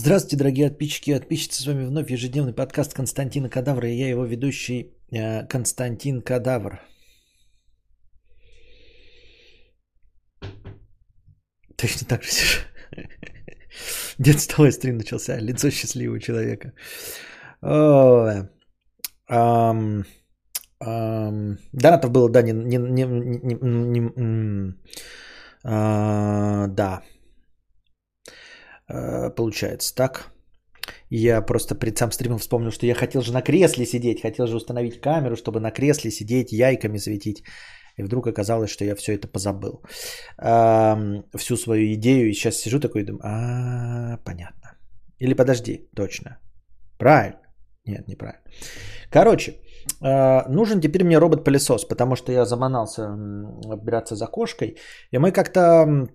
Здравствуйте, дорогие подписчики и подписчицы. С вами вновь ежедневный подкаст Константина Кадавра. И я его ведущий э, Константин Кадавр. Точно так же сижу. Дед столовой стрим начался. Лицо счастливого человека. О, ам, донатов было, да, не... не, а, получается так. Я просто перед сам стримом вспомнил, что я хотел же на кресле сидеть, хотел же установить камеру, чтобы на кресле сидеть, яйками светить. И вдруг оказалось, что я все это позабыл. Всю свою идею. И сейчас сижу такой и думаю, а, понятно. Или подожди, точно. Правильно. Нет, неправильно. Короче, э, нужен теперь мне робот-пылесос, потому что я заманался убираться за кошкой. И мы как-то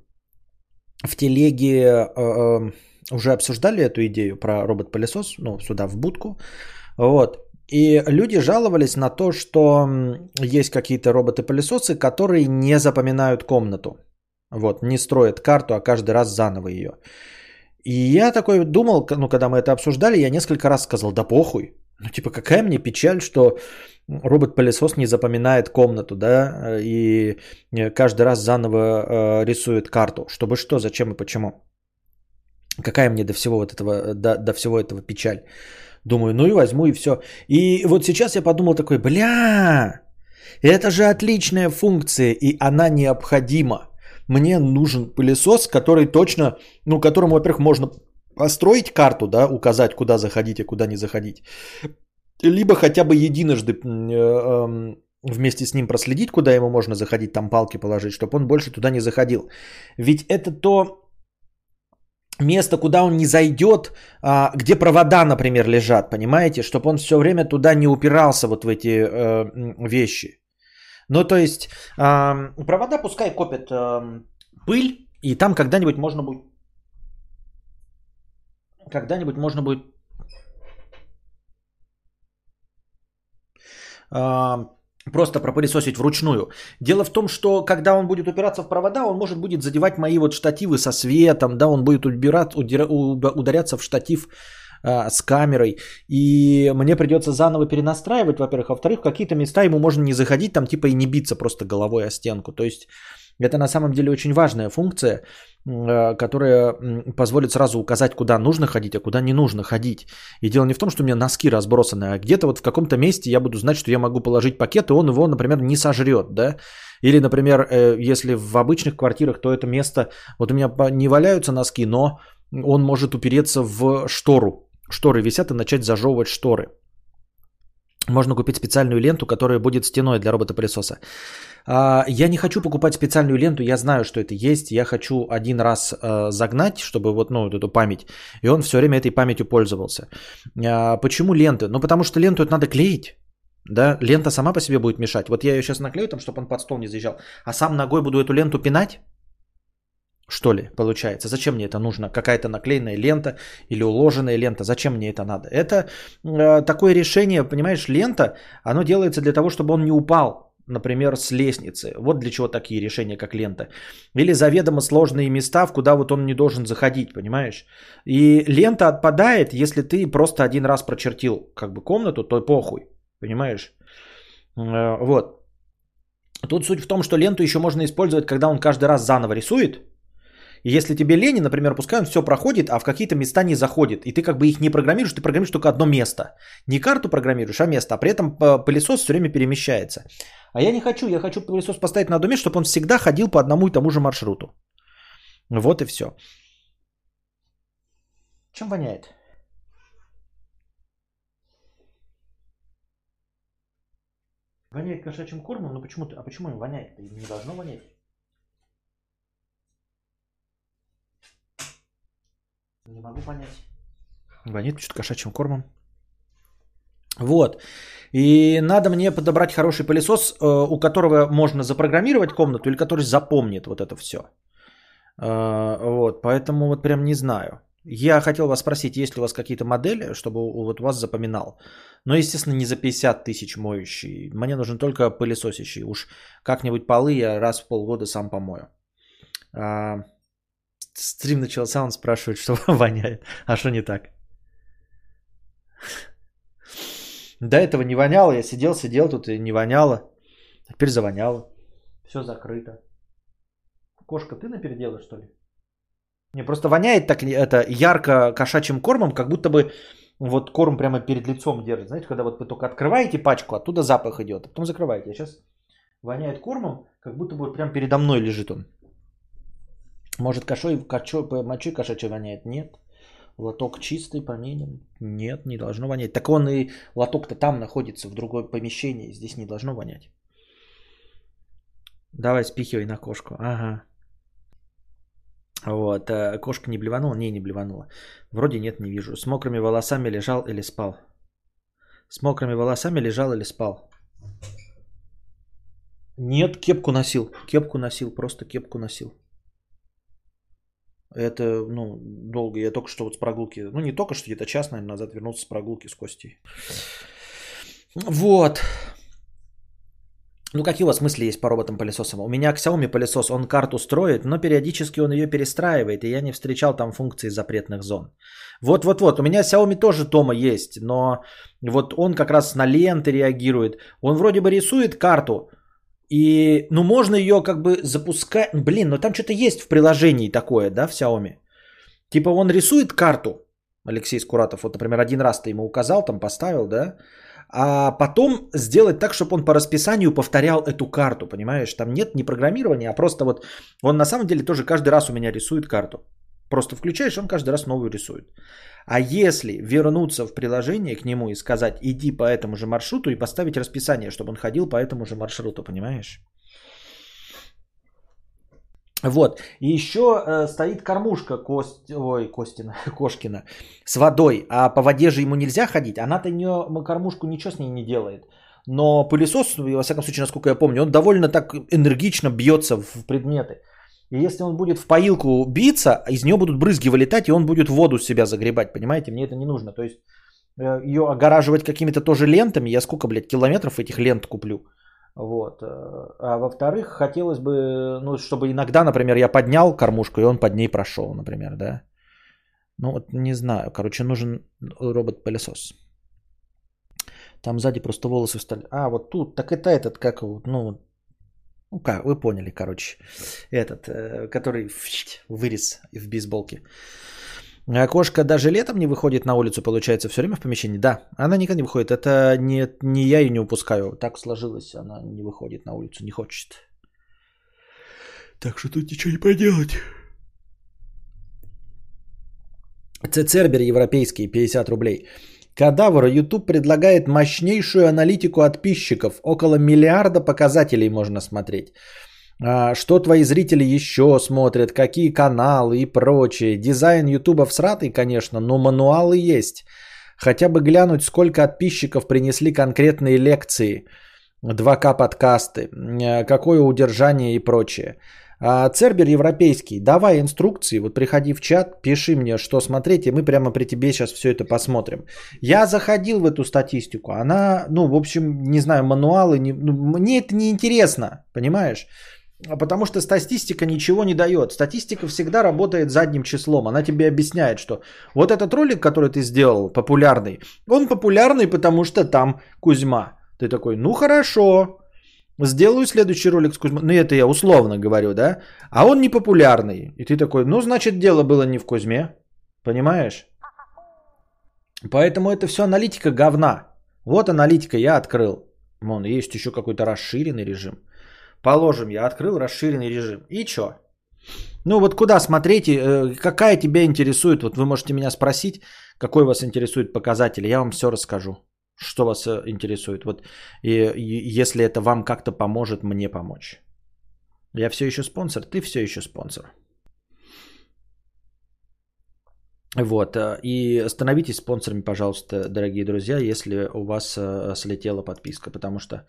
в телеге э, э, уже обсуждали эту идею про робот-пылесос, ну, сюда в будку. Вот. И люди жаловались на то, что есть какие-то роботы-пылесосы, которые не запоминают комнату. Вот, не строят карту, а каждый раз заново ее. И я такой думал, ну, когда мы это обсуждали, я несколько раз сказал, да похуй. Ну, типа, какая мне печаль, что робот-пылесос не запоминает комнату, да, и каждый раз заново э, рисует карту. Чтобы что, зачем и почему? Какая мне до всего вот этого, до, до всего этого печаль? Думаю, ну и возьму и все. И вот сейчас я подумал такой, бля, это же отличная функция, и она необходима. Мне нужен пылесос, который точно, ну, которому, во-первых, можно построить карту, да, указать, куда заходить и куда не заходить либо хотя бы единожды э, вместе с ним проследить, куда ему можно заходить, там палки положить, чтобы он больше туда не заходил. Ведь это то место, куда он не зайдет, а, где провода, например, лежат, понимаете, чтобы он все время туда не упирался вот в эти э, вещи. Ну, то есть провода пускай копят пыль, и там когда-нибудь можно будет когда-нибудь можно будет просто пропылесосить вручную. Дело в том, что когда он будет упираться в провода, он может будет задевать мои вот штативы со светом, да, он будет убирать, ударяться в штатив а, с камерой, и мне придется заново перенастраивать, во-первых, а во-вторых, в какие-то места ему можно не заходить, там типа и не биться просто головой о стенку. То есть это на самом деле очень важная функция, э, которая позволит сразу указать, куда нужно ходить, а куда не нужно ходить. И дело не в том, что у меня носки разбросаны, а где-то вот в каком-то месте я буду знать, что я могу положить пакет, и он его, например, не сожрет, да. Или, например, э, если в обычных квартирах, то это место, вот у меня не валяются носки, но он может упереться в штору. Шторы висят и начать зажевывать шторы. Можно купить специальную ленту, которая будет стеной для робота-пылесоса. А, я не хочу покупать специальную ленту, я знаю, что это есть. Я хочу один раз э, загнать, чтобы вот, ну, вот эту память. И он все время этой памятью пользовался. А, почему ленты? Ну, потому что ленту это надо клеить. Да, лента сама по себе будет мешать. Вот я ее сейчас наклею, там, чтобы он под стол не заезжал. А сам ногой буду эту ленту пинать. Что ли, получается? Зачем мне это нужно? Какая-то наклеенная лента или уложенная лента? Зачем мне это надо? Это э, такое решение, понимаешь, лента, оно делается для того, чтобы он не упал например, с лестницы. Вот для чего такие решения, как лента. Или заведомо сложные места, в куда вот он не должен заходить, понимаешь? И лента отпадает, если ты просто один раз прочертил как бы комнату, то похуй, понимаешь? Э, вот. Тут суть в том, что ленту еще можно использовать, когда он каждый раз заново рисует. И если тебе лень, например, пускай он все проходит, а в какие-то места не заходит, и ты как бы их не программируешь, ты программируешь только одно место. Не карту программируешь, а место, а при этом э, пылесос все время перемещается. А я не хочу, я хочу пылесос поставить на доме, чтобы он всегда ходил по одному и тому же маршруту. Вот и все. Чем воняет? Воняет кошачьим кормом, но почему, а почему им воняет? Не должно вонять. Не могу понять. Воняет что-то кошачьим кормом. Вот. И надо мне подобрать хороший пылесос, э, у которого можно запрограммировать комнату или который запомнит вот это все. Э, вот, поэтому вот прям не знаю. Я хотел вас спросить, есть ли у вас какие-то модели, чтобы вот вас запоминал. Но, естественно, не за 50 тысяч моющий. Мне нужен только пылесосящий. Уж как-нибудь полы я раз в полгода сам помою. А, Стрим начался, он спрашивает, что воняет. А что не так? До этого не воняло, я сидел, сидел тут и не воняло. Теперь завоняло. Все закрыто. Кошка, ты напеределаешь, что ли? Не, просто воняет так это ярко кошачьим кормом, как будто бы вот корм прямо перед лицом держит. Знаете, когда вот вы только открываете пачку, оттуда запах идет, а потом закрываете. А сейчас воняет кормом, как будто бы прямо передо мной лежит он. Может, кошой, кошой, мочой кошачьей воняет? Нет. Лоток чистый, поменен? Нет, не должно вонять. Так он и лоток-то там находится, в другое помещении. Здесь не должно вонять. Давай спихивай на кошку. Ага. Вот. А кошка не блеванула? Не, не блеванула. Вроде нет, не вижу. С мокрыми волосами лежал или спал? С мокрыми волосами лежал или спал? Нет, кепку носил. Кепку носил, просто кепку носил. Это, ну, долго. Я только что вот с прогулки, ну, не только что, где-то час, наверное, назад вернулся с прогулки с Костей. Вот. Ну, какие у вас мысли есть по роботам-пылесосам? У меня Xiaomi пылесос, он карту строит, но периодически он ее перестраивает, и я не встречал там функции запретных зон. Вот-вот-вот, у меня Xiaomi тоже Тома есть, но вот он как раз на ленты реагирует. Он вроде бы рисует карту, и, ну, можно ее как бы запускать. Блин, но там что-то есть в приложении такое, да, в Xiaomi. Типа он рисует карту, Алексей Скуратов, вот, например, один раз ты ему указал, там поставил, да, а потом сделать так, чтобы он по расписанию повторял эту карту, понимаешь? Там нет ни программирования, а просто вот он на самом деле тоже каждый раз у меня рисует карту. Просто включаешь, он каждый раз новую рисует. А если вернуться в приложение к нему и сказать, иди по этому же маршруту и поставить расписание, чтобы он ходил по этому же маршруту, понимаешь? Вот. И еще э, стоит кормушка Кость... Ой, Костина, Кошкина с водой. А по воде же ему нельзя ходить. Она-то не, кормушку ничего с ней не делает. Но пылесос, во всяком случае, насколько я помню, он довольно так энергично бьется в предметы. И если он будет в поилку биться, из нее будут брызги вылетать, и он будет воду с себя загребать, понимаете? Мне это не нужно. То есть э, ее огораживать какими-то тоже лентами, я сколько, блядь, километров этих лент куплю. Вот. Э, а во-вторых, хотелось бы, ну, чтобы иногда, например, я поднял кормушку, и он под ней прошел, например, да. Ну, вот не знаю. Короче, нужен робот-пылесос. Там сзади просто волосы встали. А, вот тут, так это этот, как, ну, ну как, вы поняли, короче. Этот, э, который вырез в бейсболке. А кошка даже летом не выходит на улицу, получается, все время в помещении? Да, она никогда не выходит. Это не, не я ее не упускаю. Так сложилось, она не выходит на улицу, не хочет. Так что тут ничего не поделать. Цербер европейский, 50 рублей. Кадавр YouTube предлагает мощнейшую аналитику подписчиков. Около миллиарда показателей можно смотреть. А, что твои зрители еще смотрят, какие каналы и прочее. Дизайн Ютуба всратый, конечно, но мануалы есть. Хотя бы глянуть, сколько подписчиков принесли конкретные лекции, 2К подкасты, а, какое удержание и прочее. А, Цербер европейский, давай инструкции, вот приходи в чат, пиши мне, что смотреть, и мы прямо при тебе сейчас все это посмотрим. Я заходил в эту статистику, она, ну, в общем, не знаю, мануалы, не, ну, мне это не интересно, понимаешь? Потому что статистика ничего не дает. Статистика всегда работает задним числом. Она тебе объясняет, что вот этот ролик, который ты сделал, популярный, он популярный, потому что там Кузьма. Ты такой, ну хорошо, сделаю следующий ролик с Кузьмой. Ну это я условно говорю, да? А он не популярный. И ты такой, ну значит дело было не в Кузьме. Понимаешь? Поэтому это все аналитика говна. Вот аналитика я открыл. Вон, есть еще какой-то расширенный режим. Положим, я открыл расширенный режим. И что? Ну вот куда смотреть, э, какая тебя интересует, вот вы можете меня спросить, какой вас интересует показатель, я вам все расскажу, что вас э, интересует. Вот и, и если это вам как-то поможет мне помочь. Я все еще спонсор, ты все еще спонсор. Вот, э, и становитесь спонсорами, пожалуйста, дорогие друзья, если у вас слетела подписка, потому что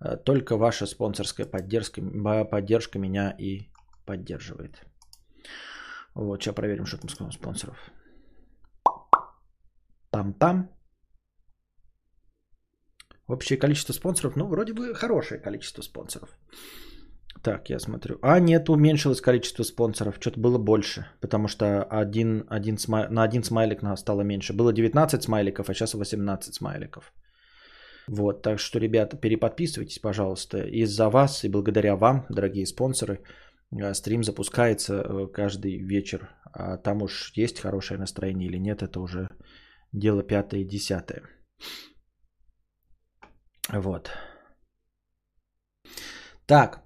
Э, только ваша спонсорская поддержка, поддержка меня и поддерживает. Вот, сейчас проверим, что там с спонсоров. Там-там. Общее количество спонсоров, ну, вроде бы хорошее количество спонсоров. Так, я смотрю. А, нет, уменьшилось количество спонсоров. Что-то было больше. Потому что один, один смай... на один смайлик стало меньше. Было 19 смайликов, а сейчас 18 смайликов. Вот, так что, ребята, переподписывайтесь, пожалуйста. Из-за вас и благодаря вам, дорогие спонсоры, э, стрим запускается э, каждый вечер. А там уж есть хорошее настроение или нет, это уже дело пятое и десятое. Вот. Так.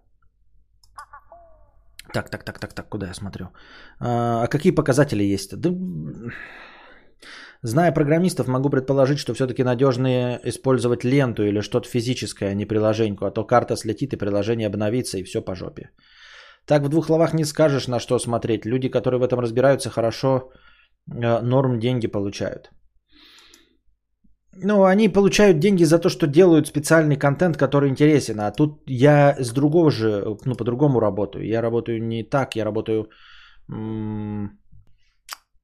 Так, так, так, так, так, куда я смотрю? А, а какие показатели есть? Да, зная программистов, могу предположить, что все-таки надежнее использовать ленту или что-то физическое, а не приложеньку, а то карта слетит и приложение обновится и все по жопе. Так в двух словах не скажешь, на что смотреть. Люди, которые в этом разбираются, хорошо э, норм деньги получают. Ну, они получают деньги за то, что делают специальный контент, который интересен. А тут я с другого же, ну, по-другому работаю. Я работаю не так, я работаю м-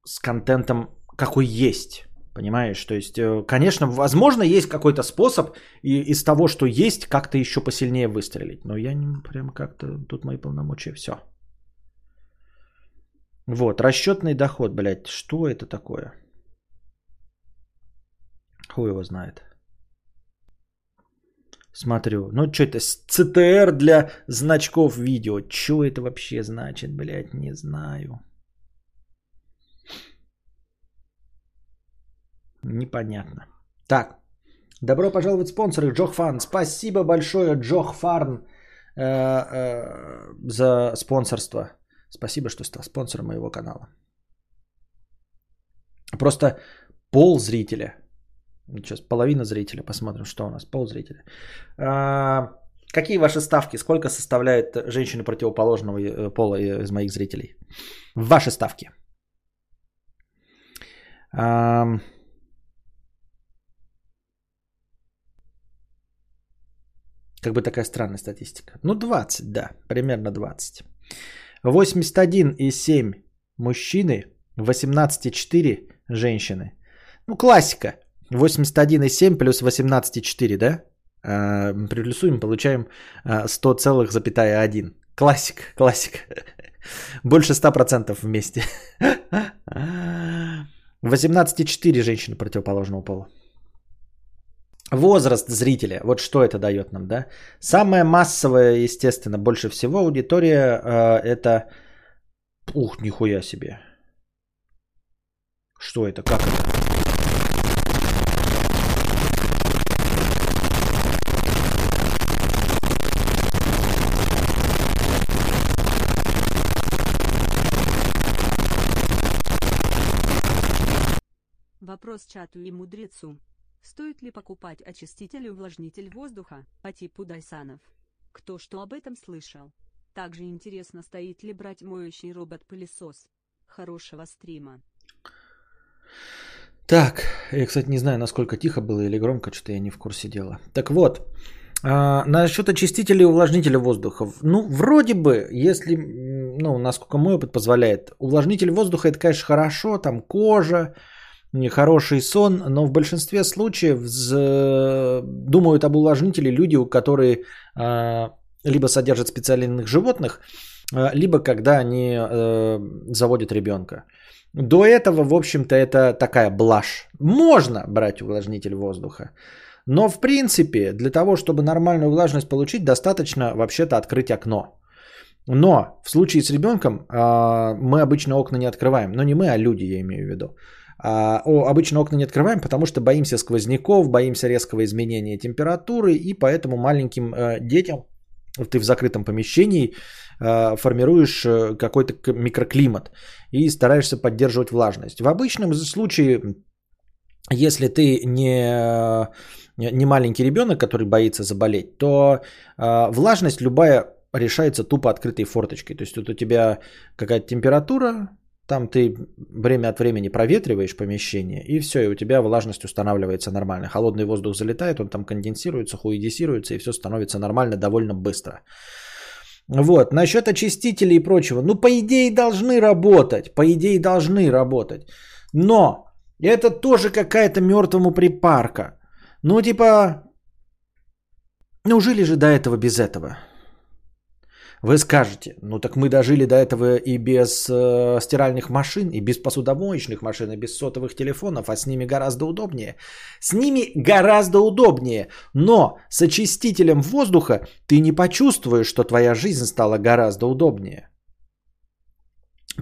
с контентом, какой есть. Понимаешь? То есть, э, конечно, возможно, есть какой-то способ и из того, что есть, как-то еще посильнее выстрелить. Но я не прям как-то, тут мои полномочия, все. Вот, расчетный доход, блядь, что это такое? Хуй его знает. Смотрю. Ну, что это? ЦТР для значков видео. Что это вообще значит, блядь? Не знаю. Непонятно. Так. Добро пожаловать спонсоры Джохфан. Спасибо большое, Джохфарн, э, э, за спонсорство. Спасибо, что стал спонсором моего канала. Просто пол зрителя Сейчас половина зрителя. Посмотрим, что у нас. Пол зрителя. А, какие ваши ставки? Сколько составляет женщины противоположного э, пола из моих зрителей? Ваши ставки. А, как бы такая странная статистика. Ну, 20, да. Примерно 20. 81,7 мужчины, 18,4 женщины. Ну, классика. 81,7 плюс 18,4, да? А, приплюсуем, получаем 100,1. Классик, классик. Больше 100% вместе. 18,4 женщины противоположного пола. Возраст зрителя, вот что это дает нам, да? Самая массовая, естественно, больше всего аудитория э, это... Ух, нихуя себе. Что это, как это? Вопрос чату и мудрецу. Стоит ли покупать очиститель и увлажнитель воздуха по типу Дайсанов? Кто что об этом слышал? Также интересно, стоит ли брать моющий робот-пылесос. Хорошего стрима. Так, я, кстати, не знаю, насколько тихо было или громко, что-то я не в курсе дела. Так вот, а, насчет очистителя и увлажнителя воздуха. Ну, вроде бы, если, ну, насколько мой опыт позволяет, увлажнитель воздуха это, конечно, хорошо, там кожа, хороший сон, но в большинстве случаев думают об увлажнителе люди, которые а, либо содержат специальных животных, а, либо когда они э, заводят ребенка. До этого, в общем-то, это такая блажь. Можно брать увлажнитель воздуха. Но, в принципе, для того, чтобы нормальную влажность получить, достаточно вообще-то открыть окно. Но в случае с ребенком мы обычно окна не открываем. Но не мы, а люди, я имею в виду. А, о, обычно окна не открываем, потому что боимся сквозняков, боимся резкого изменения температуры, и поэтому маленьким э, детям ты в закрытом помещении э, формируешь э, какой-то микроклимат и стараешься поддерживать влажность. В обычном случае, если ты не, не маленький ребенок, который боится заболеть, то э, влажность любая решается тупо открытой форточкой. То есть вот у тебя какая-то температура, там ты время от времени проветриваешь помещение, и все, и у тебя влажность устанавливается нормально. Холодный воздух залетает, он там конденсируется, хуидисируется, и все становится нормально довольно быстро. Вот, насчет очистителей и прочего. Ну, по идее, должны работать. По идее, должны работать. Но это тоже какая-то мертвому припарка. Ну, типа, ну, жили же до этого без этого. Вы скажете, ну так мы дожили до этого и без э, стиральных машин, и без посудомоечных машин, и без сотовых телефонов, а с ними гораздо удобнее. С ними гораздо удобнее, но с очистителем воздуха ты не почувствуешь, что твоя жизнь стала гораздо удобнее.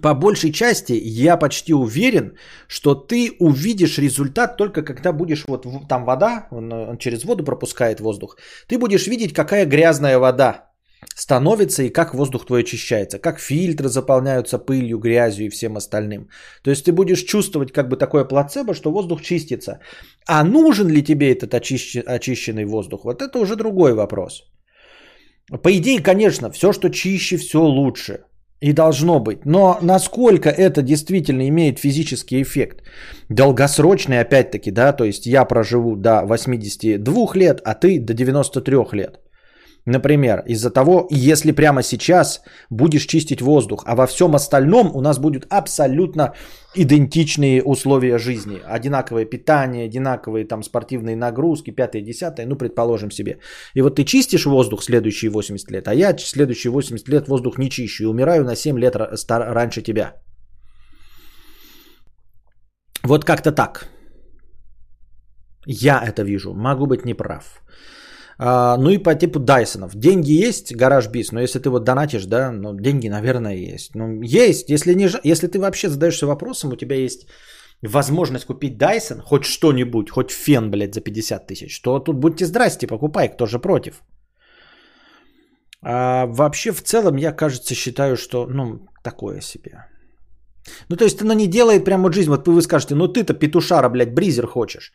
По большей части я почти уверен, что ты увидишь результат только когда будешь вот там вода, он, он через воду пропускает воздух, ты будешь видеть, какая грязная вода становится и как воздух твой очищается, как фильтры заполняются пылью, грязью и всем остальным. То есть ты будешь чувствовать как бы такое плацебо, что воздух чистится. А нужен ли тебе этот очищен, очищенный воздух? Вот это уже другой вопрос. По идее, конечно, все, что чище, все лучше. И должно быть. Но насколько это действительно имеет физический эффект? Долгосрочный, опять-таки, да, то есть я проживу до 82 лет, а ты до 93 лет. Например, из-за того, если прямо сейчас будешь чистить воздух, а во всем остальном у нас будут абсолютно идентичные условия жизни. Одинаковое питание, одинаковые там спортивные нагрузки, пятое, десятое, ну, предположим себе. И вот ты чистишь воздух следующие 80 лет, а я следующие 80 лет воздух не чищу и умираю на 7 лет раньше тебя. Вот как-то так. Я это вижу, могу быть неправ. А, ну и по типу Дайсонов. Деньги есть, гараж бис, но если ты вот донатишь, да, ну деньги, наверное, есть. Ну, есть. Если, не, если ты вообще задаешься вопросом, у тебя есть возможность купить Дайсон, хоть что-нибудь, хоть фен, блядь, за 50 тысяч, то тут будьте здрасте, покупай, кто же против. А вообще, в целом, я, кажется, считаю, что, ну, такое себе. Ну, то есть, она не делает прям вот жизнь. Вот вы скажете, ну, ты-то петушара, блядь, бризер хочешь.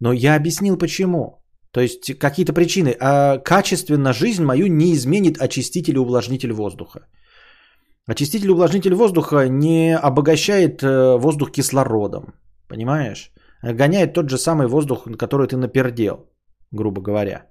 Но я объяснил, почему. То есть какие-то причины. А качественно жизнь мою не изменит очиститель и увлажнитель воздуха. Очиститель и увлажнитель воздуха не обогащает э, воздух кислородом. Понимаешь? Гоняет тот же самый воздух, который ты напердел, грубо говоря.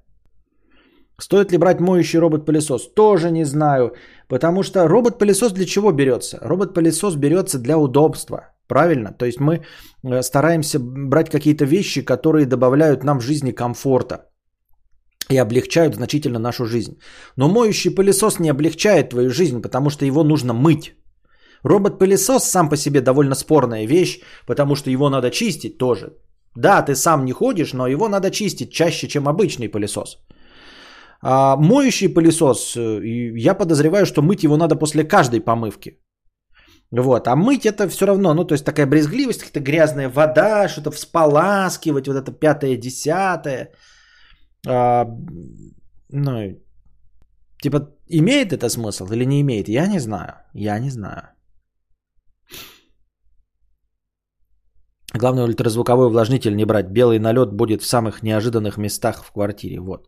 Стоит ли брать моющий робот-пылесос? Тоже не знаю. Потому что робот-пылесос для чего берется? Робот-пылесос берется для удобства. Правильно? То есть мы э, стараемся брать какие-то вещи, которые добавляют нам в жизни комфорта и облегчают значительно нашу жизнь. Но моющий пылесос не облегчает твою жизнь, потому что его нужно мыть. Робот-пылесос сам по себе довольно спорная вещь, потому что его надо чистить тоже. Да, ты сам не ходишь, но его надо чистить чаще, чем обычный пылесос. А моющий пылесос, э, я подозреваю, что мыть его надо после каждой помывки. Вот, а мыть это все равно, ну, то есть такая брезгливость, какая-то грязная вода, что-то всполаскивать, вот это пятое, десятое. А, ну, типа, имеет это смысл или не имеет? Я не знаю, я не знаю. Главное, ультразвуковой увлажнитель не брать. Белый налет будет в самых неожиданных местах в квартире. Вот.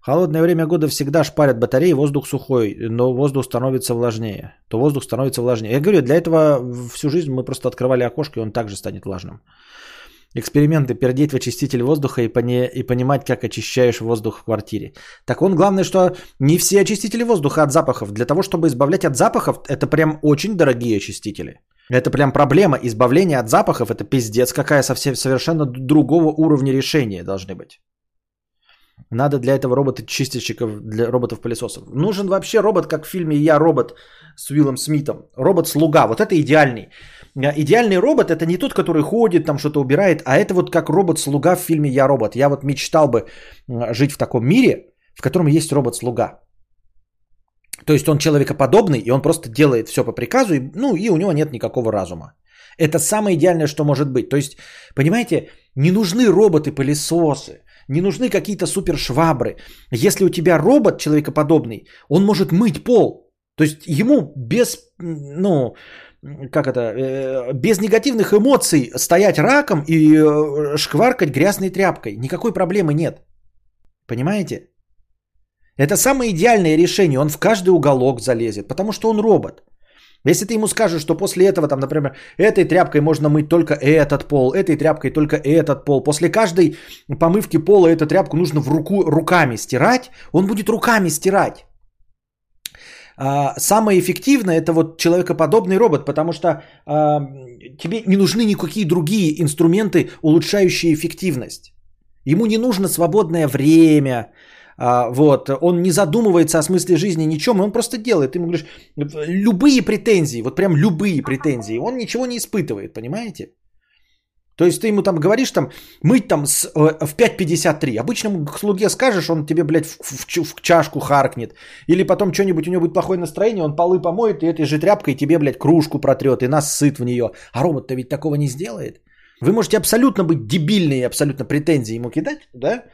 Холодное время года всегда шпарят батареи, воздух сухой, но воздух становится влажнее. То воздух становится влажнее. Я говорю, для этого всю жизнь мы просто открывали окошко, и он также станет влажным. Эксперименты пердеть в очиститель воздуха и, пони- и понимать, как очищаешь воздух в квартире. Так он, главное, что не все очистители воздуха от запахов. Для того, чтобы избавлять от запахов, это прям очень дорогие очистители. Это прям проблема. Избавление от запахов, это пиздец какая совсем совершенно другого уровня решения должны быть. Надо для этого робота-чистильщиков, для роботов-пылесосов. Нужен вообще робот, как в фильме «Я робот» с Уиллом Смитом. Робот-слуга. Вот это идеальный. А, идеальный робот это не тот, который ходит, там что-то убирает, а это вот как робот-слуга в фильме «Я робот». Я вот мечтал бы жить в таком мире, в котором есть робот-слуга. То есть он человекоподобный, и он просто делает все по приказу, и, ну и у него нет никакого разума. Это самое идеальное, что может быть. То есть, понимаете, не нужны роботы-пылесосы, не нужны какие-то супер швабры. Если у тебя робот человекоподобный, он может мыть пол. То есть ему без, ну, как это, э, без негативных эмоций стоять раком и э, шкваркать грязной тряпкой. Никакой проблемы нет. Понимаете? Это самое идеальное решение. Он в каждый уголок залезет, потому что он робот. Если ты ему скажешь, что после этого, там, например, этой тряпкой можно мыть только этот пол, этой тряпкой только этот пол, после каждой помывки пола эту тряпку нужно в руку, руками стирать, он будет руками стирать. А, самое эффективное это вот человекоподобный робот, потому что а, тебе не нужны никакие другие инструменты, улучшающие эффективность. Ему не нужно свободное время, вот, он не задумывается о смысле жизни ничем, он просто делает. Ты ему говоришь, любые претензии, вот прям любые претензии, он ничего не испытывает, понимаете? То есть ты ему там говоришь, там, мыть там с, э, в 5.53. Обычному слуге скажешь, он тебе, блядь, в, в, в чашку харкнет. Или потом что-нибудь, у него будет плохое настроение, он полы помоет, и этой же тряпкой тебе, блядь, кружку протрет, и нас сыт в нее. А робот-то ведь такого не сделает. Вы можете абсолютно быть дебильные, абсолютно претензии ему кидать, да?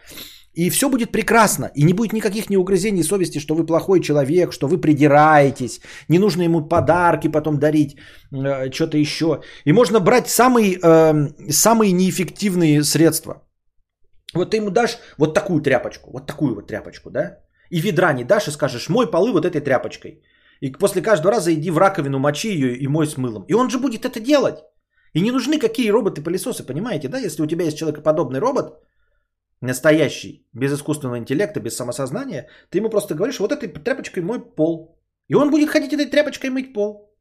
И все будет прекрасно. И не будет никаких ни угрызений совести, что вы плохой человек, что вы придираетесь. Не нужно ему подарки потом дарить, э, что-то еще. И можно брать самые, э, самые неэффективные средства. Вот ты ему дашь вот такую тряпочку, вот такую вот тряпочку, да? И ведра не дашь и скажешь, мой полы вот этой тряпочкой. И после каждого раза иди в раковину, мочи ее и мой с мылом. И он же будет это делать. И не нужны какие роботы-пылесосы, понимаете, да? Если у тебя есть человекоподобный робот, настоящий, без искусственного интеллекта, без самосознания, ты ему просто говоришь, вот этой тряпочкой мой пол. И он будет ходить этой тряпочкой мыть пол.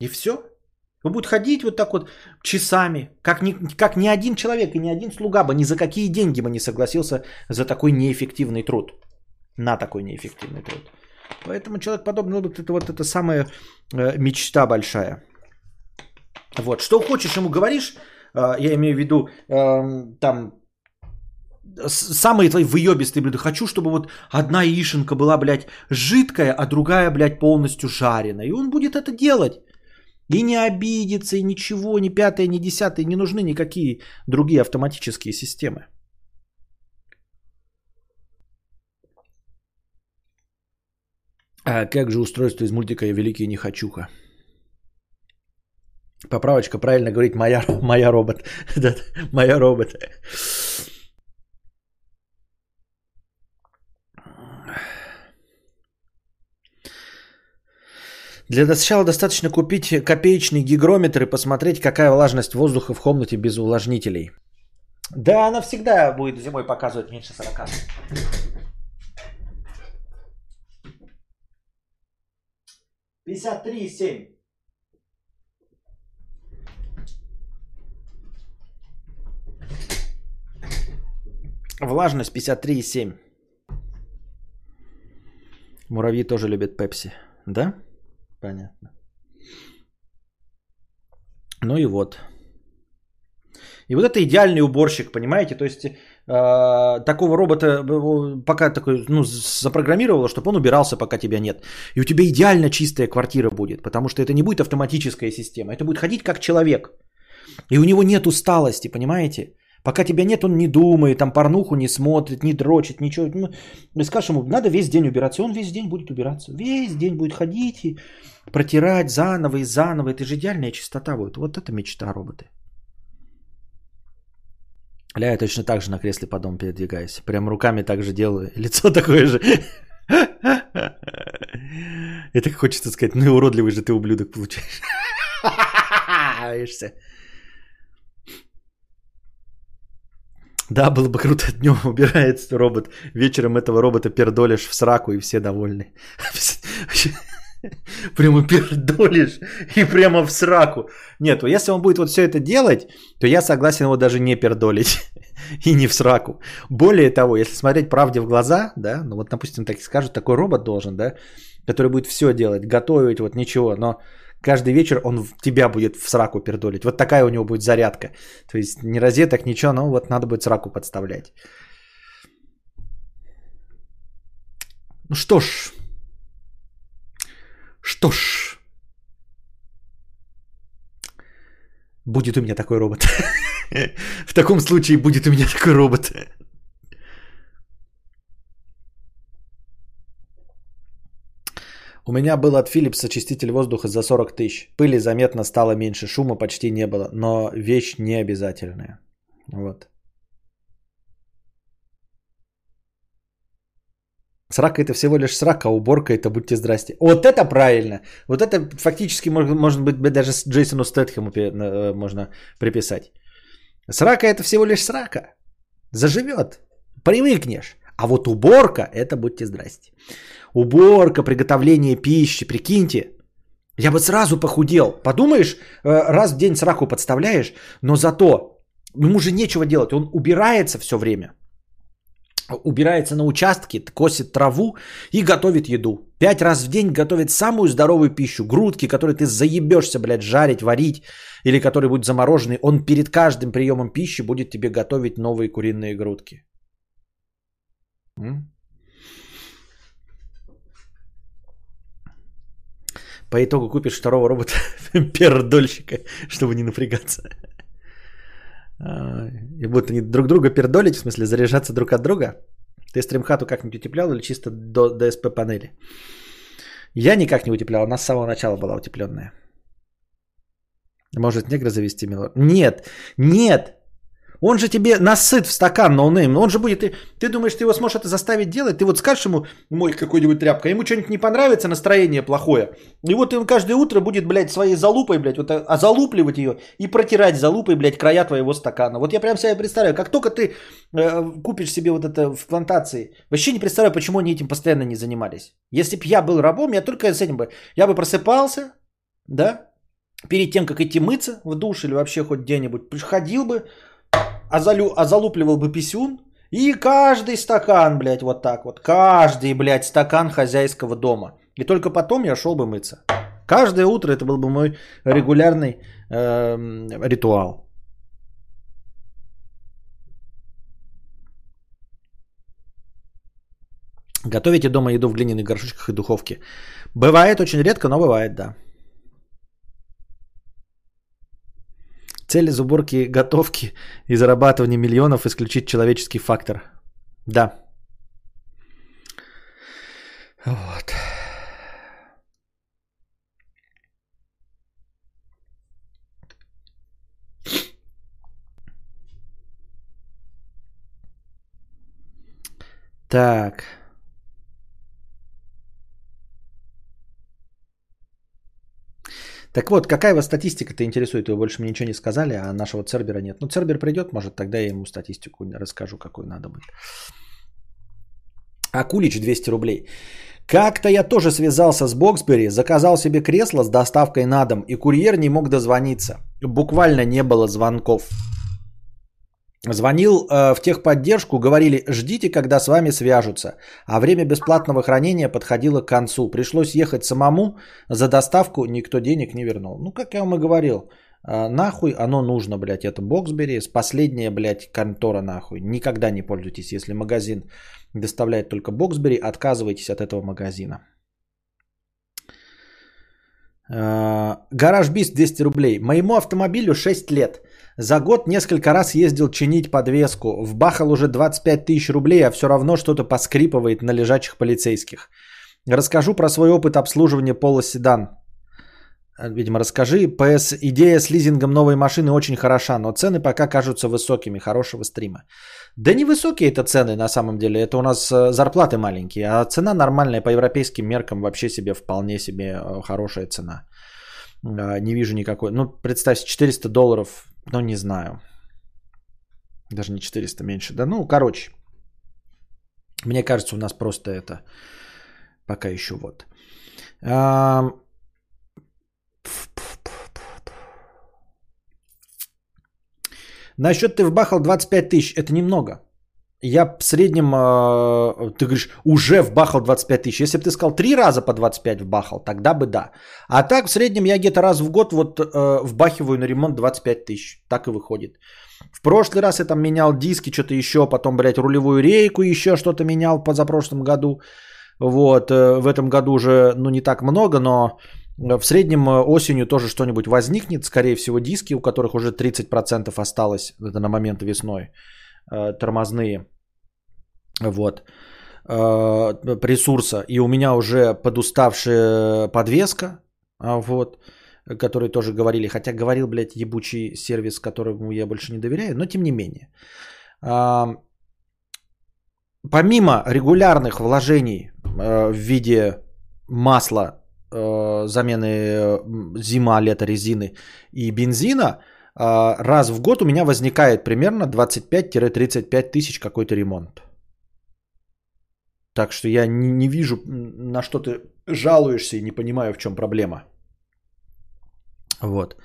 И все. Он будет ходить вот так вот часами, как ни, как ни один человек и ни один слуга бы ни за какие деньги бы не согласился за такой неэффективный труд. На такой неэффективный труд. Поэтому человек подобный робот это вот это самая э, мечта большая. Вот, что хочешь ему говоришь, э, я имею в виду, э, там самые твои выебистые блюда. Хочу, чтобы вот одна яишенка была, блядь, жидкая, а другая, блядь, полностью жареная. И он будет это делать. И не обидится, и ничего, ни пятое, ни десятое, не нужны никакие другие автоматические системы. А как же устройство из мультика «Я великий нехочуха»? Поправочка, правильно говорить, моя, моя робот. моя робот. Для начала достаточно купить копеечный гигрометр и посмотреть, какая влажность воздуха в комнате без увлажнителей. Да, она всегда будет зимой показывать меньше 40. Пятьдесят три семь. Влажность 53,7. Муравьи тоже любят пепси. Да? Понятно. Ну и вот. И вот это идеальный уборщик, понимаете? То есть э, такого робота э, пока такой, ну, запрограммировало, чтобы он убирался, пока тебя нет. И у тебя идеально чистая квартира будет, потому что это не будет автоматическая система. Это будет ходить как человек. И у него нет усталости, понимаете? Пока тебя нет, он не думает, там порнуху не смотрит, не дрочит, ничего. Ну, скажешь ему, надо весь день убираться, и он весь день будет убираться. Весь день будет ходить и протирать заново и заново. Это же идеальная чистота будет. Вот это мечта роботы. Ля, я точно так же на кресле по дому передвигаюсь. Прям руками так же делаю. Лицо такое же. И так хочется сказать, ну и уродливый же ты ублюдок получаешь. Да, было бы круто, днем убирается робот, вечером этого робота пердолишь в сраку и все довольны. Прямо пердолишь и прямо в сраку. Нет, если он будет вот все это делать, то я согласен его даже не пердолить и не в сраку. Более того, если смотреть правде в глаза, да, ну вот, допустим, так и скажут, такой робот должен, да, который будет все делать, готовить, вот ничего, но каждый вечер он тебя будет в сраку пердолить. Вот такая у него будет зарядка. То есть не розеток, ничего, но вот надо будет сраку подставлять. Ну что ж. Что ж. Будет у меня такой робот. В таком случае будет у меня такой робот. У меня был от Philips очиститель воздуха за 40 тысяч. Пыли заметно стало меньше, шума почти не было, но вещь не обязательная. Вот. Срака это всего лишь срака, а уборка это будьте здрасте. Вот это правильно. Вот это фактически может, может быть даже Джейсону Стэтхэму э, можно приписать. Срака это всего лишь срака. Заживет. Привыкнешь. А вот уборка это будьте здрасте уборка, приготовление пищи, прикиньте, я бы сразу похудел. Подумаешь, э, раз в день сраку подставляешь, но зато ему же нечего делать. Он убирается все время. убирается на участке, косит траву и готовит еду. Пять раз в день готовит самую здоровую пищу. Грудки, которые ты заебешься, блядь, жарить, варить, или которые будут заморожены. Он перед каждым приемом пищи будет тебе готовить новые куриные грудки. М? По итогу купишь второго робота пердольщика, чтобы не напрягаться. А, и будут они друг друга пердолить, в смысле заряжаться друг от друга. Ты стримхату как-нибудь утеплял или чисто до ДСП панели? Я никак не утеплял, она с самого начала была утепленная. Может негра завести мило? Нет, нет, он же тебе нассыт в стакан ноунейм. Он же будет... Ты, ты думаешь, ты его сможешь это заставить делать? Ты вот скажешь ему, мой какой-нибудь тряпка, ему что-нибудь не понравится, настроение плохое. И вот он каждое утро будет, блядь, своей залупой, блядь, вот, а залупливать ее и протирать залупой, блядь, края твоего стакана. Вот я прям себе представляю, как только ты э, купишь себе вот это в плантации, вообще не представляю, почему они этим постоянно не занимались. Если бы я был рабом, я только с этим бы... Я бы просыпался, да, перед тем, как идти мыться в душ или вообще хоть где-нибудь, приходил бы, озалю, озалупливал бы писюн, и каждый стакан, блядь, вот так вот, каждый, блядь, стакан хозяйского дома. И только потом я шел бы мыться. Каждое утро это был бы мой регулярный э, ритуал. Готовите дома еду в глиняных горшочках и духовке. Бывает очень редко, но бывает, да. Цель из готовки и зарабатывания миллионов исключить человеческий фактор. Да. Вот. Так. Так вот, какая вас статистика-то интересует? Вы больше мне ничего не сказали, а нашего Цербера нет. Ну, Цербер придет, может, тогда я ему статистику расскажу, какую надо будет. Акулич 200 рублей. Как-то я тоже связался с Боксбери, заказал себе кресло с доставкой на дом, и курьер не мог дозвониться. Буквально не было звонков. Звонил э, в техподдержку, говорили, ждите, когда с вами свяжутся. А время бесплатного хранения подходило к концу. Пришлось ехать самому, за доставку никто денег не вернул. Ну, как я вам и говорил, э, нахуй оно нужно, блядь, это Боксбери, с последняя, блядь, контора нахуй. Никогда не пользуйтесь, если магазин доставляет только Боксбери, отказывайтесь от этого магазина. Э, гараж Бист 200 рублей. Моему автомобилю 6 лет. За год несколько раз ездил чинить подвеску. Вбахал уже 25 тысяч рублей, а все равно что-то поскрипывает на лежачих полицейских. Расскажу про свой опыт обслуживания пола седан. Видимо, расскажи. ПС, идея с лизингом новой машины очень хороша, но цены пока кажутся высокими. Хорошего стрима. Да не высокие это цены на самом деле. Это у нас э, зарплаты маленькие. А цена нормальная по европейским меркам вообще себе вполне себе э, хорошая цена. А, не вижу никакой. Ну, представьте, 400 долларов ну, не знаю. Даже не 400 меньше. Да, ну, короче. Мне кажется, у нас просто это пока еще вот. А... Насчет ты вбахал 25 тысяч. Это немного. Я в среднем, э, ты говоришь, уже вбахал 25 тысяч. Если бы ты сказал три раза по 25 вбахал, тогда бы да. А так в среднем я где-то раз в год вот э, вбахиваю на ремонт 25 тысяч. Так и выходит. В прошлый раз я там менял диски, что-то еще, потом, блядь, рулевую рейку еще что-то менял позапрошлом году. Вот, э, в этом году уже, ну, не так много, но в среднем осенью тоже что-нибудь возникнет. Скорее всего, диски, у которых уже 30% осталось, это на момент весной. Э, тормозные. Вот. Э, ресурса. И у меня уже подуставшая подвеска. А, вот которые тоже говорили, хотя говорил, блядь, ебучий сервис, которому я больше не доверяю, но тем не менее. А, помимо регулярных вложений э, в виде масла, замены зима-лето резины и бензина, раз в год у меня возникает примерно 25-35 тысяч какой-то ремонт. Так что я не, не вижу, на что ты жалуешься и не понимаю, в чем проблема. Вот.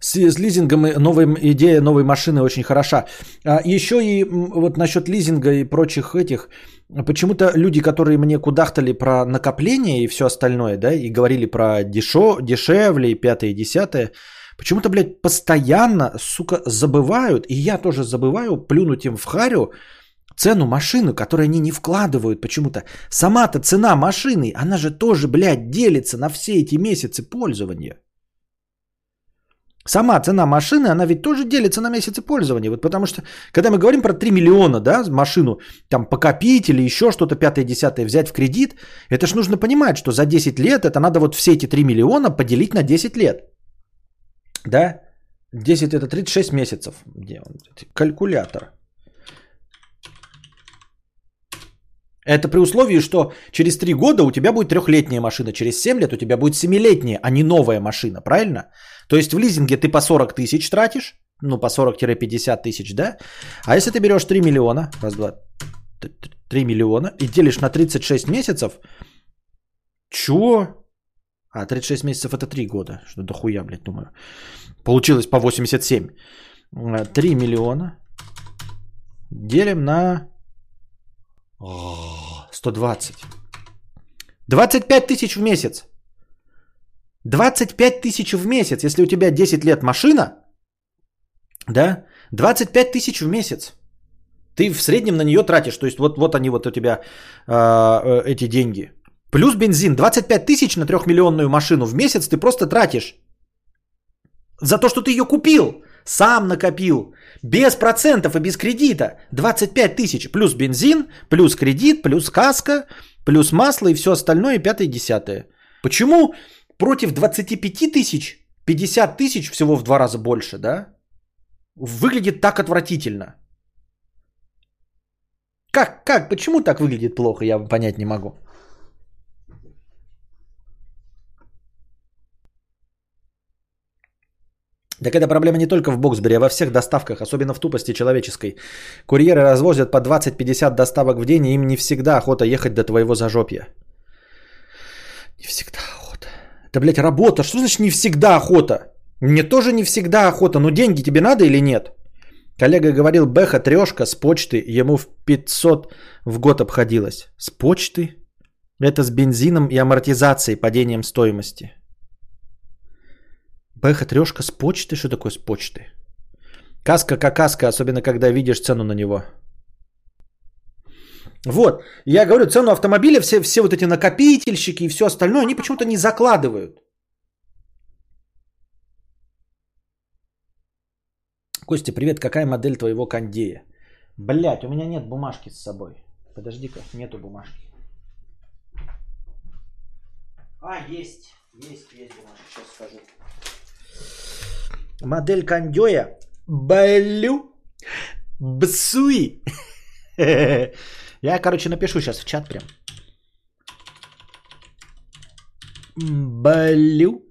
с, с лизингом и новая идея новой машины очень хороша. А еще и вот насчет лизинга и прочих этих, почему-то люди, которые мне кудахтали про накопление и все остальное, да, и говорили про дешо, дешевле и пятое и десятое, почему-то, блядь, постоянно, сука, забывают, и я тоже забываю плюнуть им в харю, цену машины, которую они не вкладывают почему-то. Сама-то цена машины, она же тоже, блядь, делится на все эти месяцы пользования. Сама цена машины, она ведь тоже делится на месяцы пользования. Вот потому что, когда мы говорим про 3 миллиона, да, машину там покопить или еще что-то пятое-десятое взять в кредит, это ж нужно понимать, что за 10 лет это надо вот все эти 3 миллиона поделить на 10 лет. Да? 10 это 36 месяцев. Где он? Калькулятор. Это при условии, что через 3 года у тебя будет трехлетняя машина, через 7 лет у тебя будет семилетняя, а не новая машина, правильно? То есть в лизинге ты по 40 тысяч тратишь, ну по 40-50 тысяч, да? А если ты берешь 3 миллиона, раз, два, 3 миллиона и делишь на 36 месяцев, чё? А, 36 месяцев это 3 года, что дохуя, блядь, думаю. Получилось по 87. 3 миллиона делим на 120. 25 тысяч в месяц. 25 тысяч в месяц, если у тебя 10 лет машина, да, 25 тысяч в месяц. Ты в среднем на нее тратишь, то есть вот, вот они вот у тебя э, эти деньги. Плюс бензин, 25 тысяч на трехмиллионную машину в месяц ты просто тратишь. За то, что ты ее купил, сам накопил, без процентов и без кредита. 25 тысяч плюс бензин, плюс кредит, плюс каска, плюс масло и все остальное, пятое и десятое. Почему против 25 тысяч, 50 тысяч всего в два раза больше, да? Выглядит так отвратительно. Как, как, почему так выглядит плохо, я понять не могу. Так эта проблема не только в Боксбери, а во всех доставках, особенно в тупости человеческой. Курьеры развозят по 20-50 доставок в день, и им не всегда охота ехать до твоего зажопья. Не всегда охота. Это, блядь, работа. Что значит не всегда охота? Мне тоже не всегда охота, но деньги тебе надо или нет? Коллега говорил, Бэха трешка с почты ему в 500 в год обходилась. С почты? Это с бензином и амортизацией, падением стоимости. Бэха трешка с почты? Что такое с почты? Каска как каска, особенно когда видишь цену на него. Вот, я говорю, цену автомобиля, все, все вот эти накопительщики и все остальное, они почему-то не закладывают. Костя, привет, какая модель твоего кондея? Блять, у меня нет бумажки с собой. Подожди-ка, нету бумажки. А, есть, есть, есть бумажка, сейчас скажу. Модель кондея Балю Бсуи. Я, короче, напишу сейчас в чат прям. Балю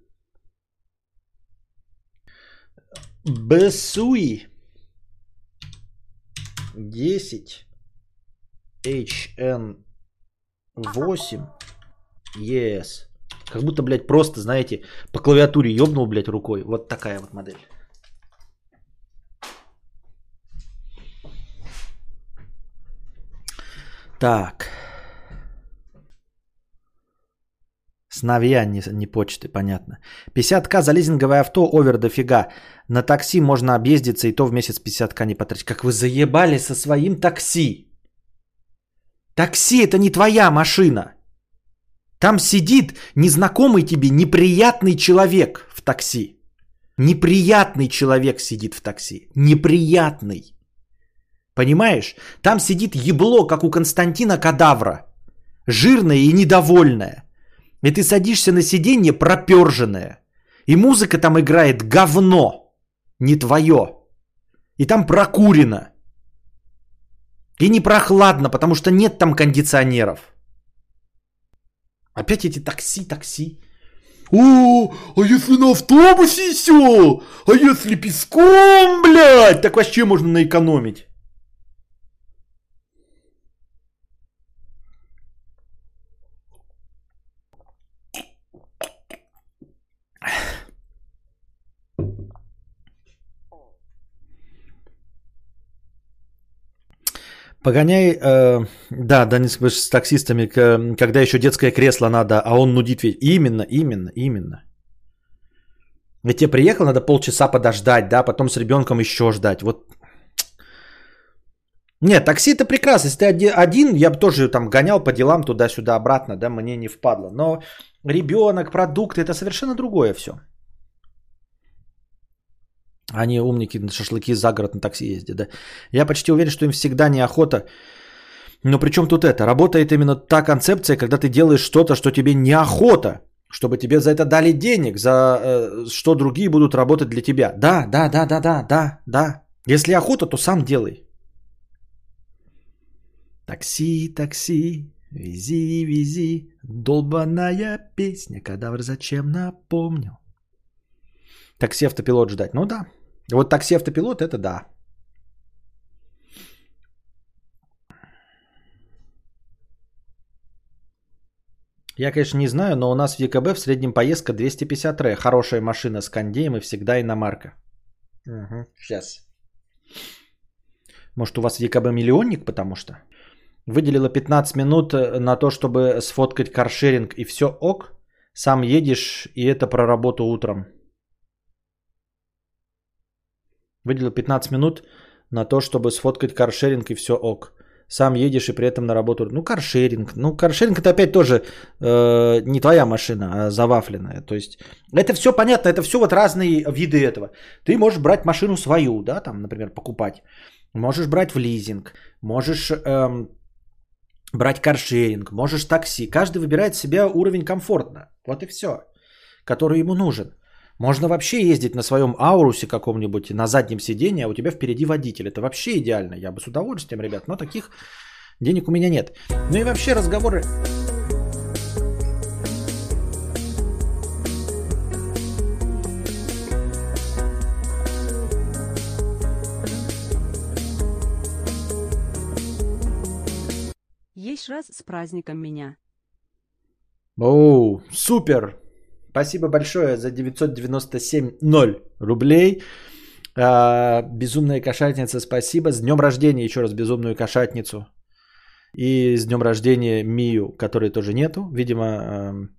Бесуи 10 HN 8 ES. Как будто, блядь, просто, знаете, по клавиатуре ёбнул, блядь, рукой. Вот такая вот модель. Так. Сновья, не, не почты, понятно. 50к за лизинговое авто, овер дофига. На такси можно объездиться, и то в месяц 50к не потратить. Как вы заебали со своим такси. Такси это не твоя машина. Там сидит незнакомый тебе неприятный человек в такси. Неприятный человек сидит в такси. Неприятный. Понимаешь? Там сидит ебло, как у Константина Кадавра. Жирное и недовольное. И ты садишься на сиденье проперженное. И музыка там играет говно. Не твое. И там прокурено. И не прохладно, потому что нет там кондиционеров. Опять эти такси, такси. О, а если на автобусе все? А если песком, блядь? Так вообще можно наэкономить. Погоняй, э, да, да, не с таксистами, когда еще детское кресло надо, а он нудит ведь. Именно, именно, именно. Ведь тебе приехал, надо полчаса подождать, да, потом с ребенком еще ждать. Вот. Нет, такси это прекрасно. Если ты один, я бы тоже там гонял по делам туда-сюда, обратно, да, мне не впадло. Но ребенок, продукты, это совершенно другое все. Они умники на шашлыки за город на такси ездят, да. Я почти уверен, что им всегда неохота. Но при чем тут это? Работает именно та концепция, когда ты делаешь что-то, что тебе неохота, чтобы тебе за это дали денег, за э, что другие будут работать для тебя. Да, да, да, да, да, да, да. Если охота, то сам делай. Такси, такси, вези, вези, долбаная песня, кадавр зачем напомнил. Такси автопилот ждать. Ну да. Вот такси автопилот это да. Я, конечно, не знаю, но у нас в ЕКБ в среднем поездка 250 ре. Хорошая машина с кондеем и всегда иномарка. Угу, сейчас. Может, у вас в ЕКБ миллионник, потому что? Выделила 15 минут э, на то, чтобы сфоткать каршеринг и все ок. Сам едешь, и это про работу утром. Выделил 15 минут на то, чтобы сфоткать каршеринг и все ок. Сам едешь и при этом на работу. Ну, каршеринг. Ну, каршеринг это опять тоже э, не твоя машина, а завафленная. То есть это все понятно, это все вот разные виды этого. Ты можешь брать машину свою, да, там, например, покупать. Можешь брать в лизинг. Можешь эм, брать каршеринг. Можешь такси. Каждый выбирает себе уровень комфортно. Вот и все. Который ему нужен. Можно вообще ездить на своем аурусе каком-нибудь на заднем сиденье, а у тебя впереди водитель. Это вообще идеально. Я бы с удовольствием, ребят, но таких денег у меня нет. Ну и вообще разговоры... Есть раз с праздником меня. Оу, супер! Спасибо большое за 997 0 рублей. А, безумная кошатница, спасибо. С днем рождения еще раз безумную кошатницу. И с днем рождения Мию, которой тоже нету. Видимо,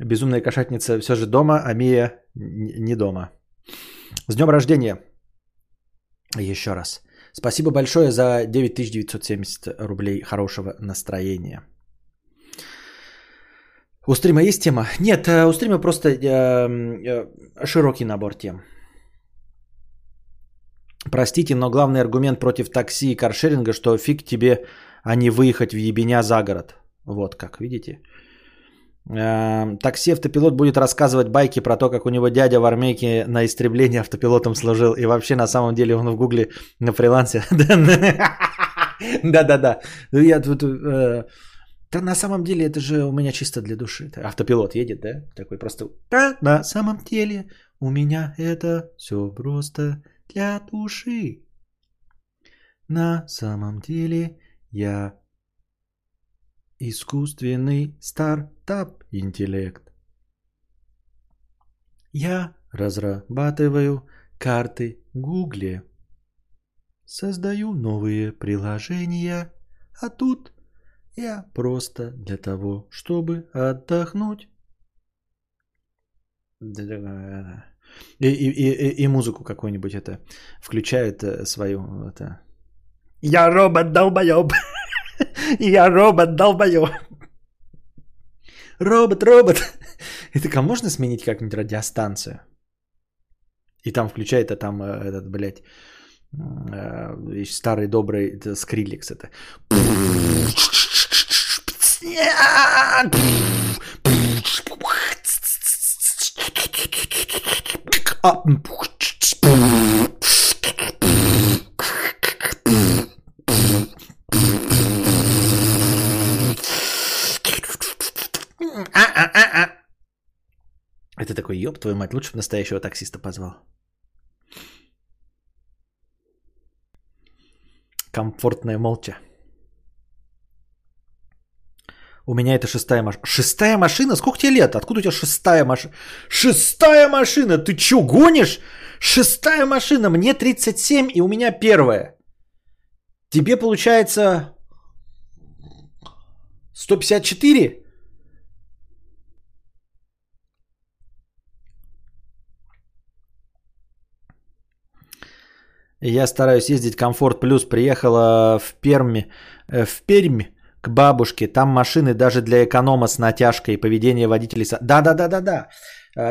безумная кошатница все же дома, а Мия не дома. С днем рождения. Еще раз. Спасибо большое за 9970 рублей хорошего настроения. У стрима есть тема? Нет, э, у стрима просто э, э, широкий набор тем. Простите, но главный аргумент против такси и каршеринга, что фиг тебе, а не выехать в ебеня за город. Вот как, видите? Такси автопилот будет рассказывать байки про то, как у него дядя в армейке на истребление автопилотом служил. И вообще на самом деле он в гугле на фрилансе. Да-да-да. Я тут... Да на самом деле это же у меня чисто для души. Автопилот едет, да? Такой просто... Да, на самом деле у меня это все просто для души. На самом деле я искусственный стартап интеллект. Я разрабатываю карты Гугле. Создаю новые приложения, а тут я просто для того, чтобы отдохнуть. И, и, и, и музыку какую-нибудь это включает э, свою это. Я робот долбоеб. Я робот долбоеб. Робот, робот. И так, а можно сменить как-нибудь радиостанцию? И там включает, а там э, этот, блядь, э, старый добрый скриликс это. Это такой, ёб твою мать, лучше бы настоящего таксиста позвал. Комфортная молча. У меня это шестая машина. Шестая машина? Сколько тебе лет? Откуда у тебя шестая машина? Шестая машина? Ты чё, гонишь? Шестая машина. Мне 37 и у меня первая. Тебе получается 154? Я стараюсь ездить комфорт плюс. Приехала в Перми, э, в Пермь к бабушке. Там машины даже для эконома с натяжкой. Поведение водителей... Да, да, да, да, да.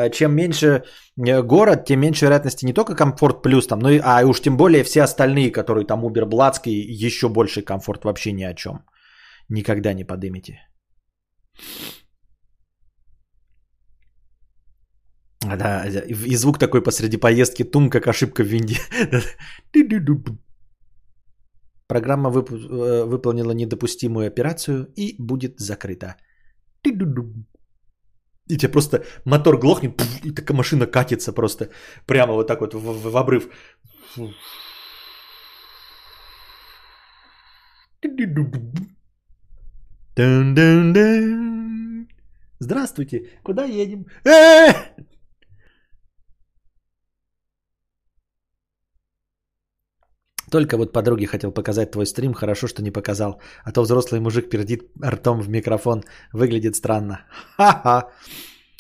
Чем меньше э, город, тем меньше вероятности не только комфорт плюс, там, но и, а уж тем более все остальные, которые там Uber Блацкий, еще больший комфорт вообще ни о чем. Никогда не подымите. Да, и звук такой посреди поездки, тум, как ошибка в винде. Программа вып- э, выполнила недопустимую операцию и будет закрыта. И тебе просто мотор глохнет, и такая машина катится просто прямо вот так вот в, в, в обрыв. Здравствуйте, куда едем? Только вот подруге хотел показать твой стрим, хорошо, что не показал. А то взрослый мужик пердит ртом в микрофон. Выглядит странно. Ха-ха.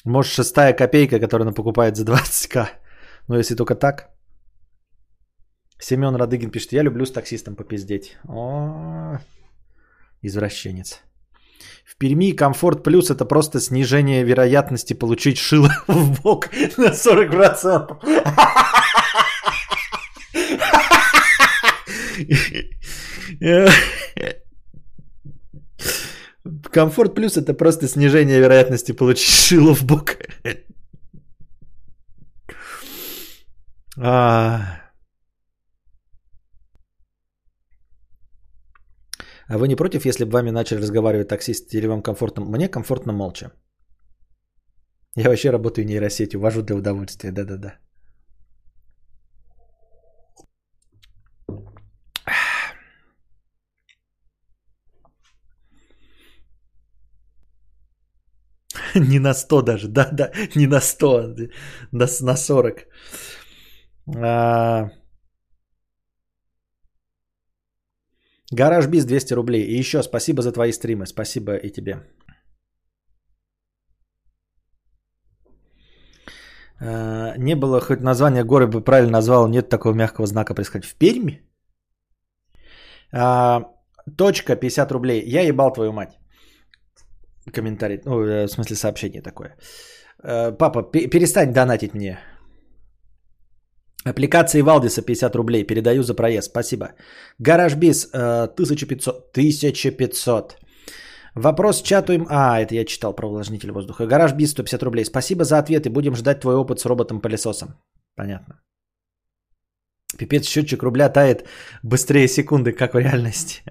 Может, шестая копейка, которую она покупает за 20к. Но если только так. Семен Радыгин пишет, я люблю с таксистом попиздеть. О, извращенец. В Перми комфорт плюс это просто снижение вероятности получить шило в бок на 40%. Комфорт плюс это просто снижение вероятности получить шило в бок. А... а вы не против, если бы вами начали разговаривать таксисты или вам комфортно? Мне комфортно молча. Я вообще работаю нейросетью, вожу для удовольствия, да-да-да. не на 100 даже, да-да, не на 100, на, на 40. А... Гараж Биз 200 рублей. И еще спасибо за твои стримы. Спасибо и тебе. А, не было хоть название горы бы правильно назвал, нет такого мягкого знака происходить. В Перми? А, точка 50 рублей. Я ебал твою мать комментарий, ну, э, в смысле сообщение такое. Э, папа, перестань донатить мне. Аппликации Валдиса 50 рублей. Передаю за проезд. Спасибо. Гараж Биз 1500. 1500. Вопрос чату им... А, это я читал про увлажнитель воздуха. Гараж Биз 150 рублей. Спасибо за ответы. Будем ждать твой опыт с роботом-пылесосом. Понятно. Пипец, счетчик рубля тает быстрее секунды, как в реальности.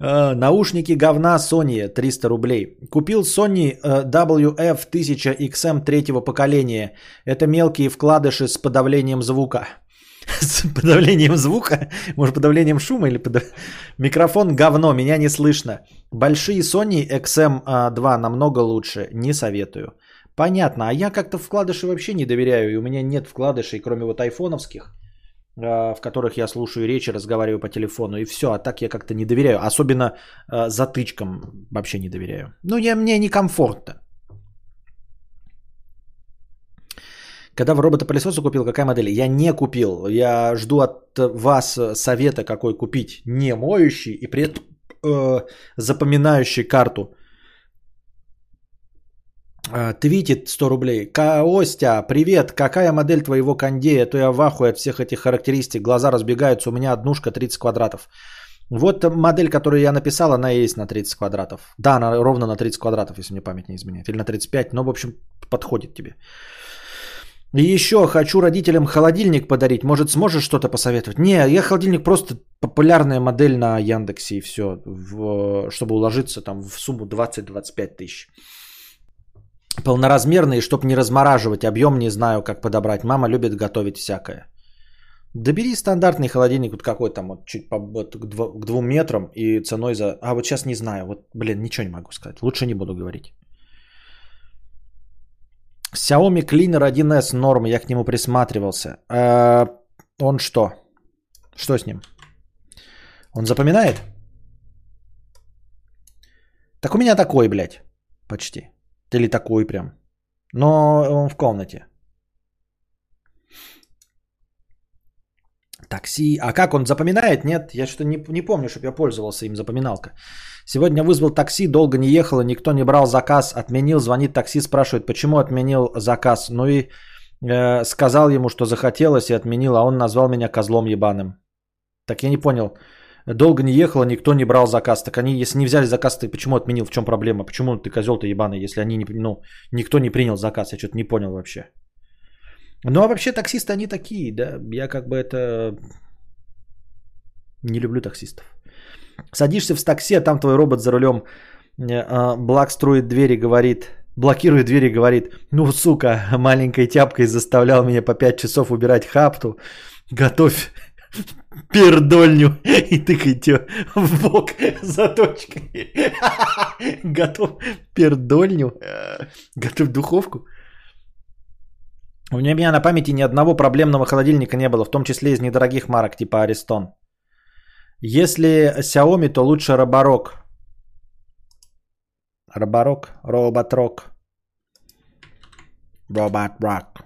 Э, наушники говна Sony 300 рублей. Купил Sony э, WF-1000XM третьего поколения. Это мелкие вкладыши с подавлением звука. С подавлением звука? Может, подавлением шума или подав... Микрофон говно, меня не слышно. Большие Sony XM2 намного лучше, не советую. Понятно, а я как-то вкладыши вообще не доверяю, и у меня нет вкладышей, кроме вот айфоновских. А, в которых я слушаю речи, разговариваю по телефону, и все. А так я как-то не доверяю. Особенно а, затычкам вообще не доверяю. Ну, я, мне некомфортно. Когда в робота-пылесоса купил, какая модель? Я не купил. Я жду от вас совета, какой купить. Не моющий и при этом э, запоминающий карту твитит 100 рублей. Костя, привет, какая модель твоего кондея? То я в ахуе от всех этих характеристик. Глаза разбегаются, у меня однушка 30 квадратов. Вот модель, которую я написал, она есть на 30 квадратов. Да, она ровно на 30 квадратов, если мне память не изменяет. Или на 35, но в общем подходит тебе. И еще хочу родителям холодильник подарить. Может, сможешь что-то посоветовать? Не, я холодильник просто популярная модель на Яндексе и все, в, чтобы уложиться там в сумму 20-25 тысяч полноразмерные, чтобы не размораживать. Объем не знаю, как подобрать. Мама любит готовить всякое. Добери стандартный холодильник, вот какой там, вот чуть по, вот, к, дво, к двум метрам и ценой за... А вот сейчас не знаю, вот, блин, ничего не могу сказать. Лучше не буду говорить. Xiaomi Cleaner 1S норм, я к нему присматривался. Э, он что? Что с ним? Он запоминает? Так у меня такой, блядь, почти. Или такой прям. Но он в комнате. Такси. А как он запоминает? Нет, я что-то не, не помню, чтобы я пользовался им запоминалка. Сегодня вызвал такси, долго не ехало, никто не брал заказ, отменил, звонит такси, спрашивает, почему отменил заказ. Ну и э, сказал ему, что захотелось и отменил, а он назвал меня козлом ебаным. Так я не понял. Долго не ехало, никто не брал заказ. Так они, если не взяли заказ, ты почему отменил? В чем проблема? Почему ты козел-то ебаный, если они не, ну, никто не принял заказ? Я что-то не понял вообще. Ну а вообще таксисты они такие, да. Я как бы это не люблю таксистов. Садишься в такси, а там твой робот за рулем э, а, блок строит двери, говорит, блокирует двери, говорит, ну, сука, маленькой тяпкой заставлял меня по 5 часов убирать хапту, готовь пердольню и тыкайте в бок заточкой. Готов пердольню, готовь духовку. У меня на памяти ни одного проблемного холодильника не было, в том числе из недорогих марок типа Аристон. Если Xiaomi, то лучше Роборок. Роборок, Роботрок. Робот Рок.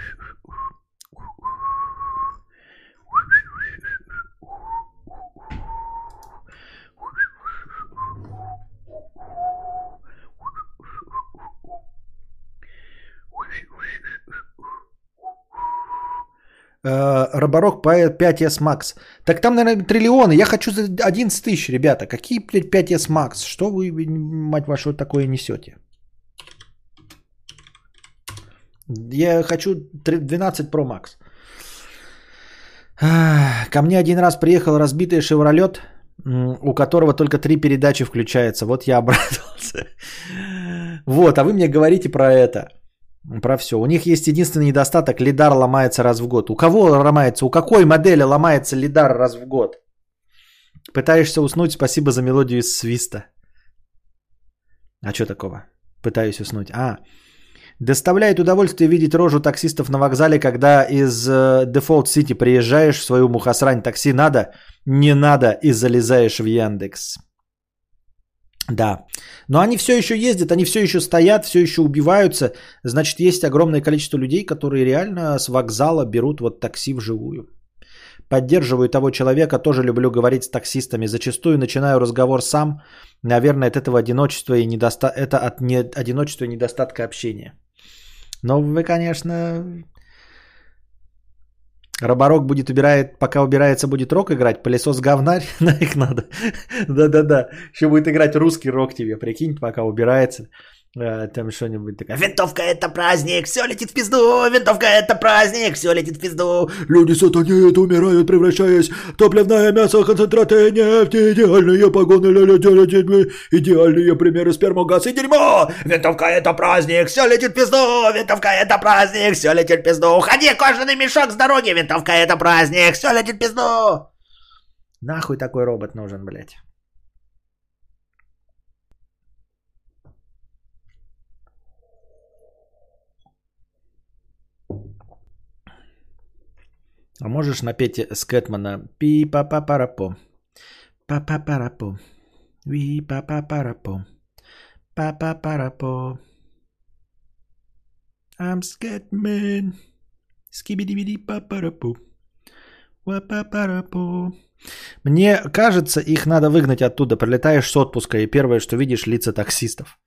Роборок 5S Max. Так там, наверное, триллионы. Я хочу за 11 тысяч, ребята. Какие, блядь, 5S Max? Что вы, мать вашу, такое несете? Я хочу 12 Pro Max. Ко мне один раз приехал разбитый шевролет, у которого только три передачи включается. Вот я обрадовался. Вот, а вы мне говорите про это. Про все. У них есть единственный недостаток. Лидар ломается раз в год. У кого ломается? У какой модели ломается лидар раз в год? Пытаешься уснуть? Спасибо за мелодию из свиста. А что такого? Пытаюсь уснуть. А, доставляет удовольствие видеть рожу таксистов на вокзале, когда из Дефолт э, Сити приезжаешь в свою мухосрань. Такси надо? Не надо. И залезаешь в Яндекс. Да. Но они все еще ездят, они все еще стоят, все еще убиваются. Значит, есть огромное количество людей, которые реально с вокзала берут вот такси вживую. Поддерживаю того человека, тоже люблю говорить с таксистами. Зачастую начинаю разговор сам. Наверное, от этого одиночества и недоста... это от не... одиночества и недостатка общения. Но вы, конечно, Роборок будет убирает, пока убирается, будет рок играть, пылесос говнарь, на их надо. Да-да-да, еще будет играть русский рок тебе, прикинь, пока убирается. Э, там что-нибудь такое. Винтовка это праздник, все летит в пизду, винтовка это праздник, все летит в пизду. Люди сатанеют, умирают, превращаясь в топливное мясо, концентраты нефти, идеальные погоны, идеальные примеры спермогаз и дерьмо. Винтовка это праздник, все летит в пизду, винтовка это праздник, все летит в пизду. Уходи, кожаный мешок с дороги, винтовка это праздник, все летит в пизду. Нахуй такой робот нужен, блядь. А можешь напеть с Кэтмана пи па па парапо па па парапо ви па па парапо па па парапо I'm Scatman скибиди па парапо па парапо Мне кажется, их надо выгнать оттуда. Прилетаешь с отпуска, и первое, что видишь, лица таксистов.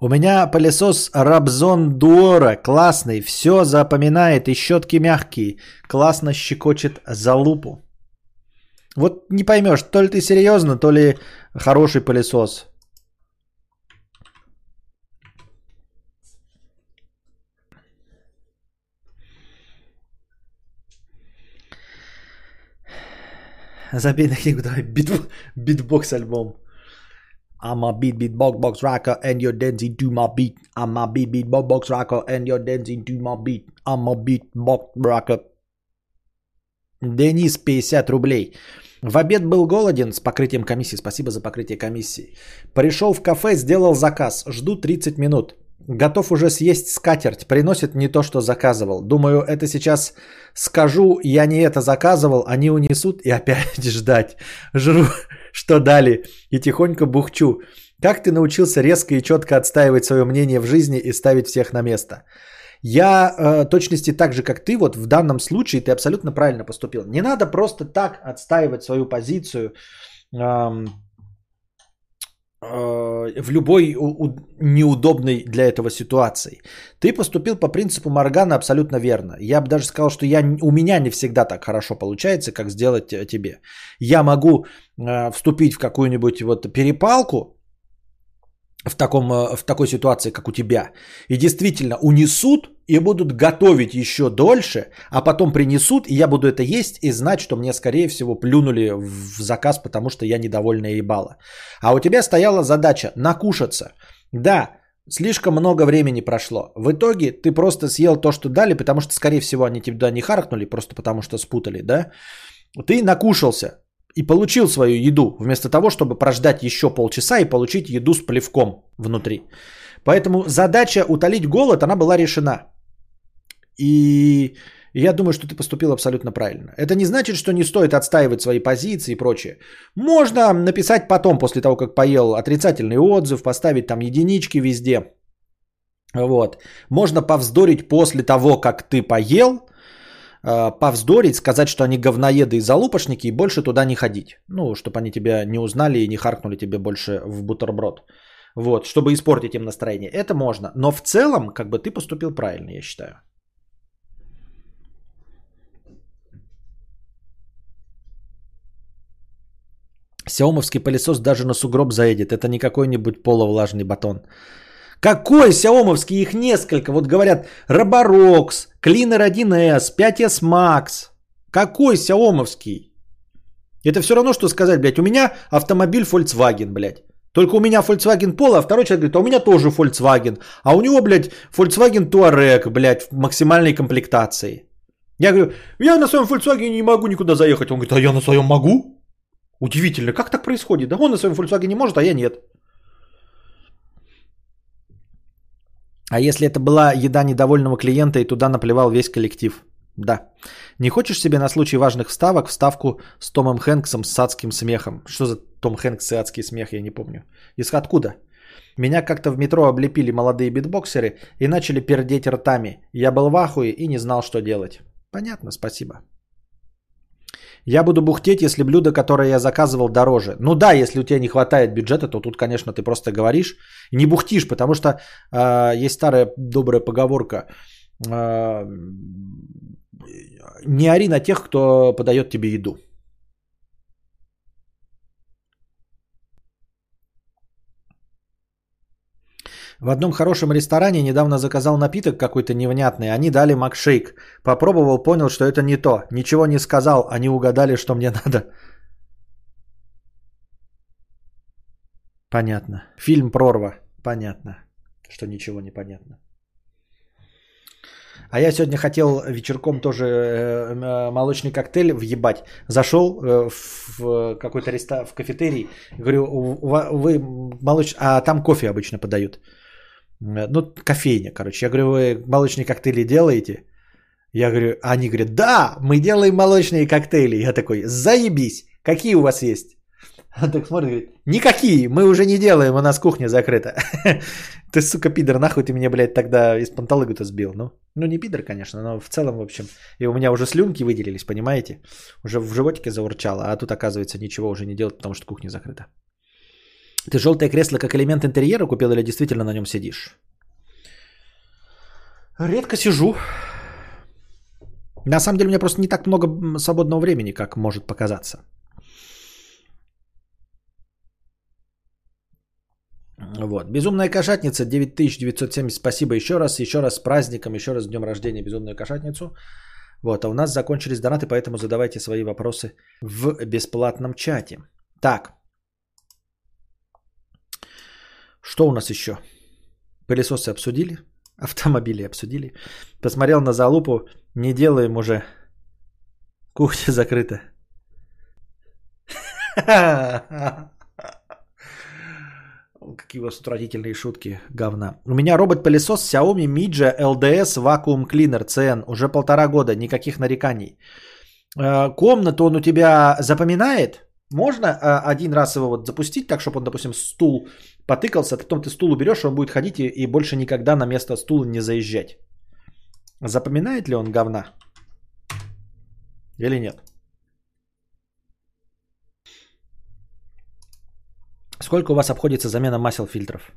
У меня пылесос Рабзон Дуора, классный, все запоминает и щетки мягкие, классно щекочет за лупу. Вот не поймешь, то ли ты серьезно, то ли хороший пылесос. Забей на книгу, давай бит, битбокс альбом. I'm a beat beat box box rocker and you're dancing to my beat. I'm a beat beat box box rocker and you're dancing to my beat. I'm a beat box rocker. Денис, 50 рублей. В обед был голоден с покрытием комиссии. Спасибо за покрытие комиссии. Пришел в кафе, сделал заказ. Жду 30 минут. Готов уже съесть скатерть. Приносит не то, что заказывал. Думаю, это сейчас скажу, я не это заказывал, они унесут и опять ждать. Жру, что дали, и тихонько бухчу. Как ты научился резко и четко отстаивать свое мнение в жизни и ставить всех на место? Я э, точности так же, как ты, вот в данном случае ты абсолютно правильно поступил. Не надо просто так отстаивать свою позицию. Эм, в любой неудобной для этого ситуации. Ты поступил по принципу Моргана абсолютно верно. Я бы даже сказал, что я, у меня не всегда так хорошо получается, как сделать э, тебе. Я могу э, вступить в какую-нибудь вот перепалку, в, таком, в такой ситуации, как у тебя, и действительно унесут и будут готовить еще дольше, а потом принесут, и я буду это есть и знать, что мне, скорее всего, плюнули в заказ, потому что я недовольная ебала. А у тебя стояла задача накушаться. Да, слишком много времени прошло. В итоге ты просто съел то, что дали, потому что, скорее всего, они тебя не харкнули, просто потому что спутали, да? Ты накушался, и получил свою еду, вместо того, чтобы прождать еще полчаса и получить еду с плевком внутри. Поэтому задача утолить голод, она была решена. И я думаю, что ты поступил абсолютно правильно. Это не значит, что не стоит отстаивать свои позиции и прочее. Можно написать потом, после того, как поел, отрицательный отзыв, поставить там единички везде. Вот. Можно повздорить после того, как ты поел, повздорить, сказать, что они говноеды и залупошники, и больше туда не ходить. Ну, чтобы они тебя не узнали и не харкнули тебе больше в бутерброд. Вот, чтобы испортить им настроение. Это можно. Но в целом, как бы ты поступил правильно, я считаю. Сяомовский пылесос даже на сугроб заедет. Это не какой-нибудь полувлажный батон. Какой Xiaomi? Их несколько. Вот говорят Roborox, Cleaner 1S, 5S Max. Какой Xiaomi? Это все равно, что сказать, блядь, у меня автомобиль Volkswagen, блядь. Только у меня Volkswagen Polo, а второй человек говорит, а у меня тоже Volkswagen. А у него, блядь, Volkswagen Touareg, блядь, в максимальной комплектации. Я говорю, я на своем Volkswagen не могу никуда заехать. Он говорит, а я на своем могу? Удивительно, как так происходит? Да он на своем Volkswagen не может, а я нет. А если это была еда недовольного клиента и туда наплевал весь коллектив? Да. Не хочешь себе на случай важных вставок вставку с Томом Хэнксом с адским смехом? Что за Том Хэнкс и адский смех, я не помню. Из откуда? Меня как-то в метро облепили молодые битбоксеры и начали пердеть ртами. Я был в ахуе и не знал, что делать. Понятно, спасибо. Я буду бухтеть, если блюдо, которое я заказывал, дороже. Ну да, если у тебя не хватает бюджета, то тут, конечно, ты просто говоришь не бухтишь, потому что э, есть старая добрая поговорка. Э, не ори на тех, кто подает тебе еду. В одном хорошем ресторане недавно заказал напиток какой-то невнятный. Они дали макшейк. Попробовал, понял, что это не то. Ничего не сказал, они угадали, что мне надо. Понятно. Фильм «Прорва». Понятно, что ничего не понятно. А я сегодня хотел вечерком тоже э, э, молочный коктейль въебать. Зашел э, в какой-то ресторан, в кафетерий. Говорю, вы молоч... А там кофе обычно подают. Ну, кофейня, короче. Я говорю, вы молочные коктейли делаете? Я говорю, они говорят, да, мы делаем молочные коктейли. Я такой, заебись, какие у вас есть? Он так смотрит, говорит, никакие, мы уже не делаем, у нас кухня закрыта. Ты, сука, пидор, нахуй ты меня, блядь, тогда из панталыгу-то сбил. Ну, ну, не пидор, конечно, но в целом, в общем, и у меня уже слюнки выделились, понимаете? Уже в животике заурчало, а тут, оказывается, ничего уже не делать, потому что кухня закрыта. Ты желтое кресло как элемент интерьера купил или действительно на нем сидишь? Редко сижу. На самом деле у меня просто не так много свободного времени, как может показаться. Вот. Безумная кошатница 9970. Спасибо еще раз. Еще раз с праздником. Еще раз с днем рождения Безумную кошатницу. Вот. А у нас закончились донаты, поэтому задавайте свои вопросы в бесплатном чате. Так. Что у нас еще? Пылесосы обсудили, автомобили обсудили. Посмотрел на залупу, не делаем уже. Кухня закрыта. Какие у вас отвратительные шутки, говна. У меня робот-пылесос Xiaomi Midja LDS Vacuum Cleaner CN. Уже полтора года, никаких нареканий. Э, комнату он у тебя запоминает? Можно э, один раз его вот запустить так, чтобы он, допустим, стул потыкался, потом ты стул уберешь, он будет ходить и, и больше никогда на место стула не заезжать. Запоминает ли он говна? Или нет? Сколько у вас обходится замена масел фильтров?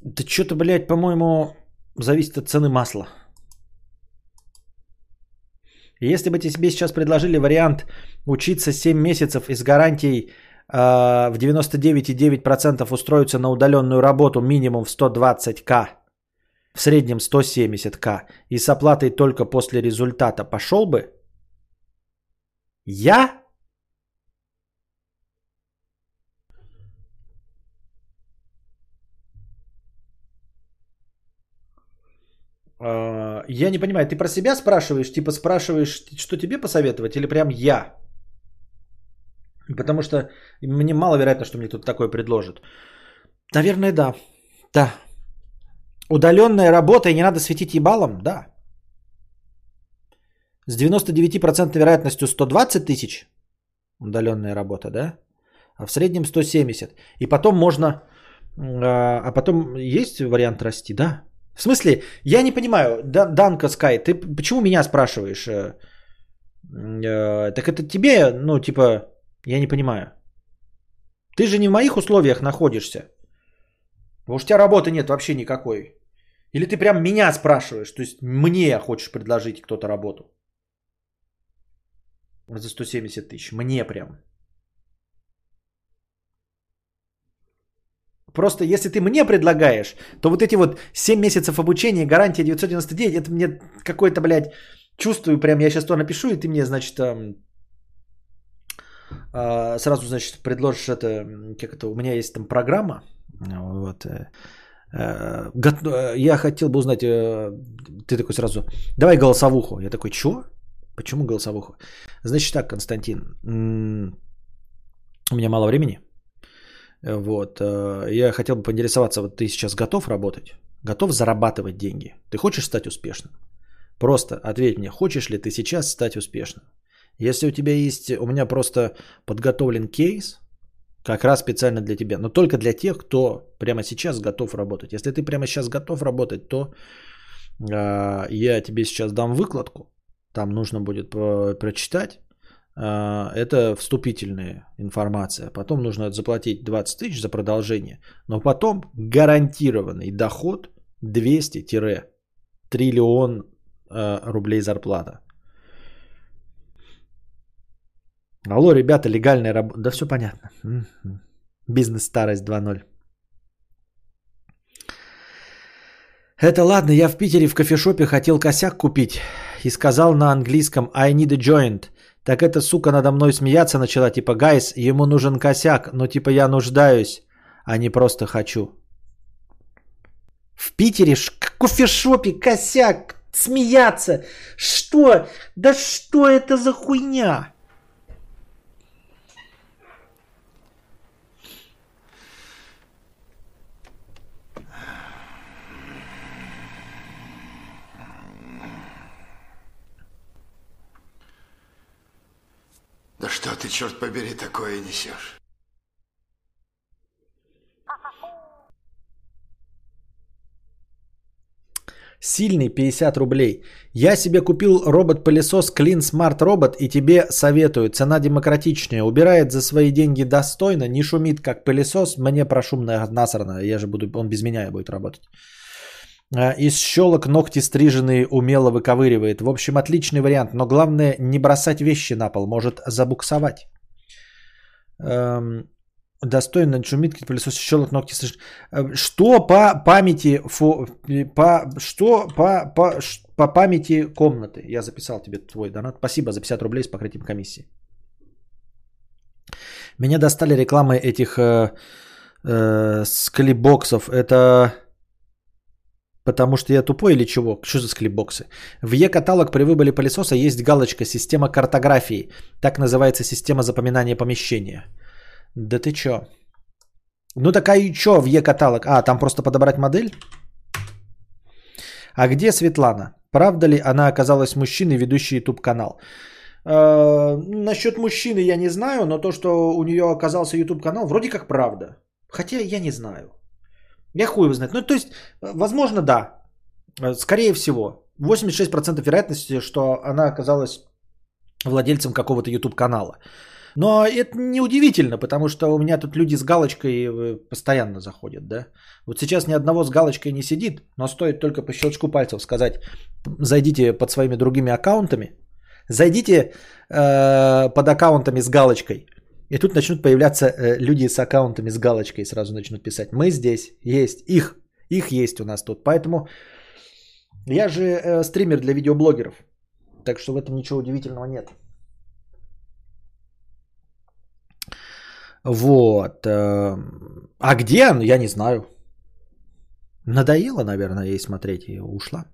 Да что-то, блядь, по-моему, зависит от цены масла. Если бы тебе сейчас предложили вариант учиться 7 месяцев и с гарантией в 99,9% устроиться на удаленную работу минимум в 120к, в среднем 170к и с оплатой только после результата, пошел бы? Я? А, я не понимаю, ты про себя спрашиваешь, типа спрашиваешь, что тебе посоветовать, или прям я? Потому что мне маловероятно, что мне тут такое предложат. Наверное, да. Да. Удаленная работа и не надо светить ебалом? Да. С 99% вероятностью 120 тысяч удаленная работа, да? А в среднем 170. И потом можно... А, а потом есть вариант расти, да? В смысле, я не понимаю, Данка Скай, ты почему меня спрашиваешь? Э, э, так это тебе, ну, типа, я не понимаю. Ты же не в моих условиях находишься. Потому что у тебя работы нет вообще никакой. Или ты прям меня спрашиваешь, то есть мне хочешь предложить кто-то работу. За 170 тысяч. Мне прям. Просто если ты мне предлагаешь, то вот эти вот 7 месяцев обучения, гарантия 999, это мне какое-то, блядь, чувствую, прям я сейчас то напишу, и ты мне, значит, сразу, значит, предложишь это, как это, у меня есть там программа, вот, э, э, э я хотел бы узнать, ты такой сразу, давай голосовуху. Я такой, чё? Почему голосовуху? Значит так, Константин, у меня мало времени, вот. Я хотел бы поинтересоваться, вот ты сейчас готов работать? Готов зарабатывать деньги? Ты хочешь стать успешным? Просто ответь мне, хочешь ли ты сейчас стать успешным? Если у тебя есть, у меня просто подготовлен кейс, как раз специально для тебя, но только для тех, кто прямо сейчас готов работать. Если ты прямо сейчас готов работать, то э, я тебе сейчас дам выкладку, там нужно будет прочитать, а, это вступительная информация. Потом нужно заплатить 20 тысяч за продолжение. Но потом гарантированный доход 200-триллион а, рублей зарплата. Алло, ребята, легальная работа. Да все понятно. Бизнес старость 2.0. Это ладно, я в Питере в кофешопе хотел косяк купить и сказал на английском I need a joint. Так эта сука надо мной смеяться начала, типа, гайс, ему нужен косяк, но типа я нуждаюсь, а не просто хочу. В Питере в кофешопе косяк, смеяться. Что? Да что это за хуйня? Что ты, черт побери, такое несешь? Сильный 50 рублей. Я себе купил робот-пылесос Clean Smart Robot и тебе советую. Цена демократичная. Убирает за свои деньги достойно, не шумит как пылесос. Мне прошумно насрано. Я же буду, он без меня будет работать. А, из щелок ногти стриженные умело выковыривает. В общем, отличный вариант. Но главное не бросать вещи на пол. Может забуксовать. Эм, достойно шумит пылесос щелок ногти стриженные. Э, что по памяти фо, по, что по, по, по памяти комнаты? Я записал тебе твой донат. Спасибо за 50 рублей с покрытием комиссии. Меня достали рекламы этих э, э, склибоксов. Это потому что я тупой или чего? Что за склибоксы? В Е-каталог при выборе пылесоса есть галочка «Система картографии». Так называется система запоминания помещения. Да ты чё? Ну такая и чё в Е-каталог? А, там просто подобрать модель? А где Светлана? Правда ли она оказалась мужчиной, ведущей YouTube канал? Э, насчет мужчины я не знаю, но то, что у нее оказался YouTube канал, вроде как правда. Хотя я не знаю. Я хуй его знает. Ну, то есть, возможно, да. Скорее всего. 86% вероятности, что она оказалась владельцем какого-то YouTube канала. Но это не удивительно, потому что у меня тут люди с галочкой э, постоянно заходят, да. Вот сейчас ни одного с галочкой не сидит, но стоит только по щелчку пальцев сказать, зайдите под своими другими аккаунтами, зайдите э, под аккаунтами с галочкой, и тут начнут появляться э, люди с аккаунтами с галочкой, сразу начнут писать, мы здесь, есть, их, их есть у нас тут, поэтому я же э, стример для видеоблогеров, так что в этом ничего удивительного нет. Вот. Э, а где он, я не знаю. Надоело, наверное, ей смотреть и ушла.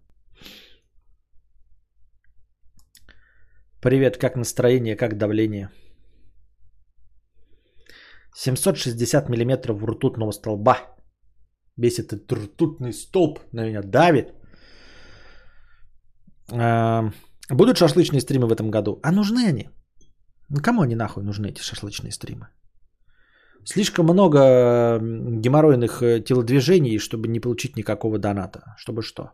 Привет, как настроение, как давление? 760 миллиметров ртутного столба. Весь этот ртутный столб на меня давит. Э, будут шашлычные стримы в этом году? А нужны они? Кому они нахуй нужны, эти шашлычные стримы? Слишком много геморройных э, телодвижений, чтобы не получить никакого доната. Чтобы что?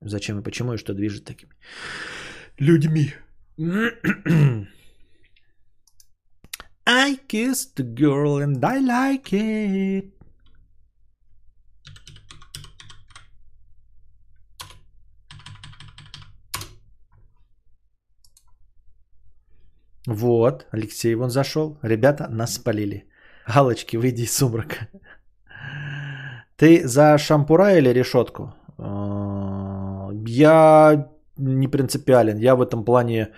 Зачем и почему и что движет такими людьми? I kissed the girl and I like it. Вот, Алексей вон зашел. Ребята, нас спалили. Галочки, выйди из сумрака. Ты за шампура или решетку? А, я не принципиален. Я в этом плане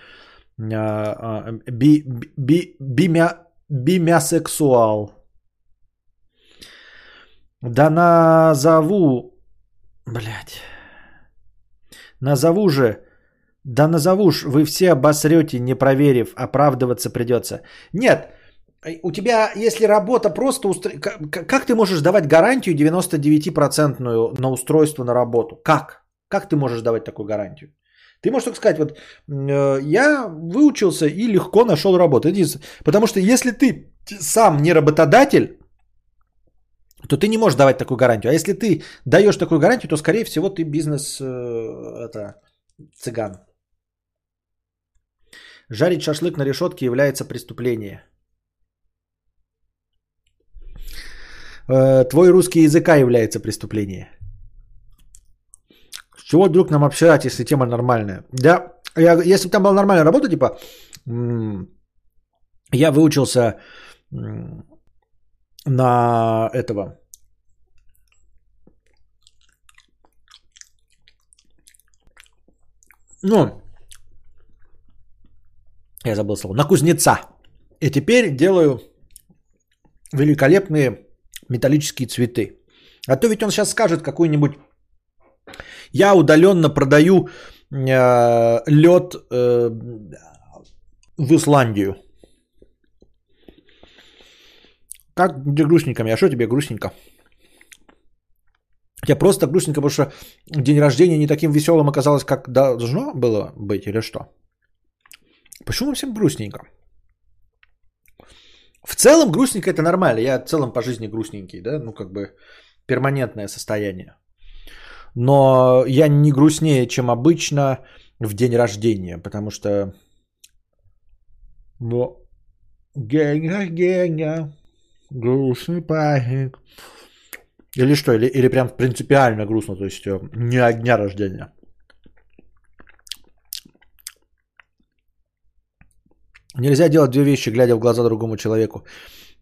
би, би, бимя, бимясексуал. Да назову... Блять. Назову же да назову ж, вы все обосрете, не проверив, оправдываться придется. Нет, у тебя, если работа просто... Устро... Как ты можешь давать гарантию 99% на устройство на работу? Как? Как ты можешь давать такую гарантию? Ты можешь только сказать, вот э, я выучился и легко нашел работу. Потому что если ты сам не работодатель, то ты не можешь давать такую гарантию. А если ты даешь такую гарантию, то скорее всего ты бизнес э, это цыган. Жарить шашлык на решетке является преступлением. Э, твой русский языка является преступлением. Чего вдруг нам общать, если тема нормальная? Да, я, если бы там была нормальная работа, типа, я выучился на этого. Ну, я забыл слово, на кузнеца. И теперь делаю великолепные металлические цветы. А то ведь он сейчас скажет какой-нибудь, я удаленно продаю э, лед э, в Исландию. Как где грустненько? А что тебе грустненько? Тебе просто грустненько, потому что день рождения не таким веселым оказалось, как должно было быть или что? Почему всем грустненько? В целом грустненько это нормально. Я в целом по жизни грустненький, да, ну как бы перманентное состояние. Но я не грустнее, чем обычно в день рождения, потому что... Ну, Геня, Геня, грустный парень. Или что, или, или прям принципиально грустно, то есть э, не от дня рождения. Нельзя делать две вещи, глядя в глаза другому человеку.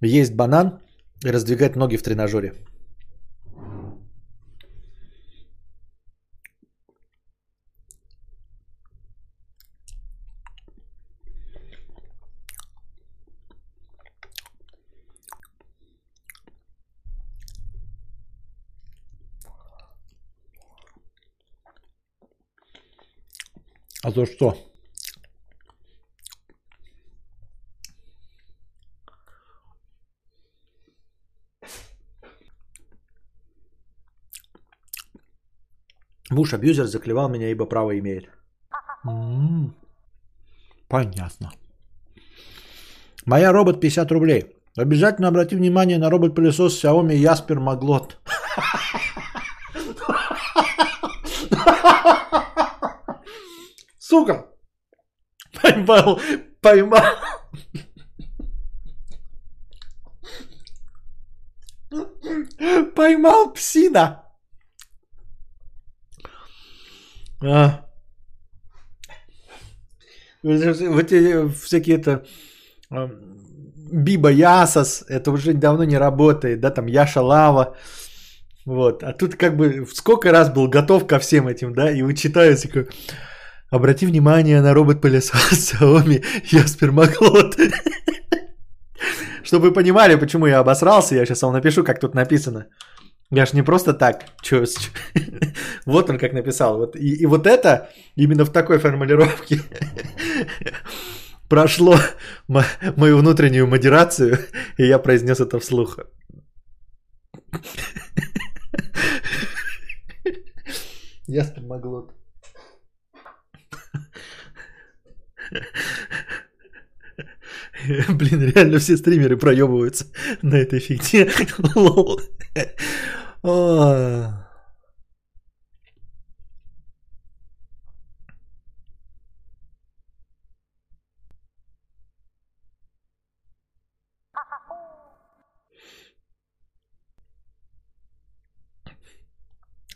Есть банан и раздвигать ноги в тренажере. А то что? Муж-абьюзер заклевал меня, ибо право имеет. М-м-м. Понятно. Моя робот 50 рублей. Обязательно обрати внимание на робот-пылесос Xiaomi Jasper Maglot. Сука! Поймал, поймал. Поймал псина. А. Вот эти всякие это а, Биба Ясос, это уже давно не работает, да, там Яша Лава, вот, а тут как бы сколько раз был готов ко всем этим, да, и вычитаю такой, обрати внимание на робот-пылесос Xiaomi Яспер Маклот. Чтобы вы понимали, почему я обосрался, я сейчас вам напишу, как тут написано. Я ж не просто так. Вот он как написал. И, вот это именно в такой формулировке прошло мою внутреннюю модерацию, и я произнес это вслух. Яспер Маглот. Блин, реально все стримеры проебываются на этой фигне.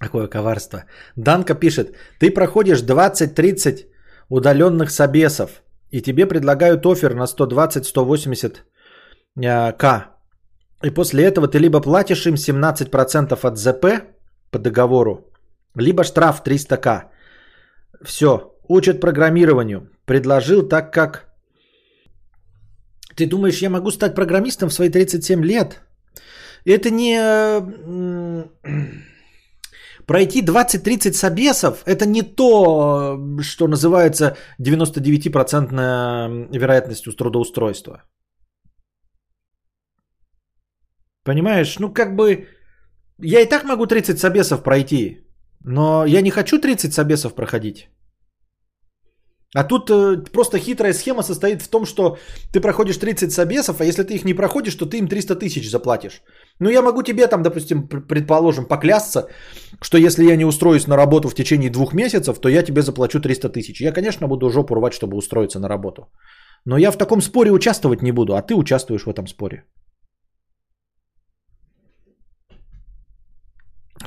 Какое коварство. Данка пишет, ты проходишь 20-30 удаленных собесов, и тебе предлагают офер на 120-180 э. И после этого ты либо платишь им 17% от ЗП по договору, либо штраф 300к. Все, учат программированию. Предложил так, как... Ты думаешь, я могу стать программистом в свои 37 лет? Это не... Пройти 20-30 собесов – это не то, что называется 99% вероятностью трудоустройства. Понимаешь, ну как бы я и так могу 30 собесов пройти, но я не хочу 30 собесов проходить. А тут э, просто хитрая схема состоит в том, что ты проходишь 30 собесов, а если ты их не проходишь, то ты им 300 тысяч заплатишь. Ну я могу тебе там, допустим, предположим, поклясться, что если я не устроюсь на работу в течение двух месяцев, то я тебе заплачу 300 тысяч. Я, конечно, буду жопу рвать, чтобы устроиться на работу. Но я в таком споре участвовать не буду, а ты участвуешь в этом споре.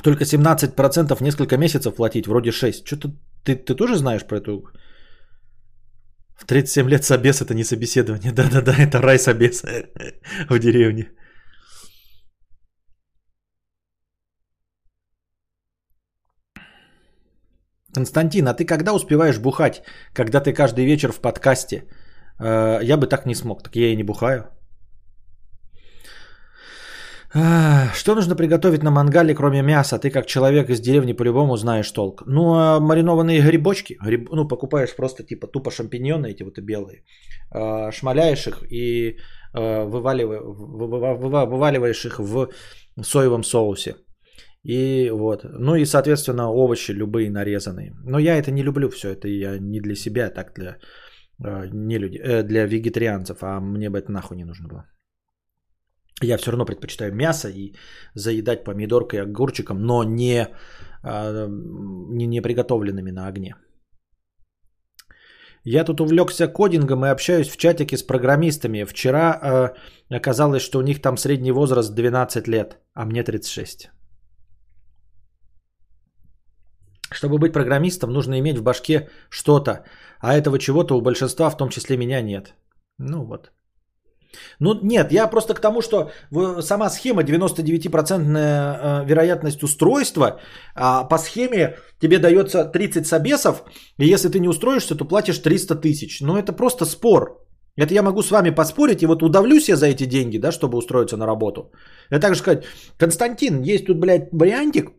Только 17% несколько месяцев платить, вроде 6. Что-то ты, ты тоже знаешь про эту... В 37 лет собес это не собеседование. Да-да-да, это рай собес в деревне. Константин, а ты когда успеваешь бухать? Когда ты каждый вечер в подкасте? Э, я бы так не смог, так я и не бухаю. Что нужно приготовить на мангале, кроме мяса? Ты как человек из деревни по-любому знаешь толк. Ну, а маринованные грибочки, гриб, ну, покупаешь просто типа тупо шампиньоны эти вот белые, а, шмаляешь их и а, вываливаешь, вываливаешь их в соевом соусе. И вот. Ну и, соответственно, овощи любые нарезанные. Но я это не люблю все. Это я не для себя, а так для, не люди, э, для вегетарианцев. А мне бы это нахуй не нужно было. Я все равно предпочитаю мясо и заедать помидоркой и огурчиком, но не, а, не, не приготовленными на огне. Я тут увлекся кодингом и общаюсь в чатике с программистами. Вчера э, оказалось, что у них там средний возраст 12 лет, а мне 36. Чтобы быть программистом, нужно иметь в башке что-то, а этого чего-то у большинства, в том числе меня, нет. Ну вот. Ну нет, я просто к тому, что сама схема 99% э, вероятность устройства, а по схеме тебе дается 30 собесов, и если ты не устроишься, то платишь 300 тысяч. Но это просто спор. Это я могу с вами поспорить, и вот удавлюсь я за эти деньги, да, чтобы устроиться на работу. Это так же сказать, Константин, есть тут, блядь, вариантик,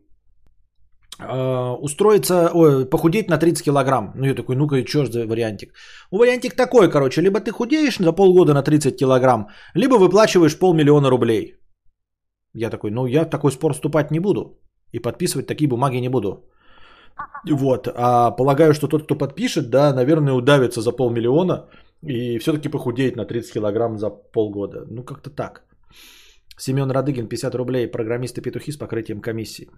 устроиться, ой, похудеть на 30 килограмм. Ну, я такой, ну-ка, что за вариантик? Ну, вариантик такой, короче, либо ты худеешь за полгода на 30 килограмм, либо выплачиваешь полмиллиона рублей. Я такой, ну, я в такой спор вступать не буду. И подписывать такие бумаги не буду. Вот, а полагаю, что тот, кто подпишет, да, наверное, удавится за полмиллиона и все-таки похудеет на 30 килограмм за полгода. Ну, как-то так. Семен Радыгин, 50 рублей, программисты-петухи с покрытием комиссии.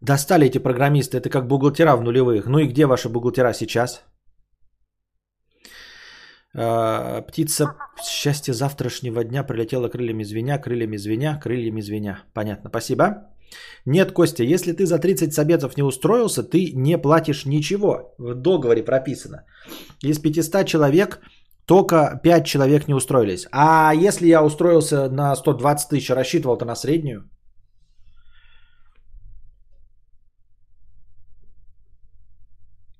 Достали эти программисты, это как бухгалтера в нулевых. Ну и где ваши бухгалтера сейчас? А, птица счастья завтрашнего дня прилетела крыльями звеня, крыльями звеня, крыльями звеня. Понятно, спасибо. Нет, Костя, если ты за 30 собецов не устроился, ты не платишь ничего. В договоре прописано. Из 500 человек только 5 человек не устроились. А если я устроился на 120 тысяч, рассчитывал-то на среднюю?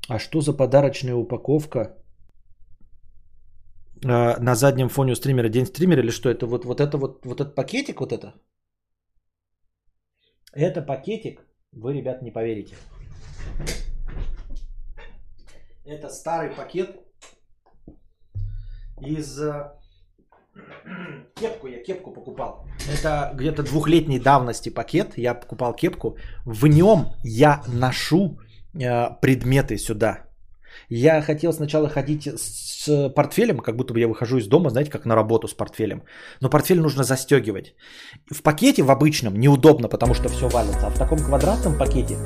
А что за подарочная упаковка а, на заднем фоне у стримера? День стримера или что это? Вот, вот это вот, вот этот пакетик вот это? Это пакетик, вы, ребят, не поверите. Это старый пакет из... Э, кепку я кепку покупал. Это где-то двухлетней давности пакет. Я покупал кепку. В нем я ношу предметы сюда. Я хотел сначала ходить с портфелем, как будто бы я выхожу из дома, знаете, как на работу с портфелем. Но портфель нужно застегивать. В пакете в обычном неудобно, потому что все валится. А в таком квадратном пакете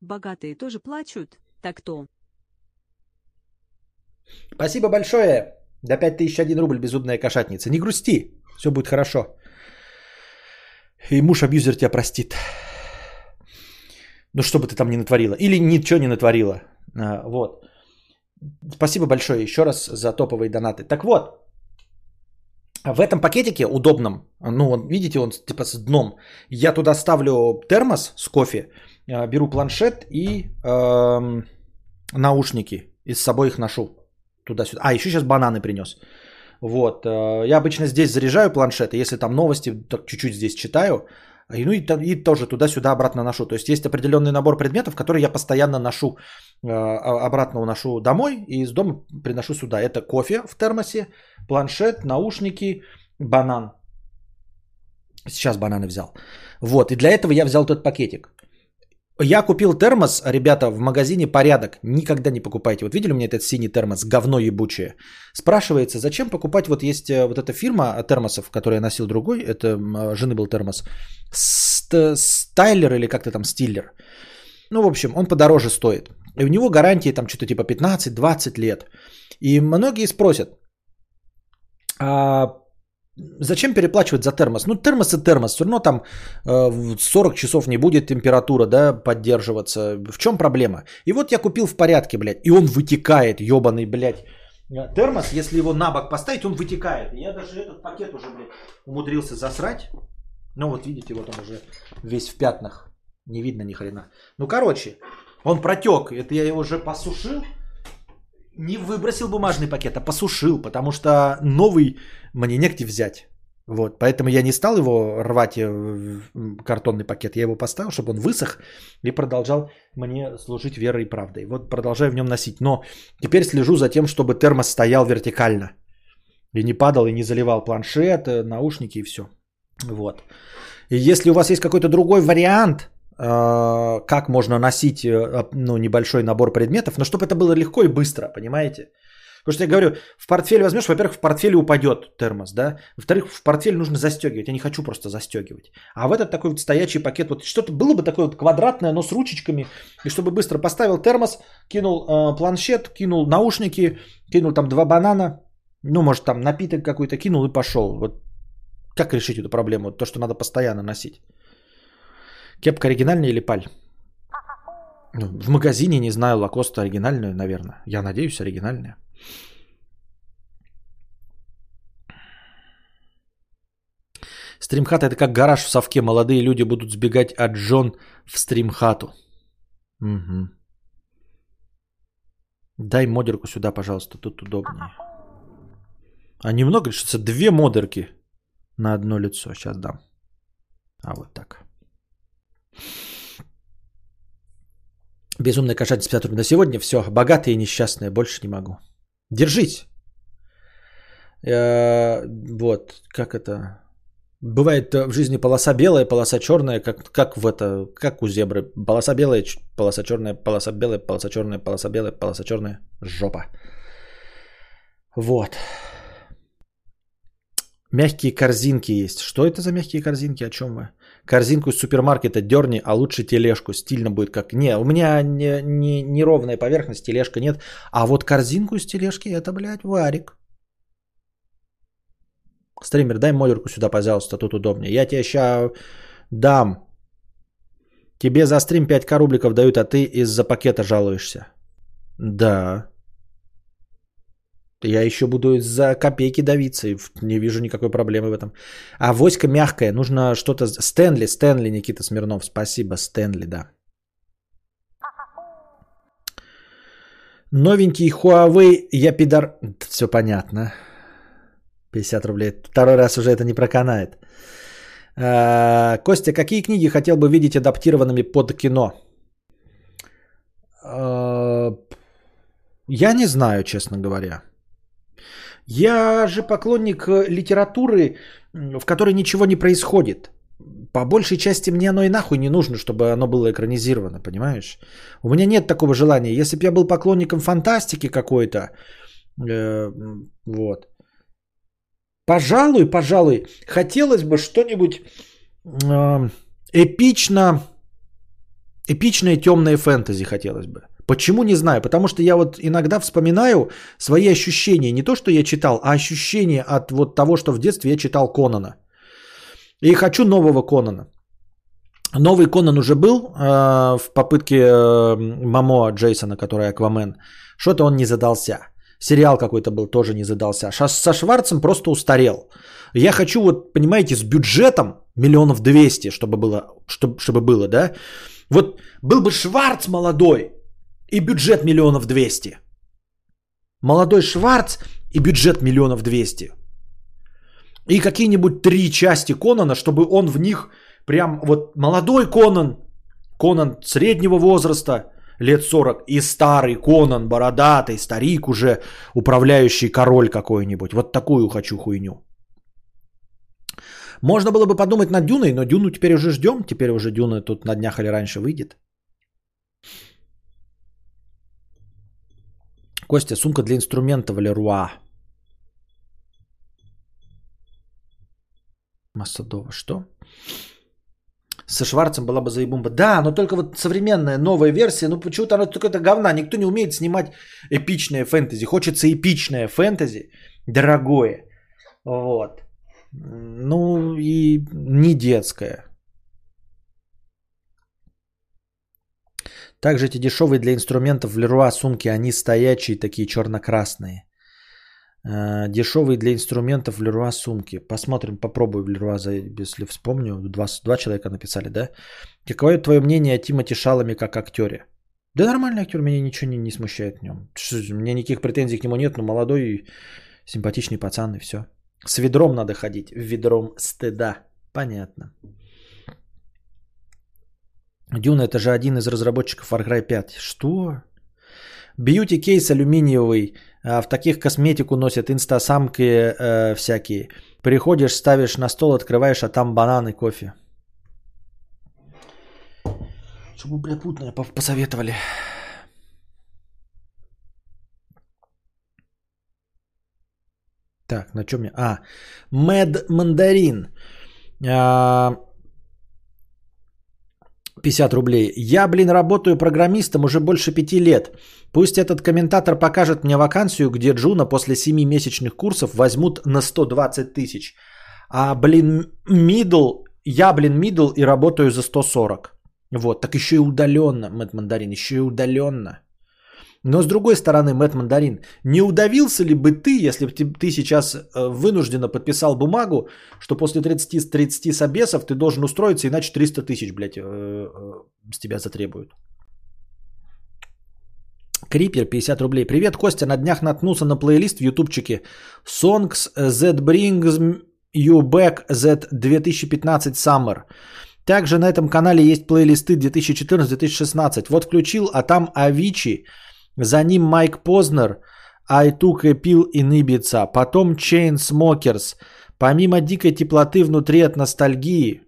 Богатые тоже плачут, так то. Спасибо большое. До 5001 рубль беззубная кошатница. Не грусти, все будет хорошо. И муж-абьюзер тебя простит. Ну, что бы ты там не натворила. Или ничего не натворила. А, вот. Спасибо большое еще раз за топовые донаты. Так вот, в этом пакетике удобном, ну, видите, он типа с дном, я туда ставлю термос с кофе, а, беру планшет и э, наушники, и с собой их ношу туда-сюда. А, еще сейчас бананы принес. Вот. Э, я обычно здесь заряжаю планшет, и если там новости, то чуть-чуть здесь читаю. Ну и, и тоже туда-сюда обратно ношу. То есть есть определенный набор предметов, которые я постоянно ношу, э, обратно уношу домой и из дома приношу сюда. Это кофе в термосе, планшет, наушники, банан. Сейчас бананы взял. Вот, и для этого я взял этот пакетик. Я купил термос, ребята, в магазине «Порядок». Никогда не покупайте. Вот видели у меня этот синий термос, говно ебучее? Спрашивается, зачем покупать, вот есть э, вот эта фирма термосов, которую я носил другой, это э, жены был термос, Стайлер или как-то там Стиллер. Ну, в общем, он подороже стоит. И у него гарантии там что-то типа 15-20 лет. И многие спросят, а Зачем переплачивать за термос? Ну, термос и термос. Все равно там э, 40 часов не будет температура, да, поддерживаться. В чем проблема? И вот я купил в порядке, блядь. И он вытекает, ебаный, блядь. Термос, если его на бок поставить, он вытекает. Я даже этот пакет уже, блядь, умудрился засрать. Ну, вот видите, вот он уже весь в пятнах. Не видно ни хрена. Ну, короче, он протек. Это я его уже посушил не выбросил бумажный пакет, а посушил, потому что новый мне негде взять. Вот, поэтому я не стал его рвать э, в картонный пакет, я его поставил, чтобы он высох и продолжал мне служить верой и правдой. Вот продолжаю в нем носить. Но теперь слежу за тем, чтобы термос стоял вертикально. И не падал, и не заливал планшет, э, наушники и все. Вот. И если у вас есть какой-то другой вариант, как можно носить э, ну, небольшой набор предметов, но чтобы это было легко и быстро, понимаете? Потому что я говорю, в портфель возьмешь, во-первых, в портфеле упадет термос, да, во-вторых, в портфель нужно застегивать, я не хочу просто застегивать. А в этот такой вот стоячий пакет, вот что-то было бы такое вот квадратное, но с ручечками, и чтобы быстро поставил термос, кинул э, планшет, кинул наушники, кинул там два банана, ну, может, там напиток какой-то кинул и пошел. Вот как решить эту проблему? То, что надо постоянно носить. Кепка оригинальная или паль? Ну, в магазине, не знаю, Лакоста оригинальную, наверное. Я надеюсь, оригинальная. Стримхат это как гараж в совке. Молодые люди будут сбегать от Джон в стримхату. Угу. Дай модерку сюда, пожалуйста, тут удобнее. А немного, что две модерки на одно лицо. Сейчас дам. А вот так. Безумная кошатница 50 рублей. На сегодня все. Богатые и несчастные. Больше не могу. Держись. Э, вот. Как это? Бывает в жизни полоса белая, полоса черная, как, как в это, как у зебры. Полоса белая, полоса черная, полоса белая, полоса черная, полоса белая, полоса черная. Жопа. Вот. Мягкие корзинки есть. Что это за мягкие корзинки? О чем вы? Корзинку из супермаркета дерни, а лучше тележку. Стильно будет как... Не, у меня не, не, неровная поверхность, тележка нет. А вот корзинку из тележки, это, блядь, варик. Стример, дай модерку сюда, пожалуйста, тут удобнее. Я тебе сейчас дам. Тебе за стрим 5к рубликов дают, а ты из-за пакета жалуешься. Да. Я еще буду за копейки давиться, не вижу никакой проблемы в этом. А воська мягкая, нужно что-то... Стэнли, Стэнли, Никита Смирнов, спасибо, Стэнли, да. Новенький Huawei, я пидор... Все понятно. 50 рублей. Второй раз уже это не проканает. А, Костя, какие книги хотел бы видеть адаптированными под кино? А, я не знаю, честно говоря. Я же поклонник э, литературы, в которой ничего не происходит. По большей части мне оно и нахуй не нужно, чтобы оно было экранизировано, понимаешь? У меня нет такого желания. Если бы я был поклонником фантастики какой-то, э, вот, пожалуй, пожалуй, хотелось бы что-нибудь э, эпично, эпичное темное фэнтези хотелось бы. Почему не знаю? Потому что я вот иногда вспоминаю свои ощущения. Не то, что я читал, а ощущения от вот того, что в детстве я читал Конана. И хочу нового Конана. Новый Конан уже был э, в попытке э, Мамо Джейсона, который Аквамен. Что-то он не задался. Сериал какой-то был, тоже не задался. Со Шварцем просто устарел. Я хочу, вот, понимаете, с бюджетом миллионов двести, чтобы было, чтобы, чтобы было, да? Вот был бы Шварц молодой, и бюджет миллионов двести. Молодой Шварц и бюджет миллионов двести. И какие-нибудь три части Конана, чтобы он в них прям вот молодой Конан, Конан среднего возраста, лет 40, и старый Конан, бородатый, старик уже, управляющий король какой-нибудь. Вот такую хочу хуйню. Можно было бы подумать над Дюной, но Дюну теперь уже ждем. Теперь уже Дюна тут на днях или раньше выйдет. Костя, сумка для инструментов Леруа. Масадова, что? Со Шварцем была бы заебумба. Да, но только вот современная новая версия, ну почему-то она только это говна. Никто не умеет снимать эпичное фэнтези. Хочется эпичное фэнтези, дорогое. Вот. Ну и не детское. Также эти дешевые для инструментов Леруа сумки, они стоячие, такие черно-красные. Э, дешевые для инструментов Леруа сумки. Посмотрим, попробую в Леруа, если вспомню. Два, два человека написали, да? Какое твое мнение о Тимати Шалами как актере? Да нормальный актер, меня ничего не, не смущает в нем. У меня никаких претензий к нему нет, но молодой, симпатичный пацан и все. С ведром надо ходить, ведром стыда. Понятно. Дюна это же один из разработчиков Far Cry 5. Что? Бьюти кейс алюминиевый. А в таких косметику носят инстасамки э, всякие. Приходишь, ставишь на стол, открываешь, а там бананы, кофе. Чтобы, бля, путное посоветовали. Так, на чем я? А, Mad Мандарин. А, 50 рублей. Я, блин, работаю программистом уже больше пяти лет. Пусть этот комментатор покажет мне вакансию, где Джуна после 7 месячных курсов возьмут на 120 тысяч. А, блин, мидл, я, блин, мидл и работаю за 140. Вот, так еще и удаленно, Мэтт Мандарин, еще и удаленно. Но с другой стороны, Мэтт Мандарин, не удавился ли бы ты, если бы ты сейчас э, вынужденно подписал бумагу, что после 30, 30 собесов ты должен устроиться, иначе 300 тысяч, блядь, э, э, с тебя затребуют? Крипер 50 рублей. Привет, Костя. На днях наткнулся на плейлист в ютубчике Songs That Brings You Back That 2015 Summer. Также на этом канале есть плейлисты 2014-2016. Вот включил, а там Авичи, за ним Майк Познер, I Took a Pill in Ibiza, потом Chainsmokers. Помимо дикой теплоты внутри от ностальгии.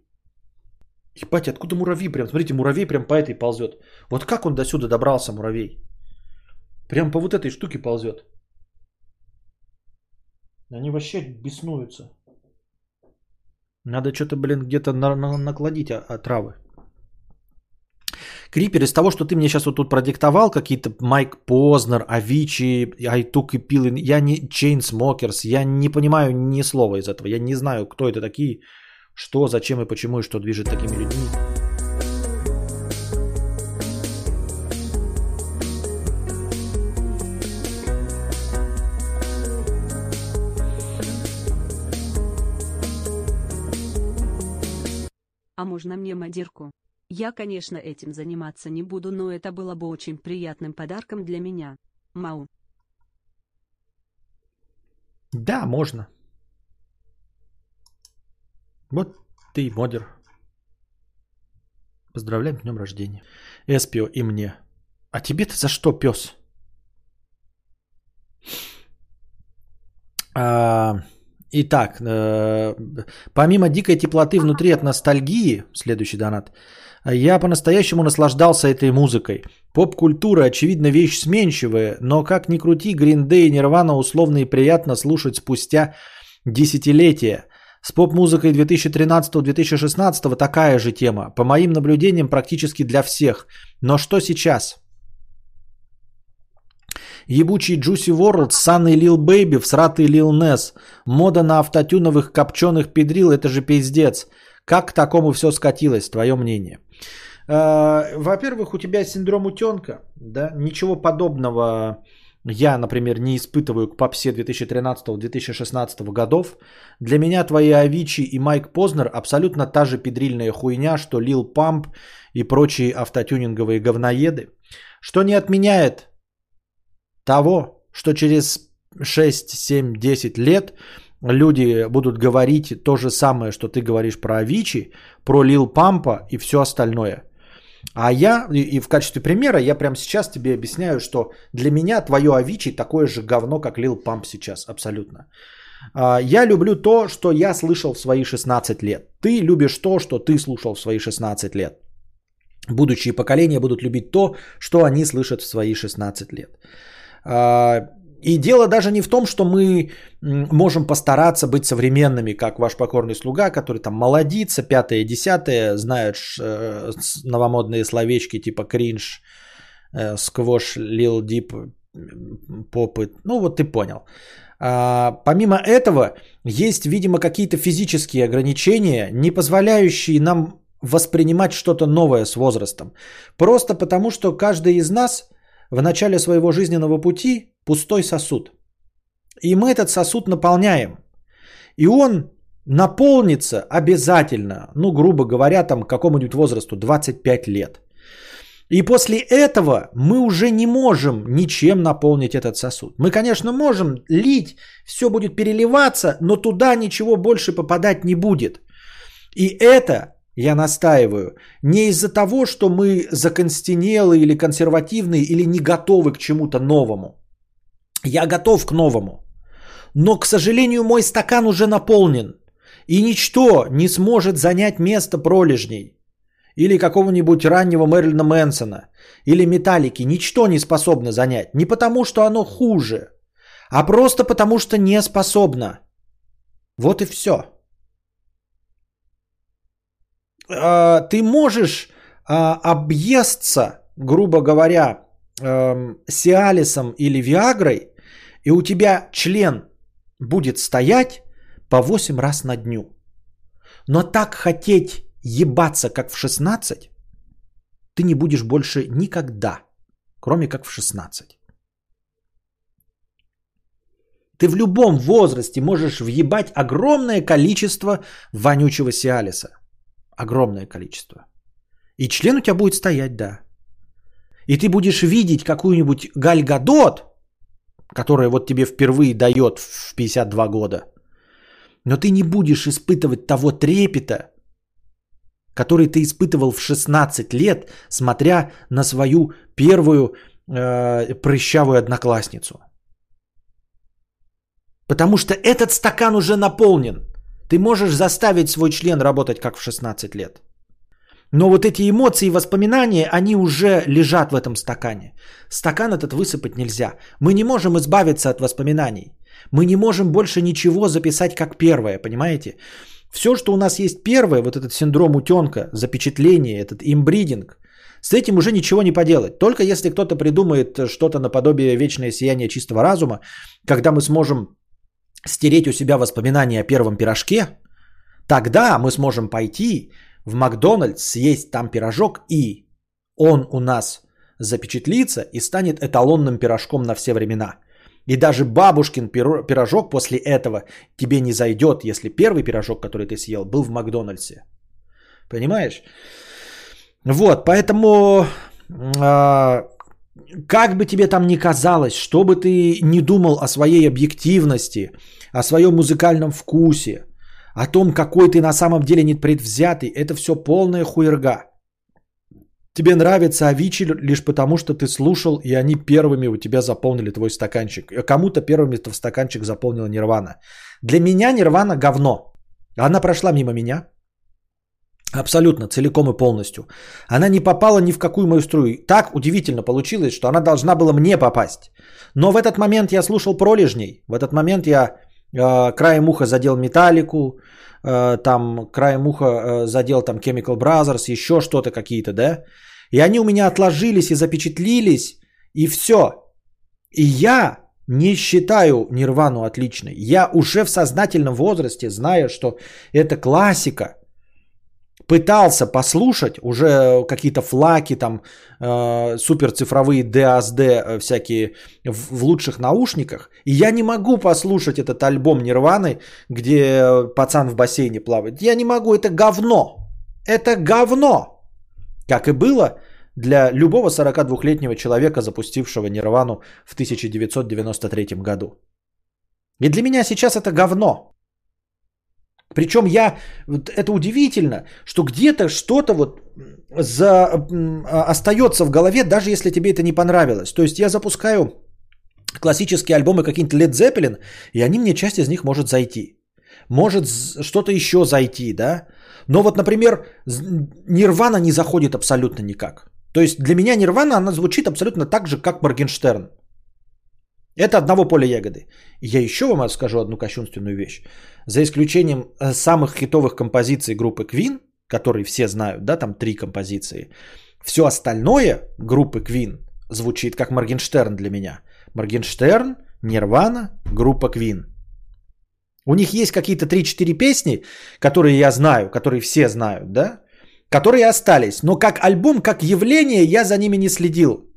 Ебать, откуда муравей? Прям, смотрите, муравей прям по этой ползет. Вот как он до сюда добрался, муравей? Прям по вот этой штуке ползет. Они вообще беснуются. Надо что-то, блин, где-то на- на- накладить отравы. Крипер, из того, что ты мне сейчас вот тут продиктовал, какие-то Mike Posner, Avicii, I Took a Pill in, я не Chainsmokers, я не понимаю ни слова из этого. Я не знаю, кто это такие, что, зачем и почему, и что движет такими людьми. А можно мне мадирку? Я, конечно, этим заниматься не буду, но это было бы очень приятным подарком для меня. Мау. Да, можно. Вот ты модер. Поздравляем с днем рождения. Эспио и мне. А тебе-то за что, пес? А, итак, э, помимо дикой теплоты внутри от ностальгии, следующий донат, я по-настоящему наслаждался этой музыкой. Поп-культура, очевидно, вещь сменчивая, но как ни крути, Green и Nirvana условно и приятно слушать спустя десятилетия. С поп-музыкой 2013-2016 такая же тема. По моим наблюдениям, практически для всех. Но что сейчас? Ебучий Juicy World, Sun и Lil Baby, всратый Lil Ness. Мода на автотюновых копченых педрил, это же пиздец. Как к такому все скатилось, твое мнение? Э, Во-первых, у тебя синдром утенка, да, ничего подобного я, например, не испытываю к попсе 2013-2016 годов. Для меня твои Авичи и Майк Познер абсолютно та же педрильная хуйня, что Лил Памп и прочие автотюнинговые говноеды. Что не отменяет того, что через 6, 7, 10 лет люди будут говорить то же самое, что ты говоришь про Авичи, про Лил Пампа и все остальное. А я, и, в качестве примера, я прямо сейчас тебе объясняю, что для меня твое Авичи такое же говно, как Лил Памп сейчас, абсолютно. А, Я люблю то, что я слышал в свои 16 лет. Ты любишь то, что ты слушал в свои 16 лет. Будущие поколения будут любить то, что они слышат в свои 16 лет. А, И дело даже не в том, что мы можем постараться быть современными, как ваш покорный слуга, который там молодится, пятое, десятое, знает ш- э, новомодные словечки типа кринж, э, сквош, лил дип, попы. Ну вот ты понял. А, помимо этого, есть, видимо, какие-то физические ограничения, не позволяющие нам воспринимать что-то новое с возрастом. Просто потому, что каждый из нас в начале своего жизненного пути пустой сосуд. И мы этот сосуд наполняем. И он наполнится обязательно, ну, грубо говоря, там какому-нибудь возрасту 25 лет. И после этого мы уже не можем ничем наполнить этот сосуд. Мы, конечно, можем лить, все будет переливаться, но туда ничего больше попадать не будет. И это, я настаиваю, не из-за того, что мы законстенелые или консервативные или не готовы к чему-то новому. Я готов к новому. Но, к сожалению, мой стакан уже наполнен. И ничто не сможет занять место пролежней. Или какого-нибудь раннего Мэрилина Мэнсона. Или Металлики. Ничто не способно занять. Не потому, что оно хуже. А просто потому, что не способно. Вот и все. Ты можешь а, объесться, грубо говоря, эм, Сиалисом или Виагрой, и у тебя член будет стоять по 8 раз на дню. Но так хотеть ебаться, как в 16, ты не будешь больше никогда, кроме как в 16. Ты в любом возрасте можешь въебать огромное количество вонючего Сиалиса. Огромное количество. И член у тебя будет стоять, да. и ты будешь видеть какую-нибудь Галь Гадот, которая вот тебе впервые дает в 52 года, но ты не будешь испытывать того трепета, который ты испытывал в 16 лет, смотря на свою первую э, прыщавую одноклассницу. Потому что этот стакан уже наполнен. Ты можешь заставить свой член работать как в 16 лет. Но вот эти эмоции и воспоминания, они уже лежат в этом стакане. Стакан этот высыпать нельзя. Мы не можем избавиться от воспоминаний. Мы не можем больше ничего записать как первое, понимаете? Все, что у нас есть первое, вот этот синдром утенка, запечатление, этот имбридинг, с этим уже ничего не поделать. Только если кто-то придумает что-то наподобие вечное сияние чистого разума, когда мы сможем стереть у себя воспоминания о первом пирожке, тогда мы сможем пойти в Макдональдс, съесть там пирожок, и он у нас запечатлится и станет эталонным пирожком на все времена. И даже бабушкин пирожок после этого тебе не зайдет, если первый пирожок, который ты съел, был в Макдональдсе. Понимаешь? Вот, поэтому э, как бы тебе там ни казалось, что бы ты ни думал о своей объективности, о своем музыкальном вкусе, о том, какой ты на самом деле не предвзятый, это все полная хуерга. Тебе нравится Авичи лишь потому, что ты слушал, и они первыми у тебя заполнили твой стаканчик. А кому-то первыми в стаканчик заполнила Нирвана. Для меня Нирвана говно. Она прошла мимо меня. Абсолютно, целиком и полностью. Она не попала ни в какую мою струю. Так удивительно получилось, что она должна была мне попасть. Но в этот момент я слушал пролежней. В этот момент я э, краем уха задел металлику, э, там краем уха э, задел там Chemical Brothers, еще что-то какие-то, да. И они у меня отложились и запечатлились, и все. И я не считаю Нирвану отличной. Я уже в сознательном возрасте, зная, что это классика, пытался послушать уже какие-то флаки, там э, суперцифровые DASD э, всякие в, в лучших наушниках, и я не могу послушать этот альбом Нирваны, где пацан в бассейне плавает. Я не могу, это говно. Это говно. Как и было для любого 42-летнего человека, запустившего Нирвану в 1993 году. И для меня сейчас это говно. Причем я, это удивительно, что где-то что-то вот за, а, остается в голове, даже если тебе это не понравилось. То есть я запускаю классические альбомы какие-нибудь Led Zeppelin, и они мне часть из них может зайти. Может что-то еще зайти, да? Но вот, например, Нирвана не заходит абсолютно никак. То есть для меня Нирвана, она звучит абсолютно так же, как Моргенштерн. Это одного поля ягоды. Я еще вам скажу одну кощунственную вещь. За исключением э, самых хитовых композиций группы Queen, которые все знают, да, там три композиции, все остальное группы Queen звучит как Моргенштерн для меня. Моргенштерн, Нирвана, группа Queen. У них есть какие-то 3-4 песни, которые я знаю, которые все знают, да, которые остались. Но как альбом, как явление я за ними не следил.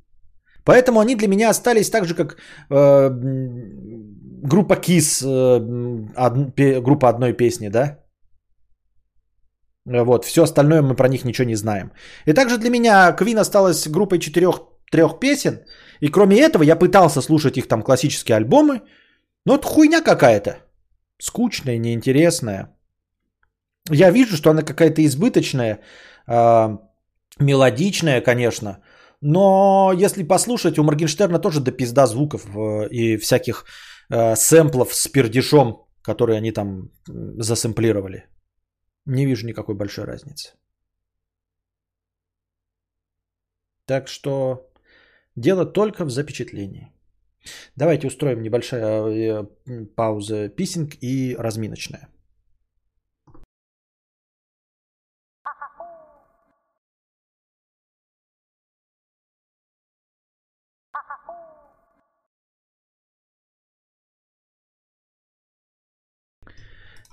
Поэтому они для меня остались так же, как э, группа Kiss, э, од, группа одной песни, да? Вот, все остальное мы про них ничего не знаем. И также для меня Queen осталась группой четырех трех песен. И кроме этого я пытался слушать их там классические альбомы. Но это хуйня какая-то. Скучная, неинтересная. Я вижу, что она какая-то избыточная, э, мелодичная, конечно. Но если послушать, у Моргенштерна тоже до пизда звуков э, и всяких э, сэмплов с пердежом, которые они там засэмплировали. Не вижу никакой большой разницы. Так что дело только в запечатлении. Давайте устроим небольшая э, пауза писинг и разминочная.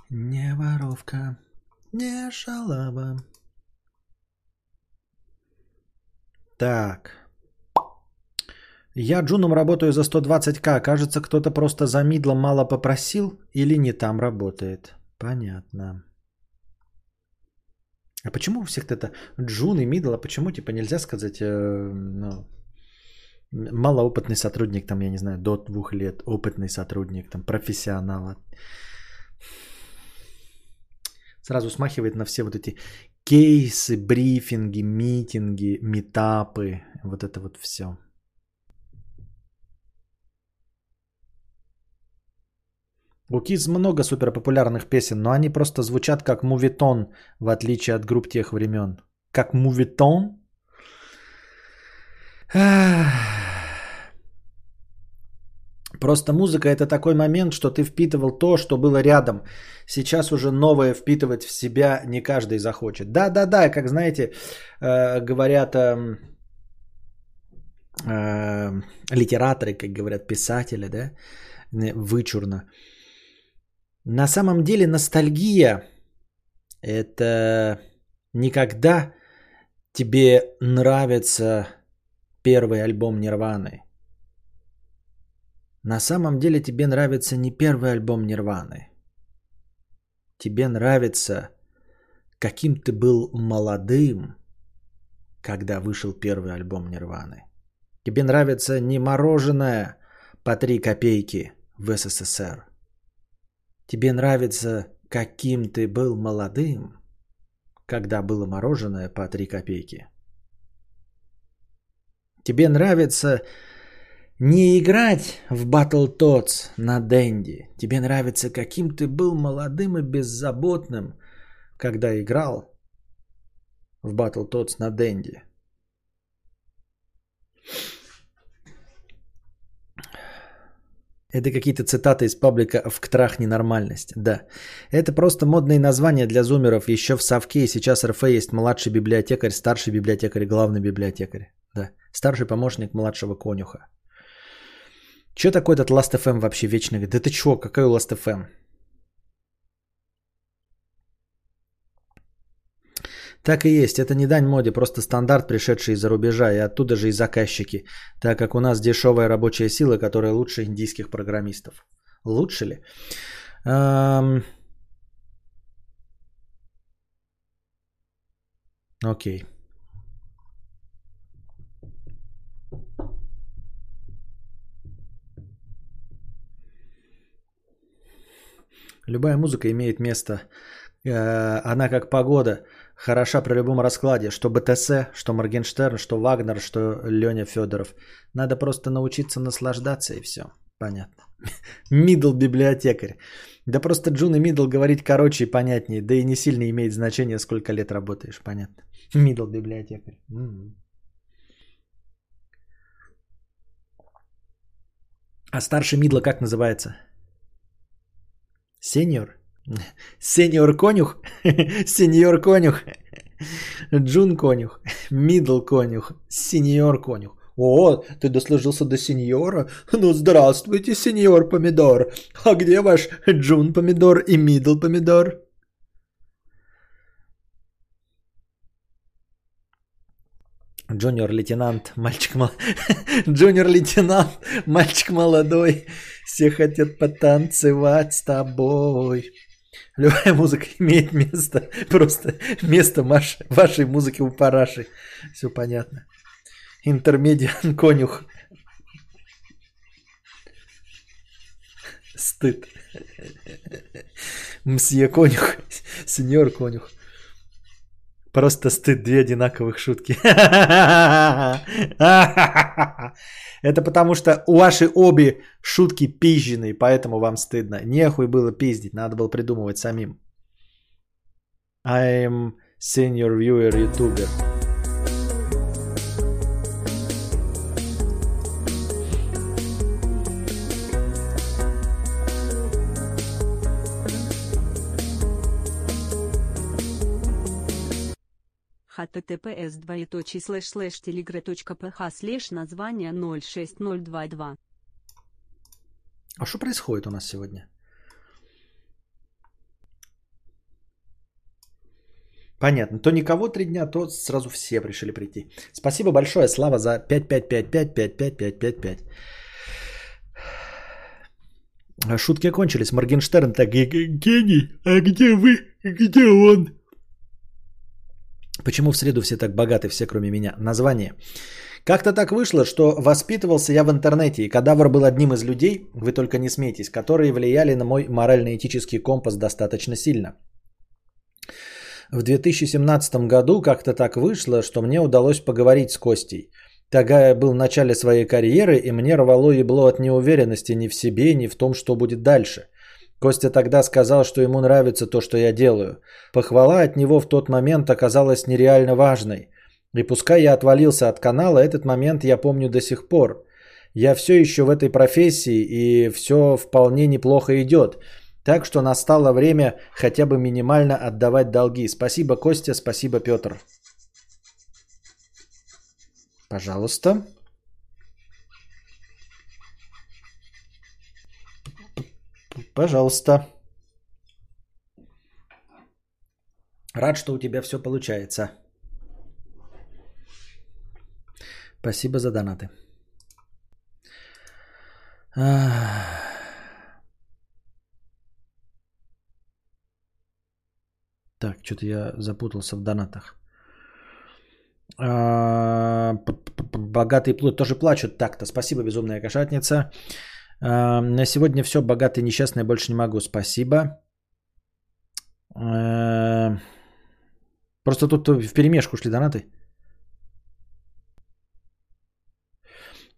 Не воровка, не шалава. Так. Я джуном работаю за 120к. Кажется, кто-то просто за мидлом мало попросил или не там работает. Понятно. А почему у всех это джун и мидл? А почему типа нельзя сказать, э, ну, Малоопытный сотрудник, там, я не знаю, до двух лет, опытный сотрудник, там, профессионал. Сразу смахивает на все вот эти кейсы, брифинги, митинги, метапы, вот это вот все. У Киз много суперпопулярных песен, но они просто звучат как мувитон, в отличие от групп тех времен. Как мувитон? Просто музыка это такой момент, что ты впитывал то, что было рядом. Сейчас уже новое впитывать в себя не каждый захочет. Да, да, да, как знаете, э, говорят э, э, литераторы, как говорят писатели, да, вычурно. На самом деле ностальгия это никогда тебе нравится первый альбом Нирваны. На самом деле тебе нравится не первый альбом Нирваны. Тебе нравится, каким ты был молодым, когда вышел первый альбом Нирваны. Тебе нравится не мороженое по 3 копейки в СССР. Тебе нравится, каким ты был молодым, когда было мороженое по 3 копейки. Тебе нравится не играть в Battletoads на Дэнди. Тебе нравится, каким ты был молодым и беззаботным, когда играл в Battletoads на Дэнди. Это какие-то цитаты из паблика «В ктрах ненормальность». Да. Это просто модные названия для зумеров. Еще в Совке и сейчас РФ есть младший библиотекарь, старший библиотекарь, главный библиотекарь. Да. Старший помощник младшего конюха. Че такой этот Last FM вообще вечный? Да ты чё, какой Last FM? Так и есть, это не дань моде, просто стандарт, пришедший из-за рубежа, и оттуда же и заказчики, так как у нас дешевая рабочая сила, которая лучше индийских программистов. Лучше ли? Эм... Окей. Любая музыка имеет место. Э, она как погода, хороша при любом раскладе. Что BTS, что Моргенштерн, что Вагнер, что Леня Федоров. Надо просто научиться наслаждаться и все. Понятно. Мидл библиотекарь. Да просто Джун и Мидл говорить короче и понятнее. Да и не сильно имеет значение, сколько лет работаешь. Понятно. Мидл библиотекарь. А старший Мидла как называется? Сеньор? Сеньор конюх? Сеньор конюх? Джун конюх? Мидл конюх? Сеньор конюх? О, ты дослужился до сеньора? Ну, здравствуйте, сеньор помидор. А где ваш Джун помидор и Мидл помидор? Junior лейтенант, мальчик мал... Junior лейтенант, мальчик молодой. Все хотят потанцевать с тобой. Любая музыка имеет место. Просто место вашей музыки у параши. Все понятно. Intermediate конюх. Стыд. Мсье конюх. Сеньор конюх. Просто стыд, две одинаковых шутки. Это потому что у ваши обе шутки пизженые, поэтому вам стыдно. Нехуй было пиздить, надо было придумывать самим. I am senior viewer youtuber. Https двоеточие слэш слэш telegra.ph слэш название 06022. А что происходит у нас сегодня? Понятно. То никого три дня, то сразу все решили прийти. Спасибо большое, Слава, за 5555555555. Шутки окончились. Моргенштерн так, гений, а где вы? Где он? Почему в среду все так богаты, все кроме меня? Название. Как-то так вышло, что воспитывался я в интернете, и кадавр был одним из людей, вы только не смейтесь, которые влияли на мой морально-этический компас достаточно сильно. В 2017 году как-то так вышло, что мне удалось поговорить с Костей. Тогда я был в начале своей карьеры, и мне рвало ебло от неуверенности ни в себе, ни в том, что будет дальше. Костя тогда сказал, что ему нравится то, что я делаю. Похвала от него в тот момент оказалась нереально важной. И пускай я отвалился от канала, этот момент я помню до сих пор. Я все еще в этой профессии, и все вполне неплохо идет. Так что настало время хотя бы минимально отдавать долги. Спасибо, Костя, спасибо, Петр. Пожалуйста. Пожалуйста. Рад, что у тебя все получается. Спасибо за донаты. Так, что-то я запутался в донатах. А, богатый плод тоже плачут так-то. Спасибо, безумная кошатница. А, на сегодня все. Богатый несчастный больше не могу. Спасибо. А, просто тут в перемешку шли донаты.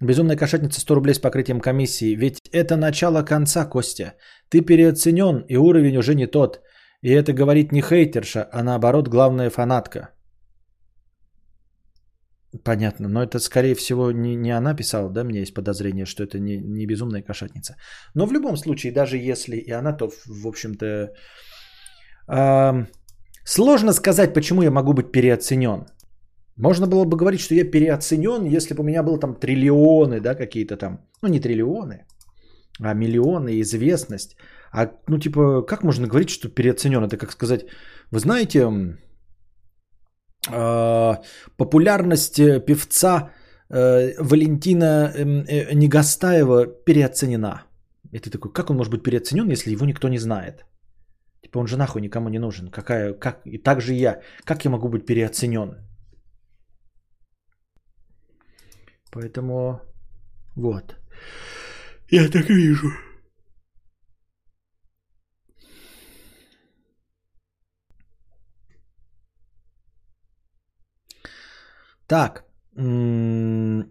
Безумная кошатница 100 рублей с покрытием комиссии. Ведь это начало конца, Костя. Ты переоценен, и уровень уже не тот. И это говорит не хейтерша, а наоборот главная фанатка. Понятно, но это скорее всего не, не она писала, да, мне есть подозрение, что это не, не безумная кошатница. Но в любом случае, даже если и она, то, в общем-то, э, сложно сказать, почему я могу быть переоценен. Можно было бы говорить, что я переоценен, если бы у меня было там триллионы, да, какие-то там, ну не триллионы, а миллионы, известность. А, ну типа, как можно говорить, что переоценен? Это как сказать, вы знаете, популярность певца э, Валентина э, Негастаева переоценена. И ты такой, как он может быть переоценен, если его никто не знает? Типа он же нахуй никому не нужен. Какая, как, и так же я. Как я могу быть переоценен? Поэтому вот. Я так вижу. Так,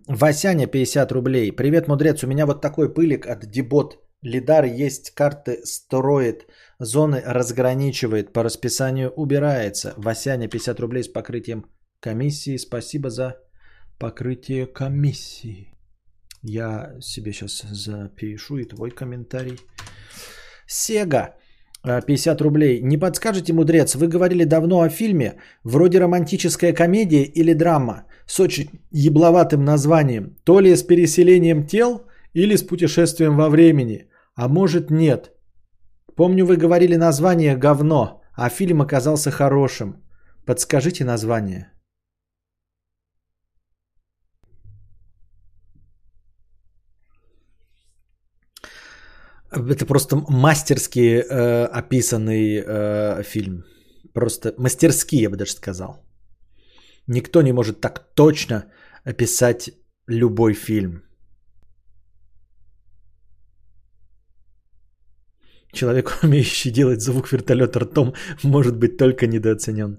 Васяня 50 рублей. Привет, мудрец. У меня вот такой пылик от Дебот. Лидар есть, карты строит, зоны разграничивает, по расписанию убирается. Васяня 50 рублей с покрытием комиссии. Спасибо за покрытие комиссии. Я себе сейчас запишу и твой комментарий. Сега. 50 рублей. Не подскажете, мудрец, вы говорили давно о фильме, вроде романтическая комедия или драма, с очень ебловатым названием, то ли с переселением тел или с путешествием во времени, а может нет. Помню, вы говорили название говно, а фильм оказался хорошим. Подскажите название. Это просто мастерски э, описанный э, фильм. Просто мастерски, я бы даже сказал. Никто не может так точно описать любой фильм. Человек, умеющий делать звук вертолета ртом, может быть только недооценен.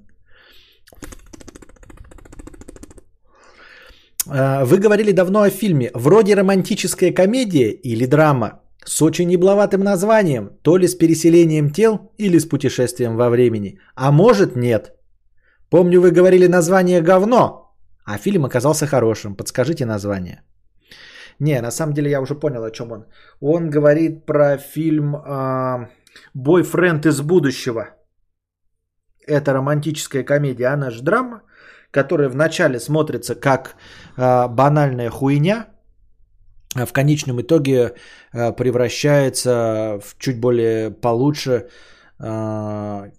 Э, вы говорили давно о фильме. Вроде романтическая комедия или драма. С очень небловатым названием, то ли с переселением тел или с путешествием во времени. А может нет. Помню, вы говорили название говно, а фильм оказался хорошим. Подскажите название. Не, на самом деле я уже понял, о чем он. Он говорит про фильм э, «Бойфренд из будущего». Это романтическая комедия, она же драма, которая вначале смотрится как э, банальная хуйня – в конечном итоге э, превращается в чуть более получше э,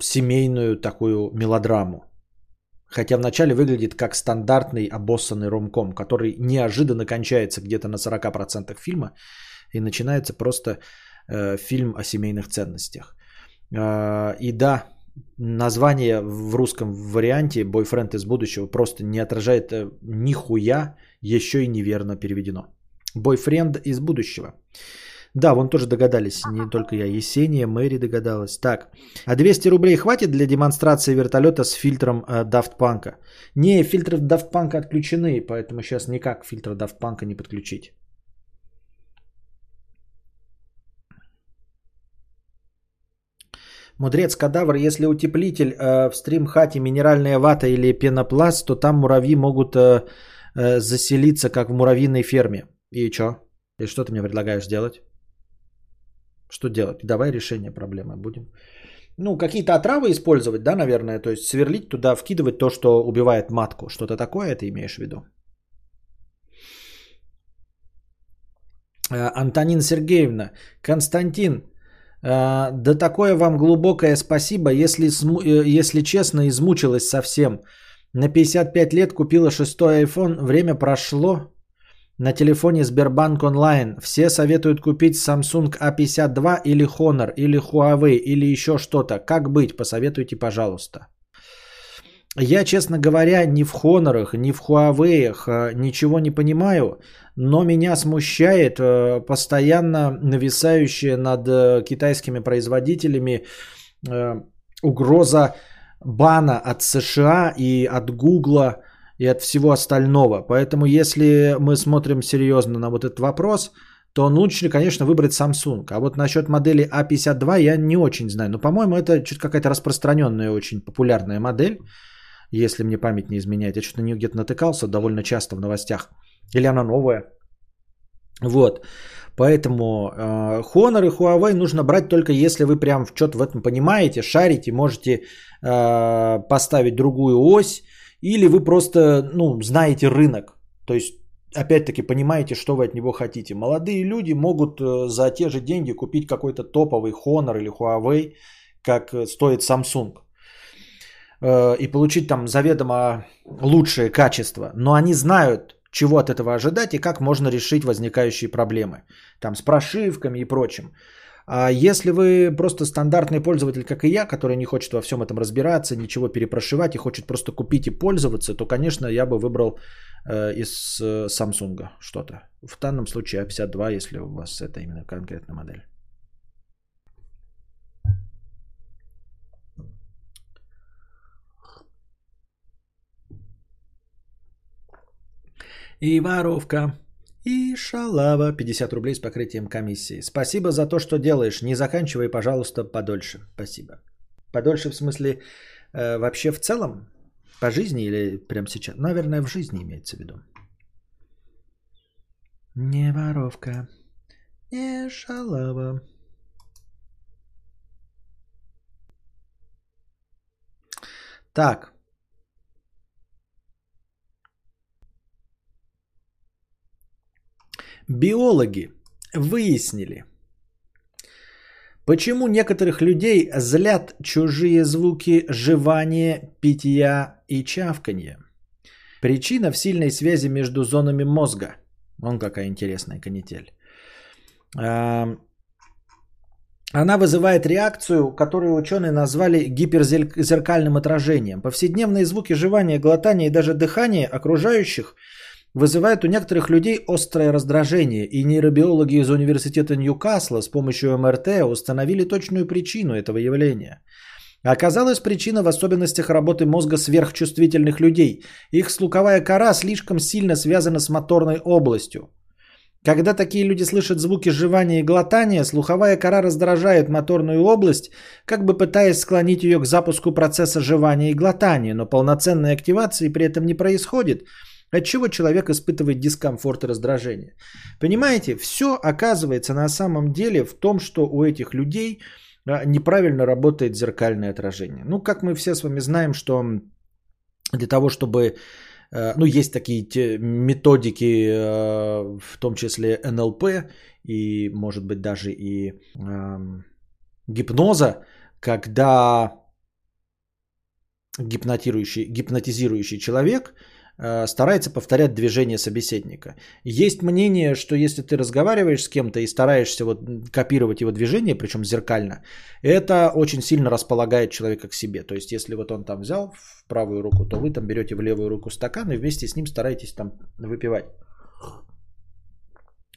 семейную такую мелодраму. Хотя вначале выглядит как стандартный обоссанный ромком, который неожиданно кончается где-то на 40% фильма и начинается просто фильм о семейных ценностях. И да, название в русском варианте «Бойфренд из будущего» просто не отражает э, нихуя, еще и неверно переведено. «Бойфренд из будущего». Да, вон тоже догадались, не только я. Есения, Мэри догадалась. Так, а 200 рублей хватит для демонстрации вертолета с фильтром э, Daft Punk? Не, фильтры Daft Punk отключены, поэтому сейчас никак фильтр Daft Punk не подключить. Мудрец кадавр, если утеплитель э, в стрим-хате минеральная вата или пенопласт, то там муравьи могут э, э, заселиться, как в муравьиной ферме. И что? И что ты мне предлагаешь сделать? Что делать? Давай решение проблемы будем. Ну, какие-то отравы использовать, да, наверное, то есть сверлить туда, вкидывать то, что убивает матку. Что-то такое ты имеешь в виду? Э, Антонин Сергеевна, Константин, э, да такое вам глубокое спасибо, если, э, если честно, измучилась совсем. На 55 лет купила шестой iPhone, время прошло, на телефоне Сбербанк онлайн. Все советуют купить Samsung A52 или Honor, или Huawei, или еще что-то. Как быть? Посоветуйте, пожалуйста. Я, честно говоря, ни в Honor, ни в Huawei а, ничего не понимаю, но меня смущает э, постоянно нависающая над э, китайскими производителями э, угроза бана от США и от Гугла – и от всего остального. Поэтому если мы смотрим серьезно на вот этот вопрос, то лучше, конечно, выбрать Samsung. А вот насчет модели A52 я не очень знаю. Но, по-моему, это чуть какая-то распространенная, очень популярная модель, если мне память не изменяет. Я что-то нее где-то натыкался довольно часто в новостях. Или она новая. Вот. Поэтому э, Honor и Huawei нужно брать только если вы прям что-то в этом понимаете, шарите, можете э, поставить другую ось, или вы просто, ну, знаете рынок. То есть, опять-таки, понимаете, что вы от него хотите. Молодые люди могут э, за те же деньги купить какой-то топовый Honor или Huawei, как э, стоит Samsung. Э, и получить там заведомо лучшее качество. Но они знают, чего от этого ожидать и как можно решить возникающие проблемы. Там с прошивками и прочим. А если вы просто стандартный пользователь, как и я, который не хочет во всем этом разбираться, ничего перепрошивать и хочет просто купить и пользоваться, то, конечно, я бы выбрал э, из э, Samsung что-то. В данном случае A52, если у вас это именно конкретная модель. И воровка и шалава 50 рублей с покрытием комиссии. Спасибо за то, что делаешь. Не заканчивай, пожалуйста, подольше. Спасибо. Подольше в смысле э, вообще в целом? По жизни или прямо сейчас? Наверное, в жизни имеется в виду. Не воровка, не шалава. Так, Биологи выяснили, почему некоторых людей злят чужие звуки жевания, питья и чавканья. Причина в сильной связи между зонами мозга. Вон какая интересная канитель. А, она вызывает реакцию, которую ученые назвали гиперзеркальным отражением. Повседневные звуки жевания, глотания и даже дыхания окружающих – вызывает у некоторых людей острое раздражение, и нейробиологи из университета Ньюкасла с помощью МРТ установили точную причину этого явления. Оказалась причина в особенностях работы мозга сверхчувствительных людей. Их слуховая кора слишком сильно связана с моторной областью. Когда такие люди слышат звуки жевания и глотания, слуховая кора раздражает моторную область, как бы пытаясь склонить ее к запуску процесса жевания и глотания, но полноценной активации при этом не происходит – от чего человек испытывает дискомфорт и раздражение? Понимаете, все оказывается на самом деле в том, что у этих людей а, неправильно работает зеркальное отражение. Ну, как мы все с вами знаем, что для того, чтобы э, ну, есть такие методики, э, в том числе НЛП и, может быть, даже и гипноза, когда гипнотирующий, гипнотизирующий человек старается повторять движение собеседника. Есть мнение, что если ты разговариваешь с кем-то и стараешься вот копировать его движение, причем зеркально, это очень сильно располагает человека к себе. То есть если вот он там взял в правую руку, то вы там берете в левую руку стакан и вместе с ним стараетесь там выпивать.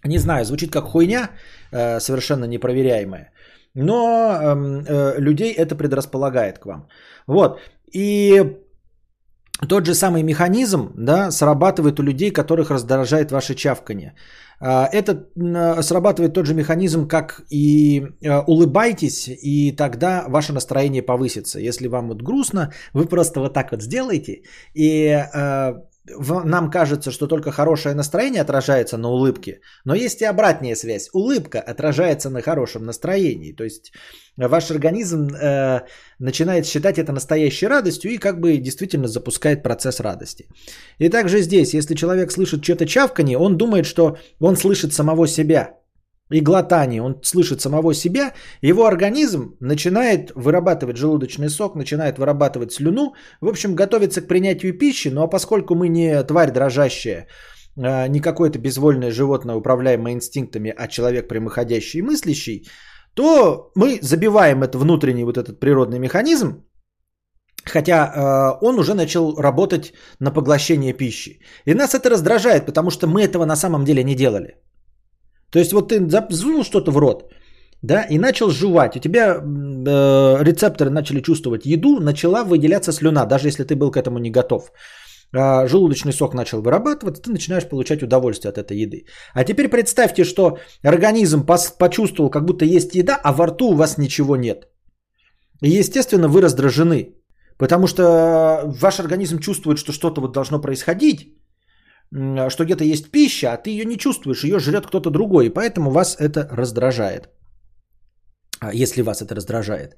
Не знаю, звучит как хуйня, э, совершенно непроверяемая. Но эм, э, людей это предрасполагает к вам. Вот. И тот же самый механизм да, срабатывает у людей, которых раздражает ваше чавканье. А, это срабатывает тот же механизм, как и э, улыбайтесь, и тогда ваше настроение повысится. Если вам вот грустно, вы просто вот так вот сделаете, и нам кажется, что только хорошее настроение отражается на улыбке, но есть и обратная связь. Улыбка отражается на хорошем настроении. То есть ваш организм э, начинает считать это настоящей радостью и как бы действительно запускает процесс радости. И также здесь, если человек слышит что-то чавканье, он думает, что он слышит самого себя и глотание, он слышит самого себя, его организм начинает вырабатывать желудочный сок, начинает вырабатывать слюну, в общем, готовится к принятию пищи, ну а поскольку мы не тварь дрожащая, а, не какое-то безвольное животное, управляемое инстинктами, а человек прямоходящий и мыслящий, то мы забиваем это внутренний вот этот природный механизм, хотя э, он уже начал работать на поглощение пищи. И нас это раздражает, потому что мы этого на самом деле не делали. То есть вот ты засунул что-то в рот, да, и начал жевать. У тебя э, рецепторы начали чувствовать еду, начала выделяться слюна, даже если ты был к этому не готов. Э, желудочный сок начал вырабатываться, ты начинаешь получать удовольствие от этой еды. А теперь представьте, что организм пос- почувствовал, как будто есть еда, а во рту у вас ничего нет. И, естественно, вы раздражены, потому что ваш организм чувствует, что что-то вот должно происходить, что где-то есть пища, а ты ее не чувствуешь, ее жрет кто-то другой, и поэтому вас это раздражает. А, если вас это раздражает.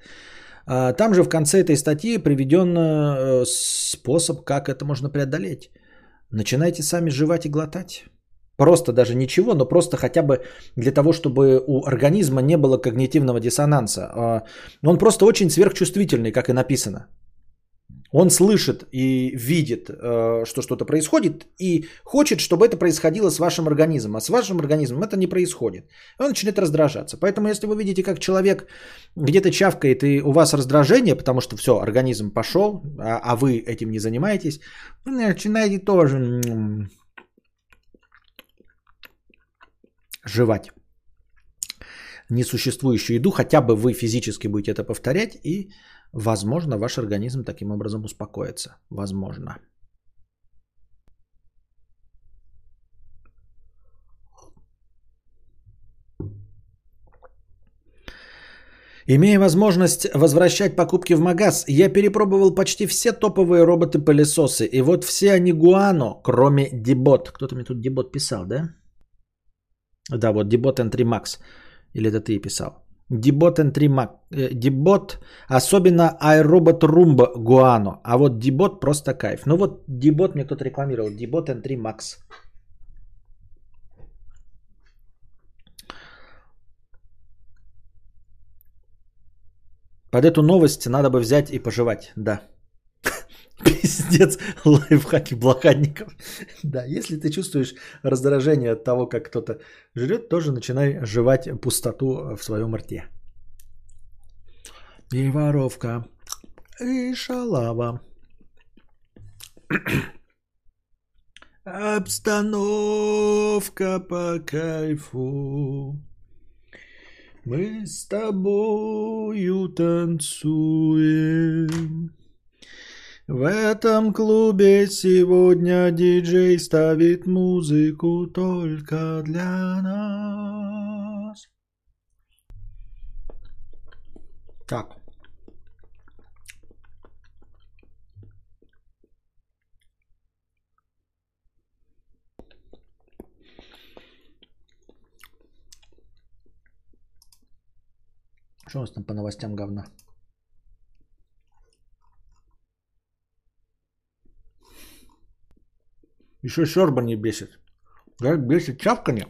А, там же в конце этой статьи приведен э, способ, как это можно преодолеть. Начинайте сами жевать и глотать. Просто даже ничего, но просто хотя бы для того, чтобы у организма не было когнитивного диссонанса. А, он просто очень сверхчувствительный, как и написано. Он слышит и видит, э, что что-то происходит, и хочет, чтобы это происходило с вашим организмом. А с вашим организмом это не происходит. Он начинает раздражаться. Поэтому, если вы видите, как человек где-то чавкает, и у вас раздражение, потому что все, организм пошел, а, а вы этим не занимаетесь, начинаете тоже жевать несуществующую еду, хотя бы вы физически будете это повторять, и Возможно, ваш организм таким образом успокоится. Возможно. Имея возможность возвращать покупки в магаз, я перепробовал почти все топовые роботы-пылесосы. И вот все они гуано, кроме Дебот. Кто-то мне тут Дебот писал, да? Да, вот Дебот N3 Max. Или это ты писал? Дибот N3 Mac. Дибот, особенно iRobot Roomba Guano. А вот Дибот просто кайф. Ну вот Дибот мне кто-то рекламировал. Дибот N3 Max. Под эту новость надо бы взять и пожевать, да. Пиздец, лайфхаки блокадников. Да, если ты чувствуешь раздражение от того, как кто-то жрет, тоже начинай жевать пустоту в своем рте. И воровка, и шалава. Обстановка по кайфу. Мы с тобою танцуем. В этом клубе сегодня диджей ставит музыку только для нас. Так. Что у нас там по новостям говна? Еще серба не бесит. как бесит чавканье.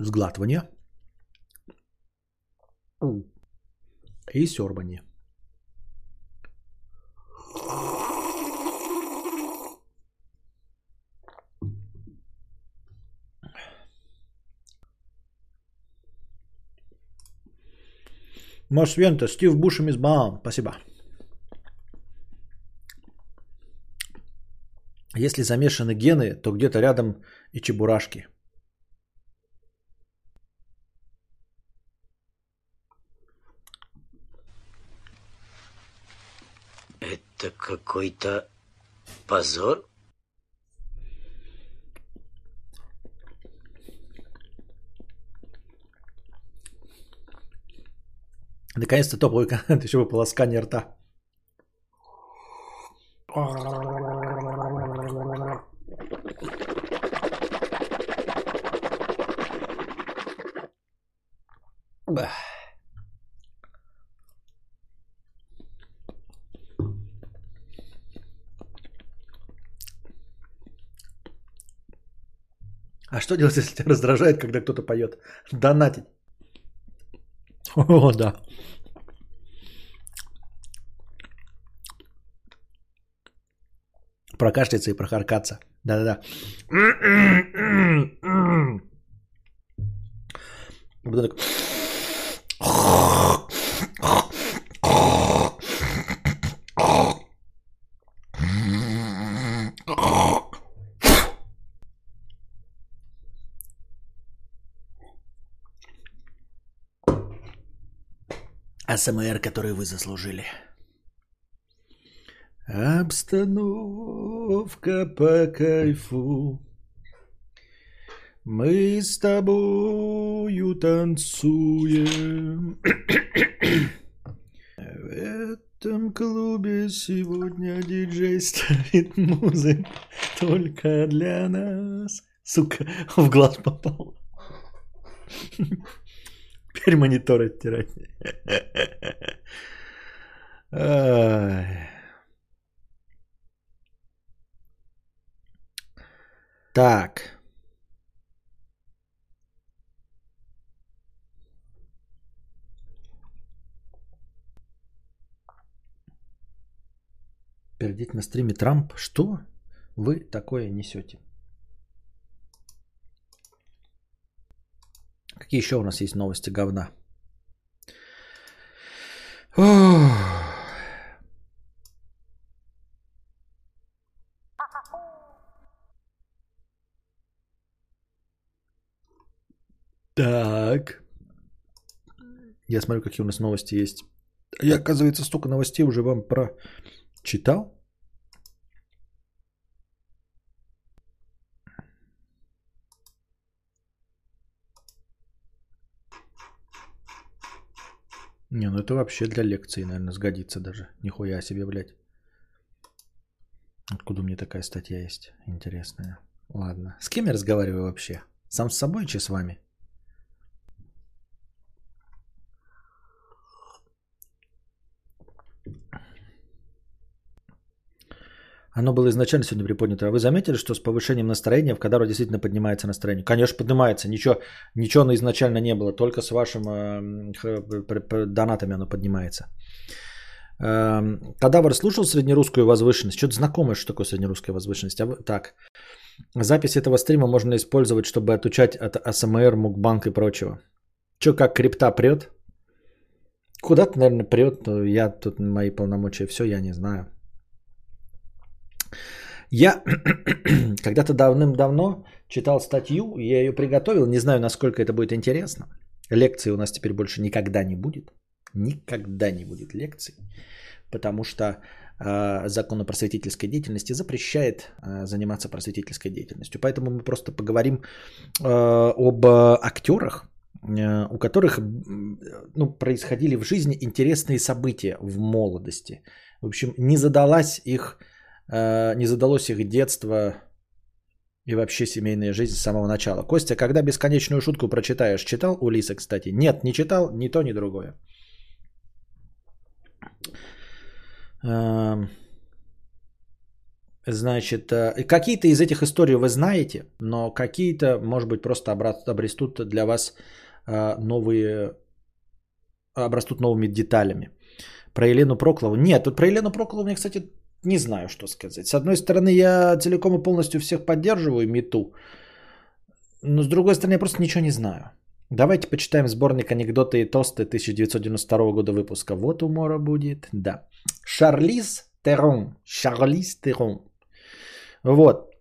Сглатывание. И сербание. Мосвента, Стив Бушем из Баам. Спасибо. Если замешаны гены, то где-то рядом и чебурашки. Это какой-то позор? Наконец-то топовый контент, еще бы полоскание рта. Bah. А что делать, если тебя раздражает, когда кто-то поет? Донатить. О, да. Прокашляться и прохаркаться. Да-да-да. Буду так... АСМР, который вы заслужили. Обстановка по кайфу. Мы с тобою танцуем. В этом клубе сегодня диджей ставит музыку только для нас. Сука, в глаз попал. Теперь монитор оттирать. Так. Пердеть на стриме Трамп. Что вы такое несете? Какие еще у нас есть новости говна? Так. Я смотрю, какие у нас новости есть. Я, оказывается, столько новостей уже вам прочитал. Не, ну это вообще для лекции, наверное, сгодится даже. Нихуя себе, блядь. Откуда меня такая статья есть интересная? Ладно. С кем я разговариваю вообще? Сам с собой, че с вами? Оно было изначально сегодня приподнято. А вы заметили, что с повышением настроения в Кадару действительно поднимается настроение? Конечно, поднимается. Ничего, ничего изначально не было. Только с вашим э, донатами оно поднимается. Э, Кадавр слушал среднерусскую возвышенность. Что-то знакомое, что такое среднерусская возвышенность. А так, запись этого стрима можно использовать, чтобы отучать от АСМР, Мукбанк и прочего. Что, как крипта прет? Куда-то, наверное, прет. Я тут мои полномочия, все, я не знаю. Я когда-то давным-давно читал статью, я ее приготовил, не знаю, насколько это будет интересно. Лекции у нас теперь больше никогда не будет. Никогда не будет лекций, потому что э, закон о просветительской деятельности запрещает э, заниматься просветительской деятельностью. Поэтому мы просто поговорим э, об актерах, у которых ну, происходили в жизни интересные события в молодости. В общем, не задалась их не задалось их детство и вообще семейная жизнь с самого начала. Костя, когда бесконечную шутку прочитаешь, читал Улиса, кстати? Нет, не читал, ни то, ни другое. Эм, значит, э, какие-то из этих историй вы знаете, но какие-то, может быть, просто обрастут для вас э, новые, обрастут новыми деталями. Про Елену Проклову. Нет, тут про Елену Проклову мне, кстати, не знаю, что сказать. С одной стороны, я целиком и полностью всех поддерживаю мету, но с другой стороны, я просто ничего не знаю. Давайте почитаем сборник анекдоты и тосты 1992 года выпуска. Вот умора будет. Да. Шарлиз Терон. Шарлиз Терон. Вот.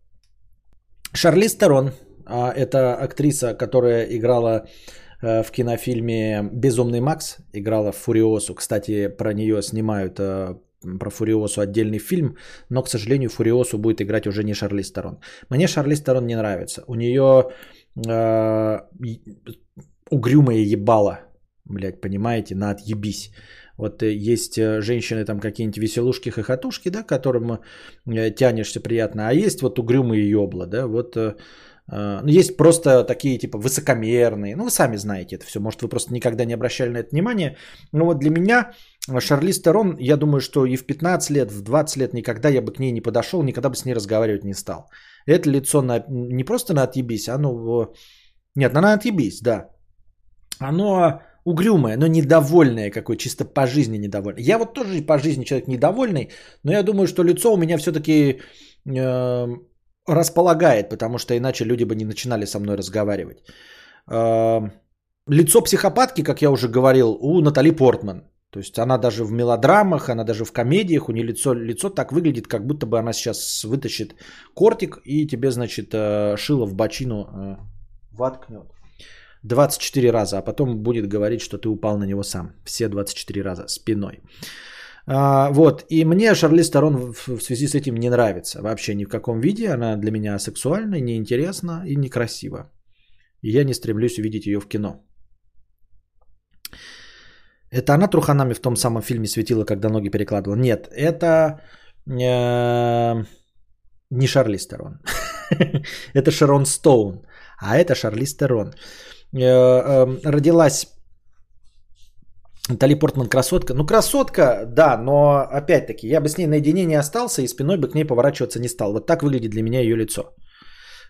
Шарлиз Терон. а, Это актриса, которая играла э, в кинофильме «Безумный Макс». Играла в «Фуриосу». Кстати, про нее снимают э, про Фуриосу отдельный фильм, но, к сожалению, Фуриосу будет играть уже не Шарлиз Терон. Мне Шарлиз Терон не нравится. У нее э, угрюмое ебало, блядь, понимаете, на отъебись. Вот э, есть э, женщины там какие-нибудь веселушки-хохотушки, да, к которым э, тянешься приятно, а есть вот угрюмые ебла, да, вот ну, есть просто такие типа высокомерные, ну вы сами знаете это все, может вы просто никогда не обращали на это внимание, но вот для меня Шарлиз Терон, я думаю, что и в 15 лет, в 20 лет никогда я бы к ней не подошел, никогда бы с ней разговаривать не стал. Это лицо на, не просто на отъебись, оно... Нет, на отъебись, да. Оно угрюмое, но недовольное какое, чисто по жизни недовольное. Я вот тоже по жизни человек недовольный, но я думаю, что лицо у меня все-таки располагает, потому что иначе люди бы не начинали со мной разговаривать. Э, лицо психопатки, как я уже говорил, у Натали Портман. То есть она даже в мелодрамах, она даже в комедиях, у нее лицо, лицо так выглядит, как будто бы она сейчас вытащит кортик и тебе, значит, э, шило в бочину э, воткнет. 24 раза, а потом будет говорить, что ты упал на него сам. Все 24 раза спиной. А, вот, и мне Шарлиз Терон в, в связи с этим не нравится вообще ни в каком виде. Она для меня сексуальна, неинтересна и некрасива. И я не стремлюсь увидеть ее в кино. Это она труханами в том самом фильме светила, когда ноги перекладывала? Нет, это э, не Шарлиз Терон. это Шарон Стоун, а это Шарлиз Терон. Э, э, родилась Натали Портман красотка. Ну, красотка, да, но опять-таки, я бы с ней наедине не остался и спиной бы к ней поворачиваться не стал. Вот так выглядит для меня ее лицо.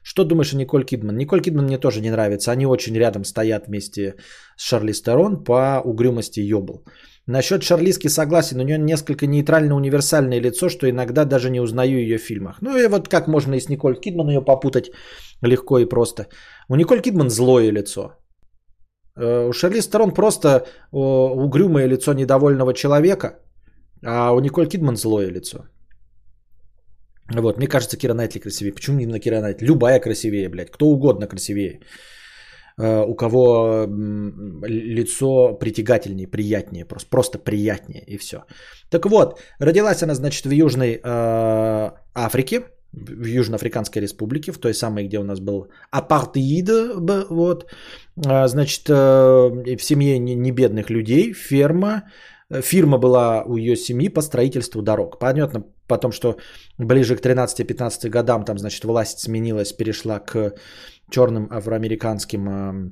Что думаешь о Николь Кидман? Николь Кидман мне тоже не нравится. Они очень рядом стоят вместе с Шарлиз Терон по угрюмости ёбл. Насчет Шарлизки согласен, у нее несколько нейтрально-универсальное лицо, что иногда даже не узнаю ее в фильмах. Ну и вот как можно и с Николь Кидман ее попутать легко и просто. У Николь Кидман злое лицо. Э, У Шарлиз Терон просто угрюмое лицо недовольного человека, а у Николь Кидман злое лицо. Вот, мне кажется, Кира Найтли красивее. Почему именно Кира Найтли? Любая красивее, блядь. Кто угодно красивее. Э, У кого лицо притягательнее, приятнее. Просто, просто приятнее и все. Так вот, родилась она, значит, в Южной э, Африке, в Южноафриканской республике, в той самой, где у нас был апартеид, вот, А, значит, э, в семье не не бедных людей, ферма, Э, фирма была у ее семьи по строительству дорог. Понятно, потом, что ближе к 13-15 годам там, значит, власть сменилась, перешла к черным афроамериканским э,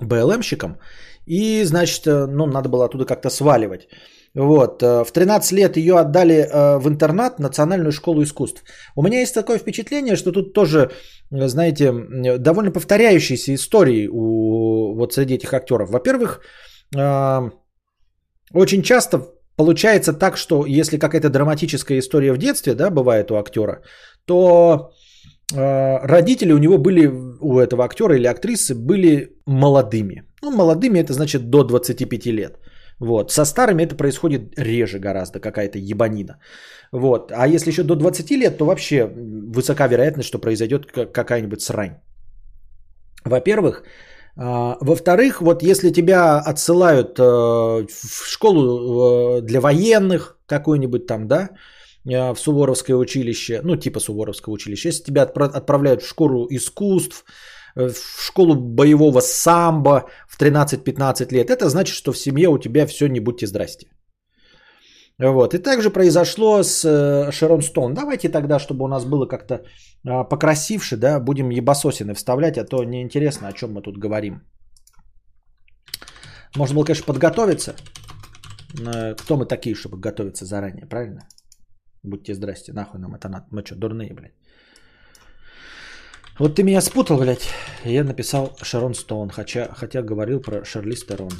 БЛМщикам. И, значит, э, ну, надо было оттуда как-то сваливать. Вот. э, В 13 лет ее отдали э, в интернат, Национальную школу искусств. У меня есть такое впечатление, что тут тоже, э, знаете, довольно повторяющиеся истории у, вот среди этих актеров. Во-первых, э, очень часто получается так, что если какая-то драматическая история в детстве, да, бывает у актера, то э, родители у него были, у этого актера или актрисы были молодыми. Ну, молодыми это значит до 25 лет. Вот. Со старыми это происходит реже гораздо, какая-то ебанина. Вот. А если еще до 20 лет, то вообще высока вероятность, что произойдет ка- какая-нибудь срань. Во-первых. А, Во-вторых, вот если тебя отсылают э, в школу э, для военных, какой-нибудь там, да, э, в Суворовское училище, ну типа Суворовского училища, если тебя отпра- отправляют в школу искусств, в школу боевого самбо в 13-15 лет, это значит, что в семье у тебя все не будьте здрасте. Вот. И также произошло с э, Шерон Стоун. Давайте тогда, чтобы у нас было как-то а, покрасивше, да, будем ебасосины вставлять, а то неинтересно, о чем мы тут говорим. Можно было, конечно, подготовиться. Но кто мы такие, чтобы готовиться заранее, правильно? Будьте здрасте, нахуй нам это надо. Мы что, дурные, блядь? Вот ты меня спутал, блядь. Я написал Шерон Стоун, хотя, хотя говорил про Шарлиз Терон.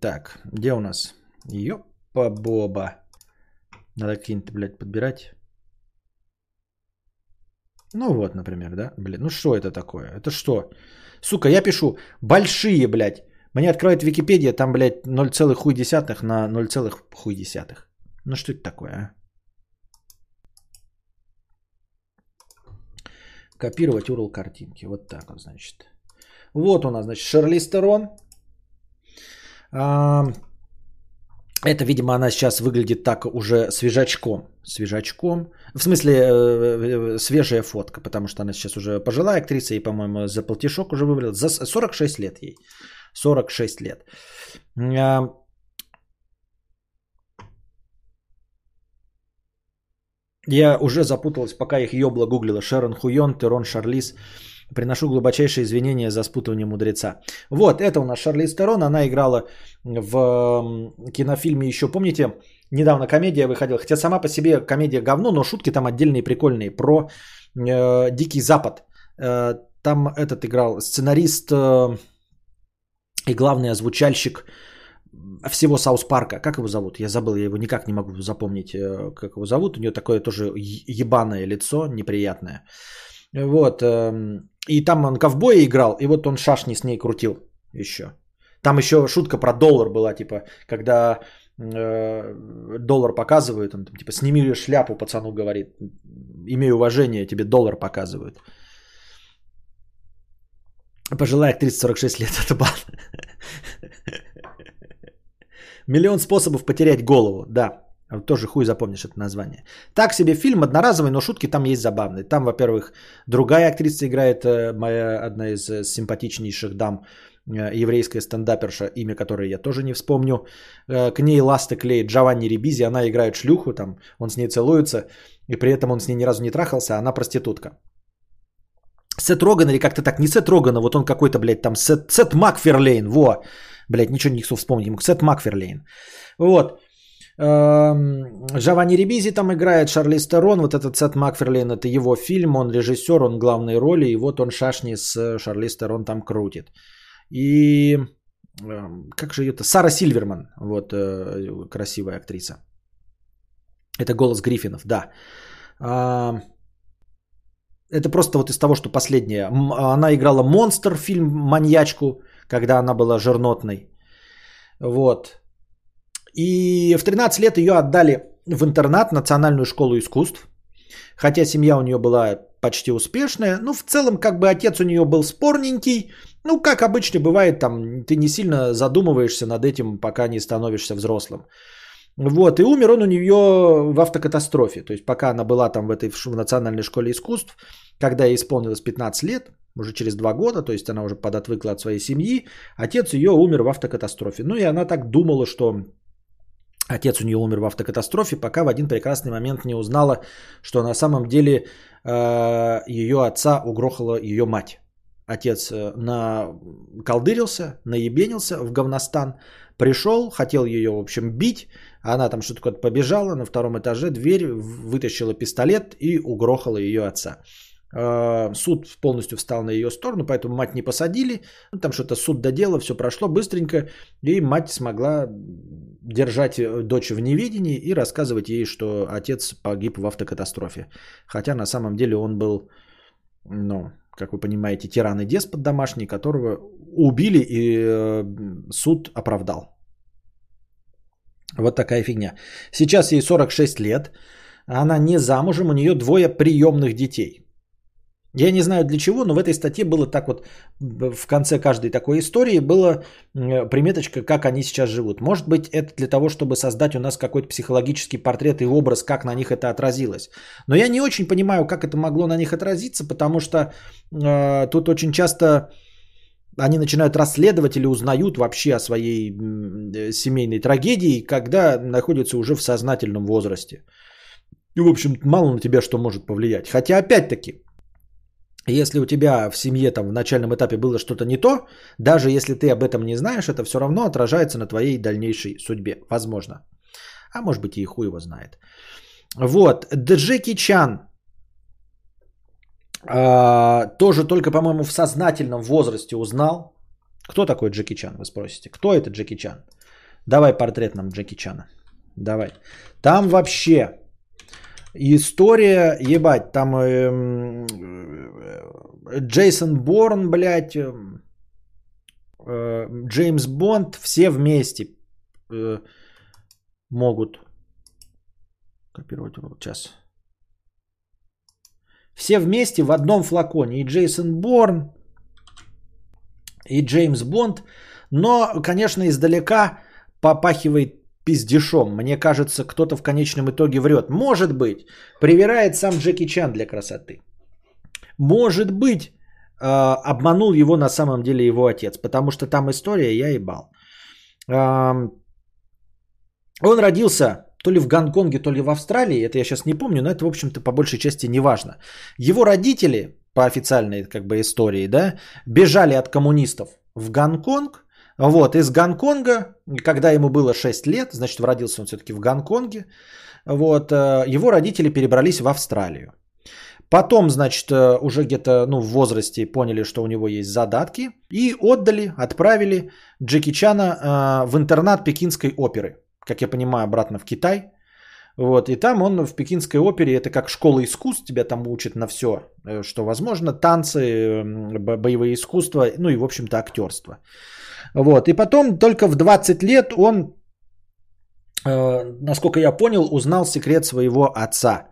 Так, где у нас? Ёпа-боба. Надо какие-нибудь, блядь, подбирать. Ну вот, например, да? Блин, ну что это такое? Это что? Сука, я пишу большие, блядь. Мне открывает Википедия, там, блядь, 0,1 на 0,1. Ну что это такое, а? Копировать URL картинки. Вот так вот, значит. Вот у нас, значит, Шерли Стерон. Это, видимо, она сейчас выглядит так уже свежачком. Свежачком. В смысле, э, э, свежая фотка, потому что она сейчас уже пожилая актриса и, по-моему, за полтишок уже вывалила. За 46 лет ей. 46 лет. Я уже запуталась, пока их ёбла гуглила. Шерон Хуйон, Терон Шарлиз. Приношу глубочайшие извинения за спутывание мудреца. Вот, это у нас Шарлиз Терон. Она играла в кинофильме еще, помните, недавно комедия выходила. Хотя сама по себе комедия говно, но шутки там отдельные прикольные. Про э, Дикий Запад. Э, там этот играл сценарист э, и главный озвучальщик всего Саус Парка. Как его зовут? Я забыл, я его никак не могу запомнить, э, как его зовут. У нее такое тоже ебаное лицо, неприятное. Вот. Эм, и там он ковбоя играл, и вот он шашни с ней крутил еще. Там еще шутка про доллар была, типа, когда э, доллар показывают, он там, типа, сними шляпу, пацану говорит, имей уважение, тебе доллар показывают. Пожилая актриса 46 лет, это бан. Миллион способов потерять голову, да. Тоже хуй запомнишь это название. Так себе фильм одноразовый, но шутки там есть забавные. Там, во-первых, другая актриса играет, э, моя одна из э, симпатичнейших дам, э, еврейская стендаперша, имя которой я тоже не вспомню. К ней ласты клеит Джованни Рибизи, она играет шлюху, там, он с ней целуется, и при этом он с ней ни разу не трахался, а она проститутка. Сет Роган или как-то так, не Сет Рогана, вот он какой-то, блядь, там Сет, Сет Макферлейн, во, блядь, ничего не вспомнить, Сет Макферлейн. Вот, Джованни Рибизи там играет, Шарли Стерон, вот этот Сет Макферлин, это его фильм, он режиссер, он главной роли, и вот он шашни с Шарли Стерон там крутит. И как же ее-то? Сара Сильверман, вот э, красивая актриса. Это голос Гриффинов, да. Это просто вот из того, что последнее. Она играла монстр фильм «Маньячку», когда она была жирнотной. Вот. И в 13 лет ее отдали в интернат, национальную школу искусств. Хотя семья у нее была почти успешная. Ну, в целом, как бы отец у нее был спорненький. Ну, как обычно бывает, там, ты не сильно задумываешься над этим, пока не становишься взрослым. Вот, и умер он у нее в автокатастрофе. То есть, пока она была там в этой в национальной школе искусств, когда ей исполнилось 15 лет, уже через 2 года, то есть она уже подотвыкла от своей семьи, отец ее умер в автокатастрофе. Ну и она так думала, что Отец у нее умер в автокатастрофе, пока в один прекрасный момент не узнала, что на самом деле э, ее отца угрохала ее мать. Отец э, на колдырился, наебенился в говностан, пришел, хотел ее, в общем, бить, она там что-то куда-то побежала, на втором этаже дверь, вытащила пистолет и угрохала ее отца. Э, суд полностью встал на ее сторону, поэтому мать не посадили. Там что-то суд додело, все прошло быстренько, и мать смогла держать э, дочь в неведении и рассказывать ей, что отец погиб в автокатастрофе. Хотя на самом деле он был, ну, как вы понимаете, тиран и деспот домашний, которого убили и э, суд оправдал. Вот такая фигня. Сейчас ей 46 лет, она не замужем, у нее двое приемных детей – я не знаю для чего, но в этой статье было так вот, в конце каждой такой истории была приметочка, как они сейчас живут. Может быть, это для того, чтобы создать у нас какой-то психологический портрет и образ, как на них это отразилось. Но я не очень понимаю, как это могло на них отразиться, потому что э, тут очень часто они начинают расследовать или узнают вообще о своей э, семейной трагедии, когда находятся уже в сознательном возрасте. И, в общем, мало на тебя что может повлиять. Хотя, опять-таки, если у тебя в семье там в начальном этапе было что-то не то, даже если ты об этом не знаешь, это все равно отражается на твоей дальнейшей судьбе. Возможно. А может быть и хуй его знает. Вот. Джеки Чан. А, тоже только, по-моему, в сознательном возрасте узнал. Кто такой Джеки Чан, вы спросите? Кто это Джеки Чан? Давай портрет нам Джеки Чана. Давай. Там вообще История, ебать, там эм, э, Джейсон Борн, блядь, э, э, Джеймс Бонд, все вместе э, могут копировать. Сейчас. Все вместе в одном флаконе. И Джейсон Борн, и Джеймс Бонд. Но, конечно, издалека попахивает пиздешом. Мне кажется, кто-то в конечном итоге врет. Может быть, привирает сам Джеки Чан для красоты. Может быть, э, обманул его на самом деле его отец, потому что там история я ебал. Э, он родился то ли в Гонконге, то ли в Австралии, это я сейчас не помню, но это, в общем-то, по большей части не важно. Его родители, по официальной как бы истории, да, бежали от коммунистов в Гонконг, вот, из Гонконга, когда ему было 6 лет, значит, родился он все-таки в Гонконге, вот, э, его родители перебрались в Австралию. Потом, значит, э, уже где-то ну, в возрасте поняли, что у него есть задатки, и отдали, отправили Джеки Чана э, в интернат Пекинской оперы, как я понимаю, обратно в Китай. Вот, и там он в Пекинской опере, это как школа искусств, тебя там учат на все, что возможно, танцы, боевые искусства, ну и, в общем-то, актерство. Вот. И потом только в 20 лет он, э, насколько я понял, узнал секрет своего отца.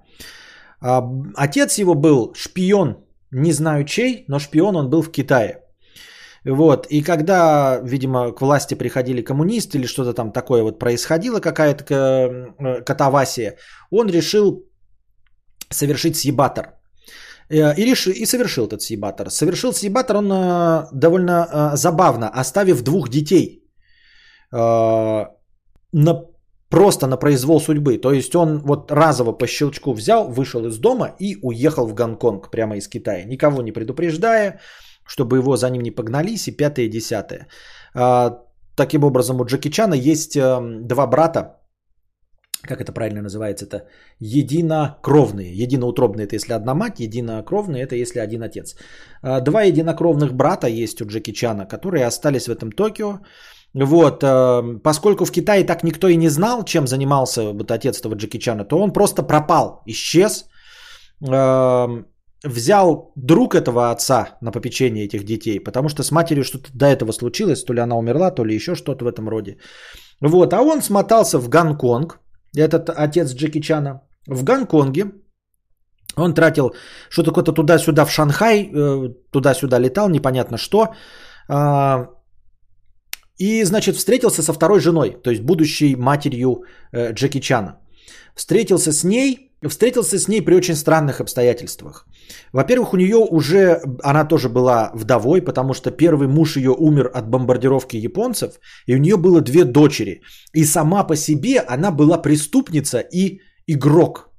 А, отец его был шпион, не знаю чей, но шпион он был в Китае. Вот, и когда, видимо, к власти приходили коммунисты или что-то там такое вот происходило, какая-то э, катавасия, он решил совершить съебатор. Э, и, решил, и совершил этот съебатор. Совершил съебатор он э, довольно э, забавно, оставив двух детей на, просто на произвол судьбы. То есть он вот разово по щелчку взял, вышел из дома и уехал в Гонконг прямо из Китая. Никого не предупреждая, чтобы его за ним не погнались и пятое и десятое. Таким образом, у Джеки Чана есть два брата, как это правильно называется, это единокровные. Единоутробные это если одна мать, единокровные это если один отец. А, два единокровных брата есть у Джеки Чана, которые остались в этом Токио. Вот, а, поскольку в Китае так никто и не знал, чем занимался вот отец этого Джеки Чана, то он просто пропал, исчез, а, взял друг этого отца на попечение этих детей, потому что с матерью что-то до этого случилось, то ли она умерла, то ли еще что-то в этом роде. Вот, а он смотался в Гонконг, этот отец Джеки Чана, в Гонконге. Он тратил что-то какое-то туда-сюда в Шанхай, э, туда-сюда летал, непонятно что. А, и, значит, встретился со второй женой, то есть будущей матерью э, Джеки Чана. Встретился с ней, встретился с ней при очень странных обстоятельствах. Во-первых, у нее уже, она тоже была вдовой, потому что первый муж ее умер от бомбардировки японцев, и у нее было две дочери. И сама по себе она была преступница и игрок.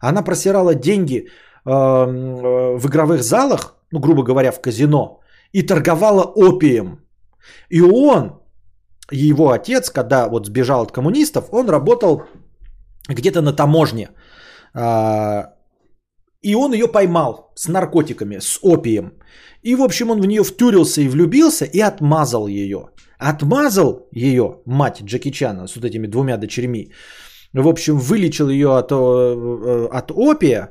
Она просирала деньги э, в игровых залах, ну, грубо говоря, в казино, и торговала опием. И он, его отец, когда вот сбежал от коммунистов, он работал где-то на таможне. И он ее поймал с наркотиками, с опием. И, в общем, он в нее втюрился и влюбился и отмазал ее. Отмазал ее, мать Джеки Чана, с вот этими двумя дочерьми. В общем, вылечил ее от, э, от опия.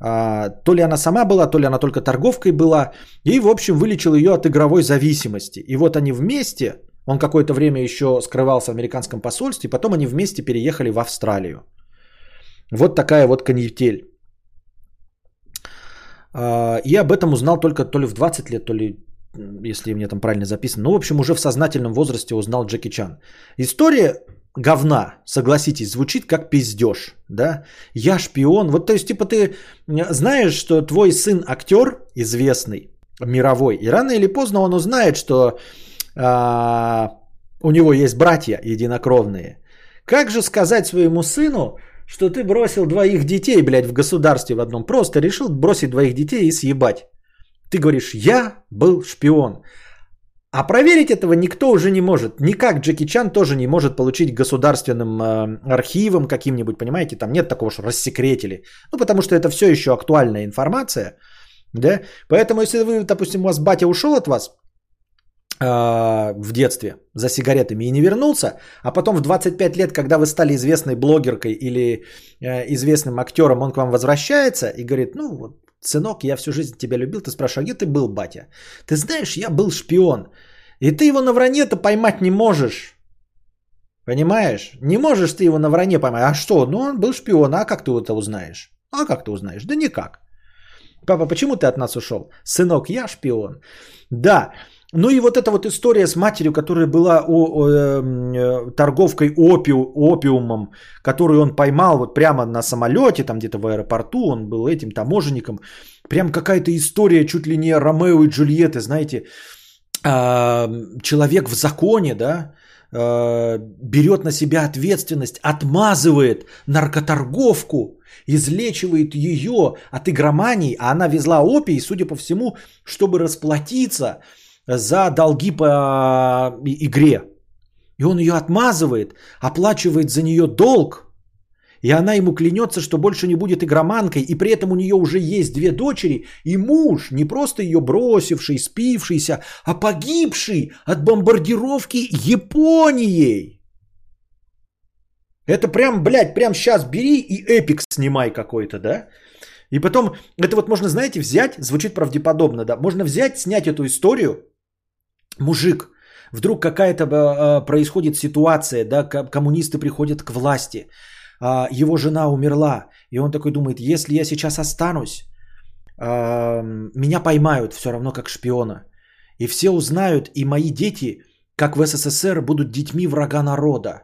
А, то ли она сама была, то ли она только торговкой была. И, в общем, вылечил ее от игровой зависимости. И вот они вместе, он какое-то время еще скрывался в американском посольстве, потом они вместе переехали в Австралию. Вот такая вот канитель. А, и об этом узнал только то ли в 20 лет, то ли, если мне там правильно записано. Ну, в общем, уже в сознательном возрасте узнал Джеки Чан. История говна, согласитесь, звучит как пиздеж, да? Я шпион. Вот, то есть, типа, ты знаешь, что твой сын актер известный, мировой, и рано или поздно он узнает, что а, у него есть братья единокровные. Как же сказать своему сыну, что ты бросил двоих детей, блядь, в государстве в одном. Просто решил бросить двоих детей и съебать. Ты говоришь, я был шпион. А проверить этого никто уже не может. Никак Джеки Чан тоже не может получить государственным э, архивом каким-нибудь, понимаете? Там нет такого, что рассекретили. Ну, потому что это все еще актуальная информация. Да? Поэтому, если вы, допустим, у вас батя ушел от вас, в детстве за сигаретами и не вернулся, а потом в 25 лет, когда вы стали известной блогеркой или э, известным актером, он к вам возвращается и говорит, ну вот, сынок, я всю жизнь тебя любил, ты спрашиваешь, а где ты был, батя? Ты знаешь, я был шпион. И ты его на вранье-то поймать не можешь. Понимаешь? Не можешь ты его на вранье поймать. А что? Ну, он был шпион. А как ты это узнаешь? А как ты узнаешь? Да никак. Папа, почему ты от нас ушел? Сынок, я шпион. Да. Ну и вот эта вот история с матерью, которая была о, о, э, торговкой опиу, опиумом, которую он поймал вот прямо на самолете, там где-то в аэропорту, он был этим таможенником. Прям какая-то история чуть ли не Ромео и Джульетты, знаете, э, человек в законе, да, э, берет на себя ответственность, отмазывает наркоторговку, излечивает ее от игромании, а она везла опий, судя по всему, чтобы расплатиться за долги по игре. И он ее отмазывает, оплачивает за нее долг, и она ему клянется, что больше не будет игроманкой, и при этом у нее уже есть две дочери, и муж, не просто ее бросивший, спившийся, а погибший от бомбардировки Японией. Это прям, блядь, прям сейчас бери и эпик снимай какой-то, да? И потом, это вот можно, знаете, взять, звучит правдеподобно, да, можно взять, снять эту историю, мужик, вдруг какая-то э, происходит ситуация, да, коммунисты приходят к власти, а, его жена умерла, и он такой думает, если я сейчас останусь, а, меня поймают все равно как шпиона. И все узнают, и мои дети, как в СССР, будут детьми врага народа.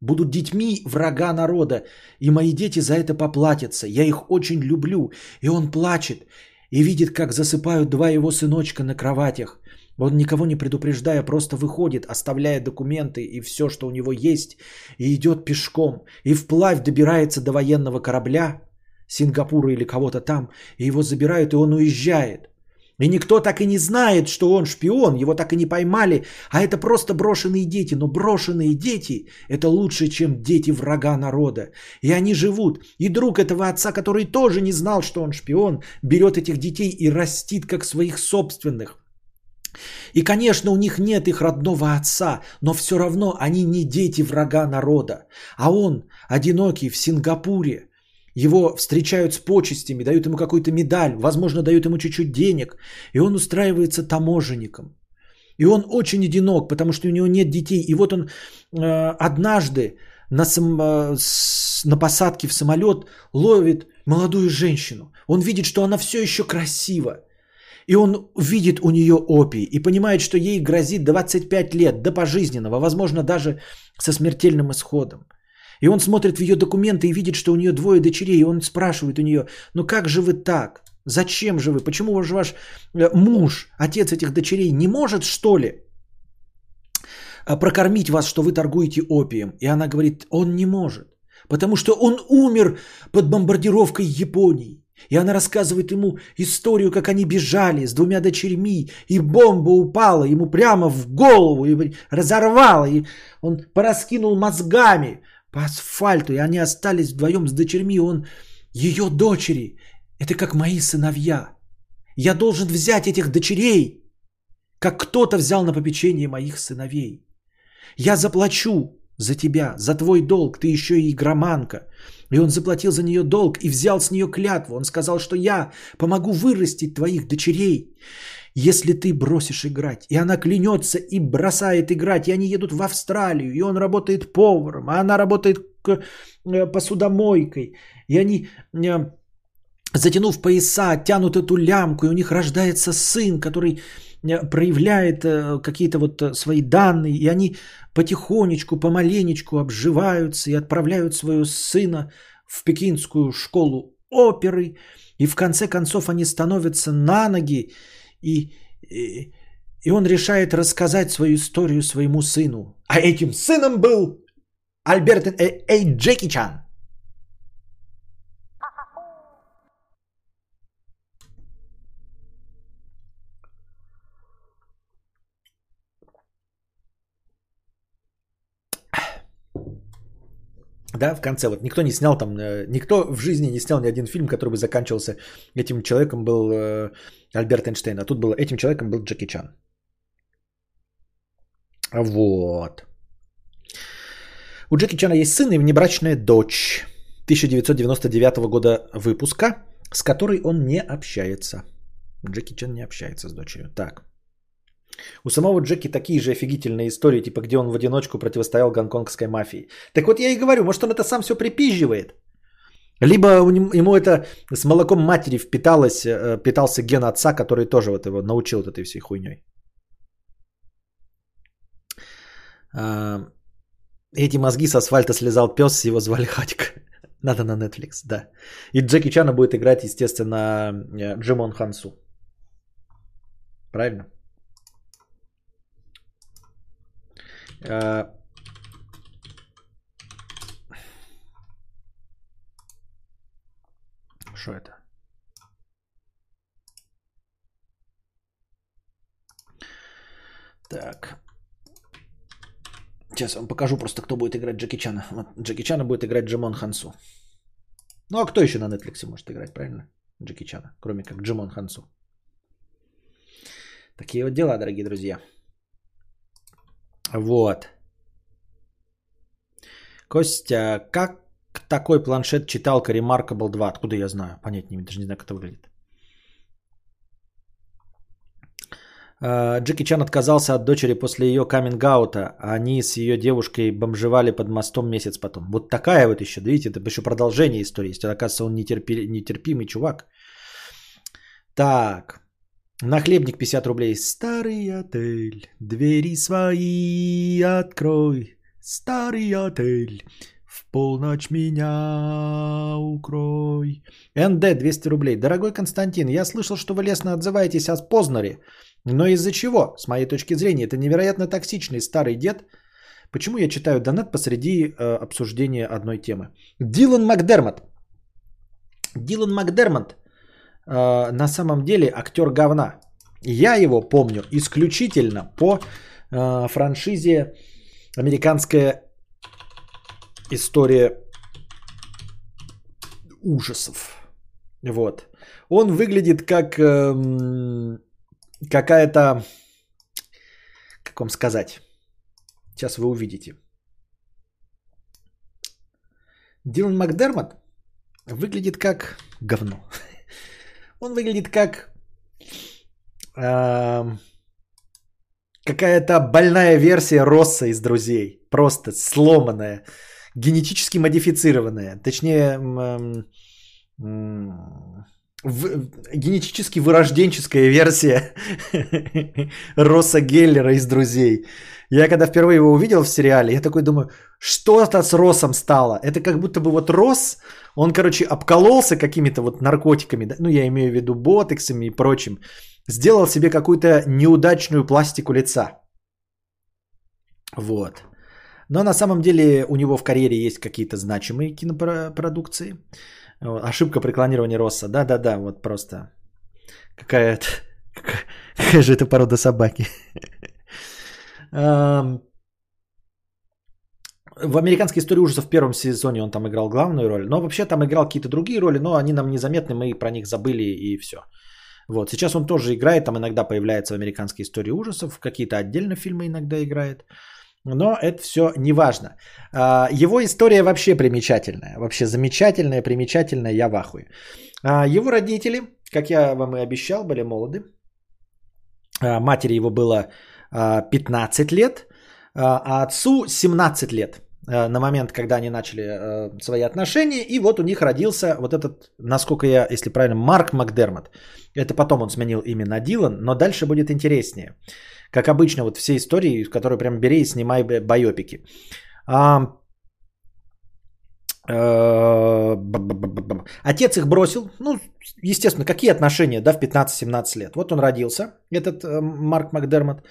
Будут детьми врага народа, и мои дети за это поплатятся. Я их очень люблю. И он плачет, и видит, как засыпают два его сыночка на кроватях. Он никого не предупреждая просто выходит, оставляя документы и все, что у него есть, и идет пешком, и вплавь добирается до военного корабля, Сингапура или кого-то там, и его забирают, и он уезжает. И никто так и не знает, что он шпион, его так и не поймали, а это просто брошенные дети. Но брошенные дети – это лучше, чем дети врага народа. И они живут. И друг этого отца, который тоже не знал, что он шпион, берет этих детей и растит как своих собственных. И, конечно, у них нет их родного отца, но все равно они не дети врага народа. А он, одинокий в Сингапуре, его встречают с почестями, дают ему какую-то медаль, возможно, дают ему чуть-чуть денег, и он устраивается таможенником. И он очень одинок, потому что у него нет детей. И вот он э, однажды на, сам, э, с, на посадке в самолет ловит молодую женщину. Он видит, что она все еще красива. И он видит у нее опий и понимает, что ей грозит 25 лет до пожизненного, возможно, даже со смертельным исходом. И он смотрит в ее документы и видит, что у нее двое дочерей. И он спрашивает у нее, ну как же вы так? Зачем же вы? Почему же ваш э, муж, отец этих дочерей, не может, что ли, э, прокормить вас, что вы торгуете опием? И она говорит, он не может. Потому что он умер под бомбардировкой Японии. И она рассказывает ему историю, как они бежали с двумя дочерьми, и бомба упала ему прямо в голову, и разорвала, и он пораскинул мозгами по асфальту, и они остались вдвоем с дочерьми, он ее дочери. Это как мои сыновья. Я должен взять этих дочерей, как кто-то взял на попечение моих сыновей. Я заплачу за тебя, за твой долг, ты еще и игроманка. И он заплатил за нее долг и взял с нее клятву. Он сказал, что я помогу вырастить твоих дочерей, если ты бросишь играть. И она клянется и бросает играть. И они едут в Австралию. И он работает поваром, а она работает э, посудомойкой. И они, э, затянув пояса, тянут эту лямку. И у них рождается сын, который проявляет какие-то вот свои данные, и они потихонечку, помаленечку обживаются и отправляют своего сына в пекинскую школу оперы, и в конце концов они становятся на ноги, и, и, и он решает рассказать свою историю своему сыну. А этим сыном был Альберт Эй, Эй Джеки Чан. Да, в конце вот никто не снял там, э, никто в жизни не снял ни один фильм, который бы заканчивался этим человеком был э, Альберт Эйнштейн, а тут было этим человеком был Джеки Чан. Вот. У Джеки Чана есть сын и внебрачная дочь 1999 года выпуска, с которой он не общается. Джеки Чан не общается с дочерью. Так. У самого Джеки такие же офигительные истории, типа где он в одиночку противостоял гонконгской мафии. Так вот я и говорю, может он это сам все припизживает. Либо ему это с молоком матери впиталось, э, питался ген отца, который тоже вот его научил вот этой всей хуйней. А, эти мозги с асфальта слезал пес, его звали Хатик. Надо на Netflix, да. И Джеки Чана будет играть, естественно, э, Джимон Хансу. Правильно? А, что это? Так. Сейчас вам покажу просто, кто будет играть Джеки Чана. Вот Джеки Чана будет играть Джимон Хансу. Ну а кто еще на Netflix может играть, правильно? Джеки Чана, кроме как Джимон Хансу. Такие вот дела, дорогие друзья. Вот. Костя, как такой планшет-читалка Remarkable 2? Откуда я знаю? Понять не даже не знаю, как это выглядит. Э, Джеки Чан отказался от дочери после ее каминг-аута. Они с ее девушкой бомжевали под мостом месяц потом. Вот такая вот еще, видите, это еще продолжение истории. Есть. Оказывается, он нетерпи, нетерпимый чувак. Так. Нахлебник 50 рублей. Старый отель, двери свои открой. Старый отель, в полночь меня укрой. НД 200 рублей. Дорогой Константин, я слышал, что вы лестно отзываетесь о Познаре. Но из-за чего, с моей точки зрения, это невероятно токсичный старый дед. Почему я читаю донат посреди э, обсуждения одной темы? Дилан Макдермот. Дилан Макдермот э, на самом деле актер говна. Я его помню исключительно по э, франшизе «Американская история ужасов». Вот. Он выглядит как... Э, какая-то, как вам сказать, сейчас вы увидите. Дилан Макдермот выглядит как говно. Он выглядит как э, какая-то больная версия Росса из друзей. Просто сломанная, генетически модифицированная. Точнее, э, э, в, генетически вырожденческая версия Росса Геллера из «Друзей». Я когда впервые его увидел в сериале, я такой думаю, что это с Россом стало? Это как будто бы вот Росс, он, короче, обкололся какими-то вот наркотиками, да? ну, я имею в виду ботексами и прочим, сделал себе какую-то неудачную пластику лица. Вот. Но на самом деле у него в карьере есть какие-то значимые кинопродукции. Ошибка при клонировании Росса. Да-да-да, вот просто. Какая это... Какая же это порода собаки? В американской истории ужасов в первом сезоне он там играл главную роль. Но вообще там играл какие-то другие роли, но они нам незаметны, мы про них забыли и все. Вот. Сейчас он тоже играет, там иногда появляется в американской истории ужасов, какие-то отдельно фильмы иногда играет. Но это все не важно. А, его история вообще примечательная. Вообще замечательная, примечательная, я в ахуе. А, его родители, как я вам и обещал, были молоды. А, матери его было 15 лет, а отцу 17 лет на момент, когда они начали свои отношения. И вот у них родился вот этот, насколько я, если правильно, Марк Макдермот. Это потом он сменил имя на Дилан, но дальше будет интереснее. Как обычно, вот все истории, которые прям бери и снимай байопики. А, э, Отец их бросил. Ну, естественно, какие отношения, да, в 15-17 лет. Вот он родился, этот э, Марк Макдермот.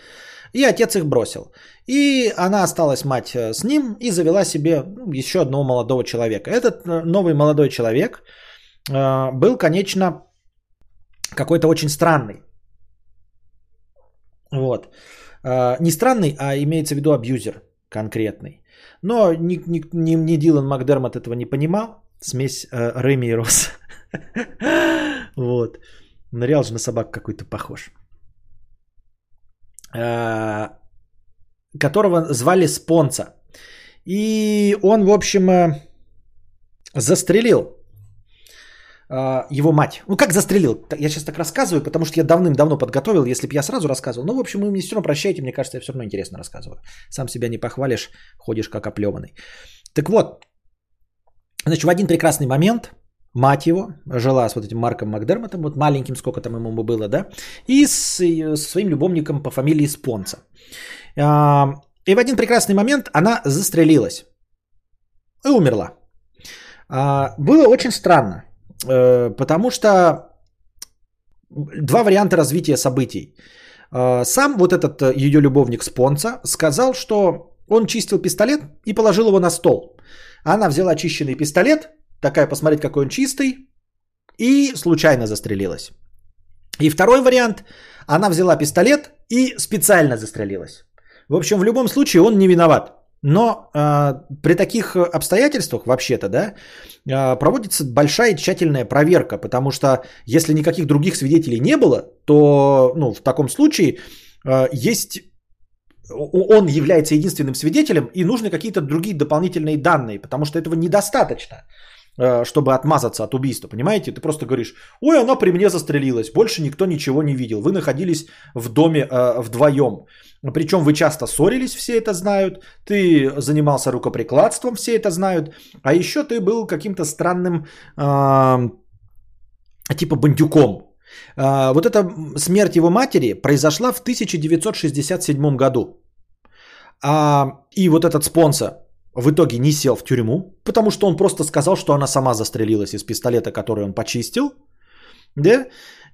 И отец их бросил. И она осталась мать э, с ним и завела себе ну, еще одного молодого человека. Этот новый молодой человек был, конечно, какой-то очень странный. Вот. А, не странный, а имеется в виду абьюзер конкретный. Но ни, ни, ни, ни Дилан Макдермот этого не понимал. Смесь э, Рэми и Росс. вот. Но реал же на собак какой-то похож. А, которого звали Спонца. И он, в общем, э, застрелил его мать. Ну, как застрелил? Я сейчас так рассказываю, потому что я давным-давно подготовил, если бы я сразу рассказывал. Ну, в общем, вы мне все равно прощаете, мне кажется, я все равно интересно рассказываю. Сам себя не похвалишь, ходишь как оплеванный. Так вот, значит, в один прекрасный момент мать его жила с вот этим Марком Макдермотом, вот маленьким, сколько там ему было, да, и с, со своим любовником по фамилии Спонца. А, и в один прекрасный момент она застрелилась и умерла. А, было очень странно, э, потому что два варианта развития событий. А, сам вот этот э, ее любовник Спонца сказал, что он чистил пистолет и положил его на стол. Она взяла очищенный пистолет, такая посмотреть, какой он чистый, и случайно застрелилась. И второй вариант, она взяла пистолет и специально застрелилась. В общем, в любом случае он не виноват. Но э, при таких обстоятельствах, вообще-то, да, э, проводится большая тщательная проверка, потому что если никаких других свидетелей не было, то ну, в таком случае э, есть он является единственным свидетелем, и нужны какие-то другие дополнительные данные, потому что этого недостаточно, чтобы отмазаться от убийства, понимаете? Ты просто говоришь, ой, она при мне застрелилась, больше никто ничего не видел, вы находились в доме э, вдвоем, причем вы часто ссорились, все это знают, ты занимался рукоприкладством, все это знают, а еще ты был каким-то странным, э, типа бандюком, э, вот эта смерть его матери произошла в 1967 году. А, и вот этот спонсор в итоге не сел в тюрьму, потому что он просто сказал, что она сама застрелилась из пистолета, который он почистил. Да?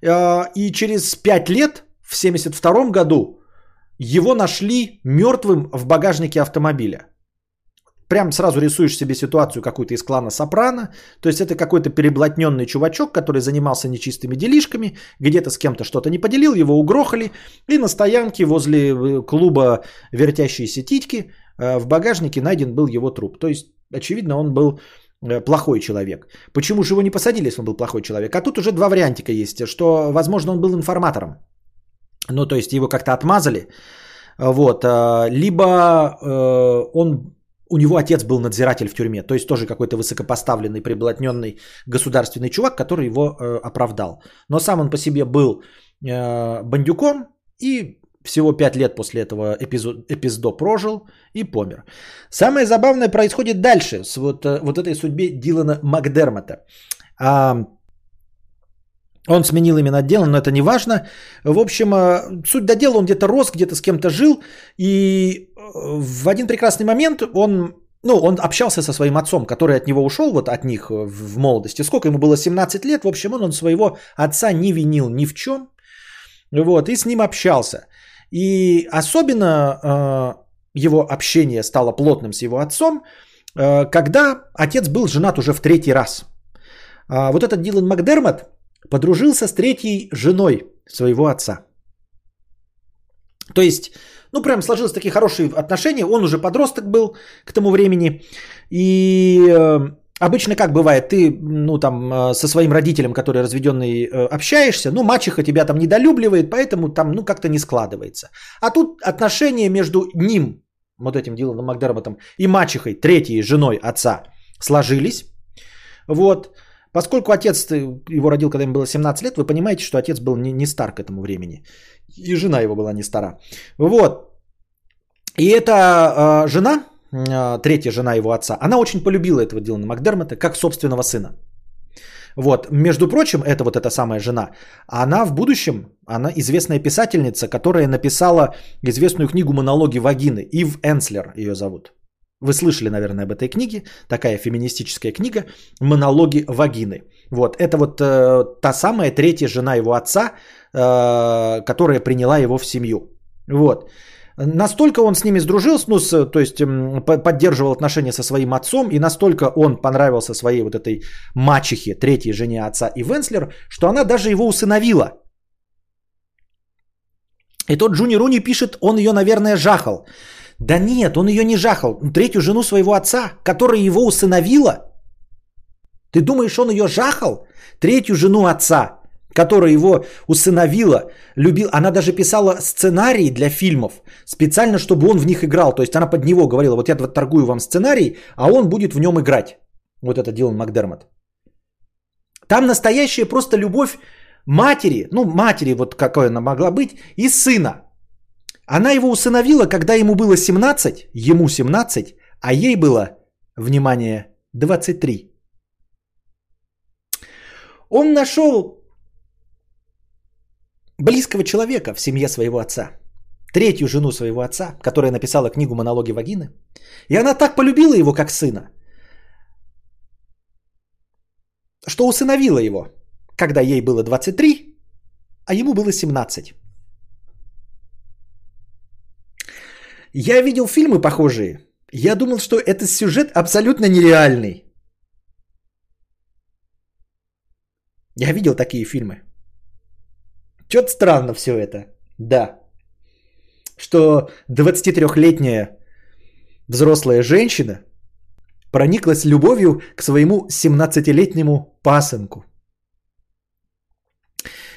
А, и через 5 лет, в 1972 году, его нашли мертвым в багажнике автомобиля прям сразу рисуешь себе ситуацию какую-то из клана Сопрано. То есть это какой-то переблотненный чувачок, который занимался нечистыми делишками, где-то с кем-то что-то не поделил, его угрохали. И на стоянке возле э, клуба «Вертящиеся титьки» в багажнике найден был его труп. То есть, очевидно, он был э, плохой человек. Почему же его не посадили, если он был плохой человек? А тут уже два вариантика есть, что, возможно, он был информатором. Ну, то есть его как-то отмазали. Вот. Либо он у него отец был надзиратель в тюрьме, то есть тоже какой-то высокопоставленный, приблотненный государственный чувак, который его э, оправдал. Но сам он по себе был э, бандюком и всего пять лет после этого эпизод, эпиздо прожил и помер. Самое забавное происходит дальше с вот, э, вот этой судьбе Дилана Макдермота. А, он сменил именно дело, но это не важно. В общем, э, суть до дела, он где-то рос, где-то с кем-то жил. И э, в один прекрасный момент он, ну, он общался со своим отцом, который от него ушел, вот от них в молодости. Сколько ему было? 17 лет. В общем, он, он своего отца не винил ни в чем. Вот, и с ним общался. И особенно э, его общение стало плотным с его отцом, э, когда отец был женат уже в третий раз. А вот этот Дилан Макдермот, подружился с третьей женой своего отца. То есть, ну прям сложились такие хорошие отношения. Он уже подросток был к тому времени. И э, обычно как бывает, ты ну там э, со своим родителем, который разведенный, э, общаешься, ну мачеха тебя там недолюбливает, поэтому там ну как-то не складывается. А тут отношения между ним, вот этим Диланом Макдермотом, и мачехой, третьей женой отца сложились. Вот. Поскольку отец его родил, когда ему было 17 лет, вы понимаете, что отец был не, не стар к этому времени. И жена его была не стара. Вот. И эта э, жена, э, третья жена его отца, она очень полюбила этого Дилана Макдермота как собственного сына. Вот, между прочим, это вот эта самая жена, она в будущем, она известная писательница, которая написала известную книгу «Монологи вагины». Ив Энслер ее зовут. Вы слышали, наверное, об этой книге. Такая феминистическая книга «Монологи вагины». Вот, это вот э, та самая третья жена его отца, э, которая приняла его в семью. Вот. Настолько он с ними сдружился, ну, с, то есть поддерживал отношения со своим отцом, и настолько он понравился своей вот этой мачехе, третьей жене отца и Венслер, что она даже его усыновила. И тот Джуни Руни пишет, он ее, наверное, жахал. Да нет, он ее не жахал. Третью жену своего отца, которая его усыновила. Ты думаешь, он ее жахал? Третью жену отца, которая его усыновила, любил. Она даже писала сценарии для фильмов специально, чтобы он в них играл. То есть она под него говорила, вот я торгую вам сценарий, а он будет в нем играть. Вот это Дилан Макдермот. Там настоящая просто любовь матери, ну матери вот какой она могла быть, и сына. Она его усыновила, когда ему было 17, ему 17, а ей было, внимание, 23. Он нашел близкого человека в семье своего отца. Третью жену своего отца, которая написала книгу «Монологи вагины». И она так полюбила его, как сына, что усыновила его, когда ей было 23, а ему было 17. Я видел фильмы похожие. Я думал, что этот сюжет абсолютно нереальный. Я видел такие фильмы. Что-то странно все это. Да. Что 23-летняя взрослая женщина прониклась любовью к своему 17-летнему пасынку.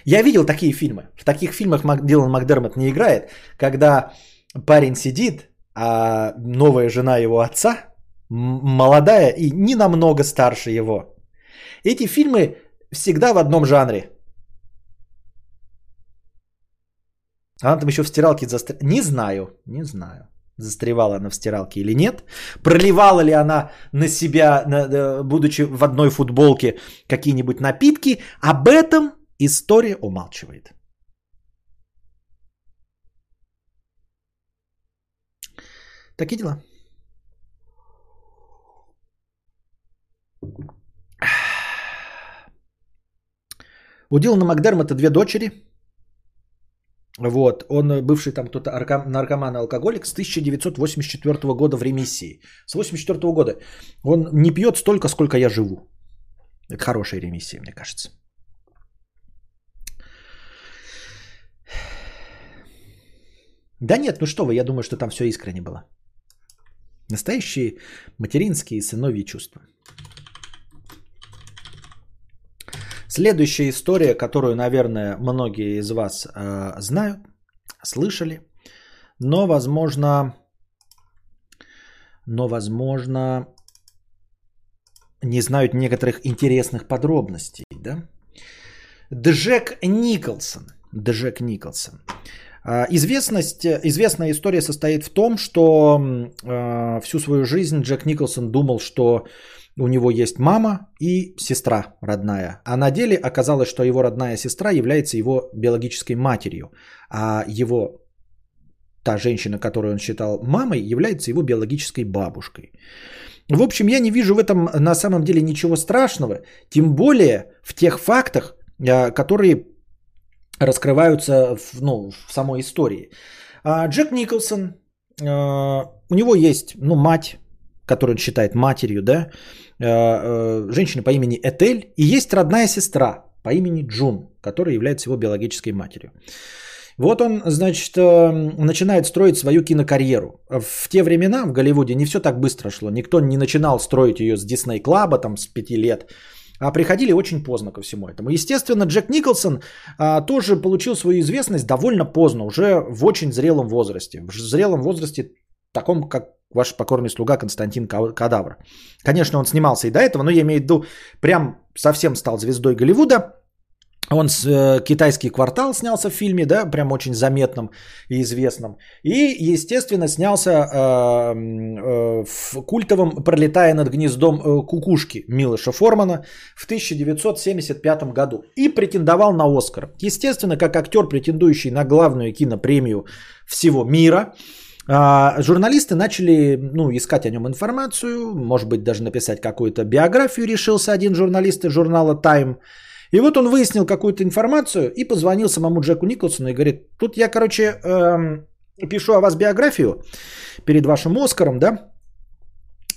Я видел такие фильмы. В таких фильмах Дилан Макдермот не играет, когда парень сидит, а новая жена его отца, молодая и не намного старше его. Эти фильмы всегда в одном жанре. Она там еще в стиралке застряла. Не знаю, не знаю, застревала она в стиралке или нет. Проливала ли она на себя, будучи в одной футболке, какие-нибудь напитки. Об этом история умалчивает. Такие дела. У Дилана Макдермота две дочери. Вот, он бывший там кто-то наркоман и алкоголик с 1984 года в ремиссии. С 1984 года. Он не пьет столько, сколько я живу. Это хорошая ремиссия, мне кажется. Да нет, ну что вы, я думаю, что там все искренне было. Настоящие материнские и сыновьи чувства. Следующая история, которую, наверное, многие из вас э, знают, слышали, но, возможно, но, возможно, не знают некоторых интересных подробностей. Да? Джек Николсон. Джек Николсон. А, известность, известная история состоит в том, что э, всю свою жизнь Джек Николсон думал, что у него есть мама и сестра родная. А на деле оказалось, что его родная сестра является его биологической матерью. А его, та женщина, которую он считал мамой, является его биологической бабушкой. В общем, я не вижу в этом на самом деле ничего страшного. Тем более в тех фактах, э, которые раскрываются в, ну, в самой истории. А Джек Николсон, э, у него есть ну, мать, которую он считает матерью, да, э, э, женщина по имени Этель, и есть родная сестра по имени Джун, которая является его биологической матерью. Вот он, значит, начинает строить свою кинокарьеру. В те времена в Голливуде не все так быстро шло. Никто не начинал строить ее с Дисней Клаба там с пяти лет а приходили очень поздно ко всему этому. Естественно, Джек Николсон а, тоже получил свою известность довольно поздно, уже в очень зрелом возрасте. В зрелом возрасте, таком, как ваш покорный слуга Константин Кадавр. Конечно, он снимался и до этого, но я имею в виду, прям совсем стал звездой Голливуда. Он с, э, китайский квартал снялся в фильме, да, прям очень заметном и известном. И, естественно, снялся э, э, в культовом «Пролетая над гнездом э, кукушки» Милоша Формана в 1975 году. И претендовал на Оскар. Естественно, как актер, претендующий на главную кинопремию всего мира. А, журналисты начали ну, искать о нем информацию, может быть, даже написать какую-то биографию решился один журналист из журнала Time. И вот он выяснил какую-то информацию и позвонил самому Джеку Николсону и говорит, тут я, короче, эм, пишу о вас биографию перед вашим Оскаром, да,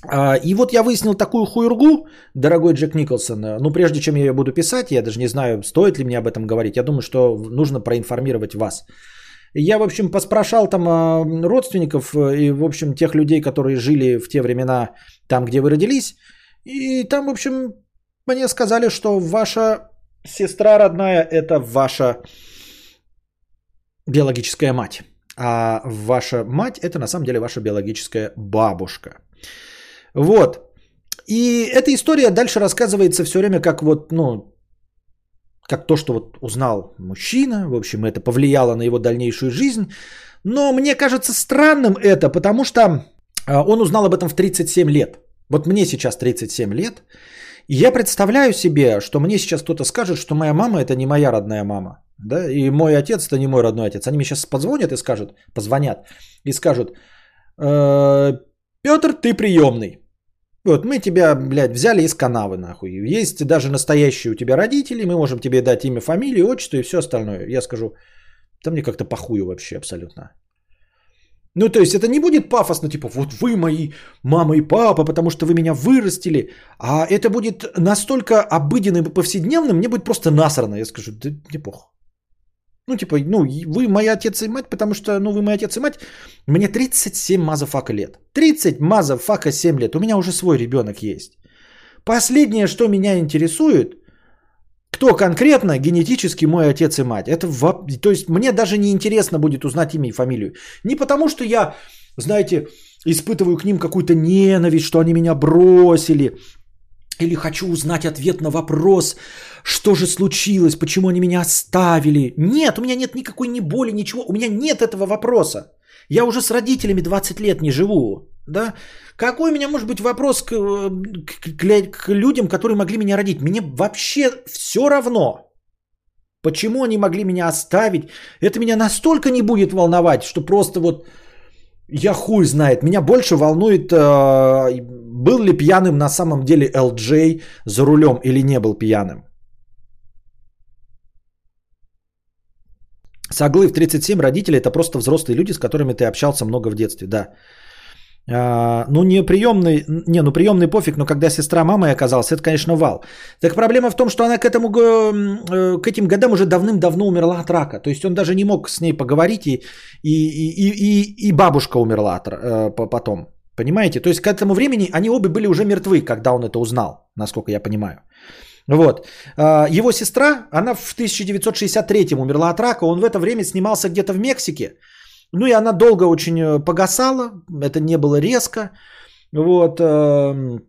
а, и вот я выяснил такую хуйргу, дорогой Джек Николсон. Ну, прежде чем я ее буду писать, я даже не знаю, стоит ли мне об этом говорить. Я думаю, что нужно проинформировать вас. Я, в общем, поспрашал там а, родственников э, и, в общем, тех людей, которые жили в те времена там, где вы родились. И там, в общем, мне сказали, что ваша сестра родная – это ваша биологическая мать. А ваша мать – это на самом деле ваша биологическая бабушка. Вот. И эта история дальше рассказывается все время как вот, ну, как то, что вот узнал мужчина, в общем, это повлияло на его дальнейшую жизнь. Но мне кажется странным это, потому что а, он узнал об этом в 37 лет. Вот мне сейчас 37 лет, и я представляю себе, что мне сейчас кто-то скажет, что моя мама это не моя родная мама. Да? И мой отец это не мой родной отец. Они мне сейчас позвонят и скажут, позвонят и скажут, «Э, Петр, ты приемный. Вот мы тебя, блядь, взяли из канавы, нахуй. Есть даже настоящие у тебя родители, мы можем тебе дать имя, фамилию, отчество и все остальное. Я скажу, да мне как-то похую вообще абсолютно. Ну, то есть это не будет пафосно, типа, вот вы мои мама и папа, потому что вы меня вырастили. А это будет настолько обыденным и повседневным, мне будет просто насрано. Я скажу, да не пох. Ну, типа, ну, вы мои отец и мать, потому что, ну, вы мой отец и мать. Мне 37 motherfucker лет. 30 motherfucker 7 лет. У меня уже свой ребенок есть. Последнее, что меня интересует, кто конкретно генетически мой отец и мать. Это, то есть, мне даже не интересно будет узнать имя и фамилию. Не потому, что я, знаете, испытываю к ним какую-то ненависть, что они меня бросили, или хочу узнать ответ на вопрос, что же случилось, почему они меня оставили. Нет, у меня нет никакой ни боли, ничего. У меня нет этого вопроса. Я уже с родителями 20 лет не живу. Да? Какой у меня может быть вопрос к, к, к людям, которые могли меня родить? Мне вообще все равно. Почему они могли меня оставить? Это меня настолько не будет волновать, что просто вот я хуй знает. Меня больше волнует, э, был ли пьяным на самом деле LJ за рулем или не был пьяным. Соглы в 37 родители это просто взрослые люди, с которыми ты общался много в детстве, да. А, ну, не приемный, не, ну приемный пофиг, но когда сестра мамой оказалась, это, конечно, вал. Так проблема в том, что она к, этому, э, к этим годам уже давным-давно умерла от рака. То есть он даже не мог с ней поговорить, и, и, и, и, и бабушка умерла от, э, потом. Понимаете? То есть к этому времени они обе были уже мертвы, когда он это узнал, насколько я понимаю. Вот. А, его сестра, она в 1963 умерла от рака, он в это время снимался где-то в Мексике. Ну и она долго очень э, погасала, это не было резко. Вот. Эм,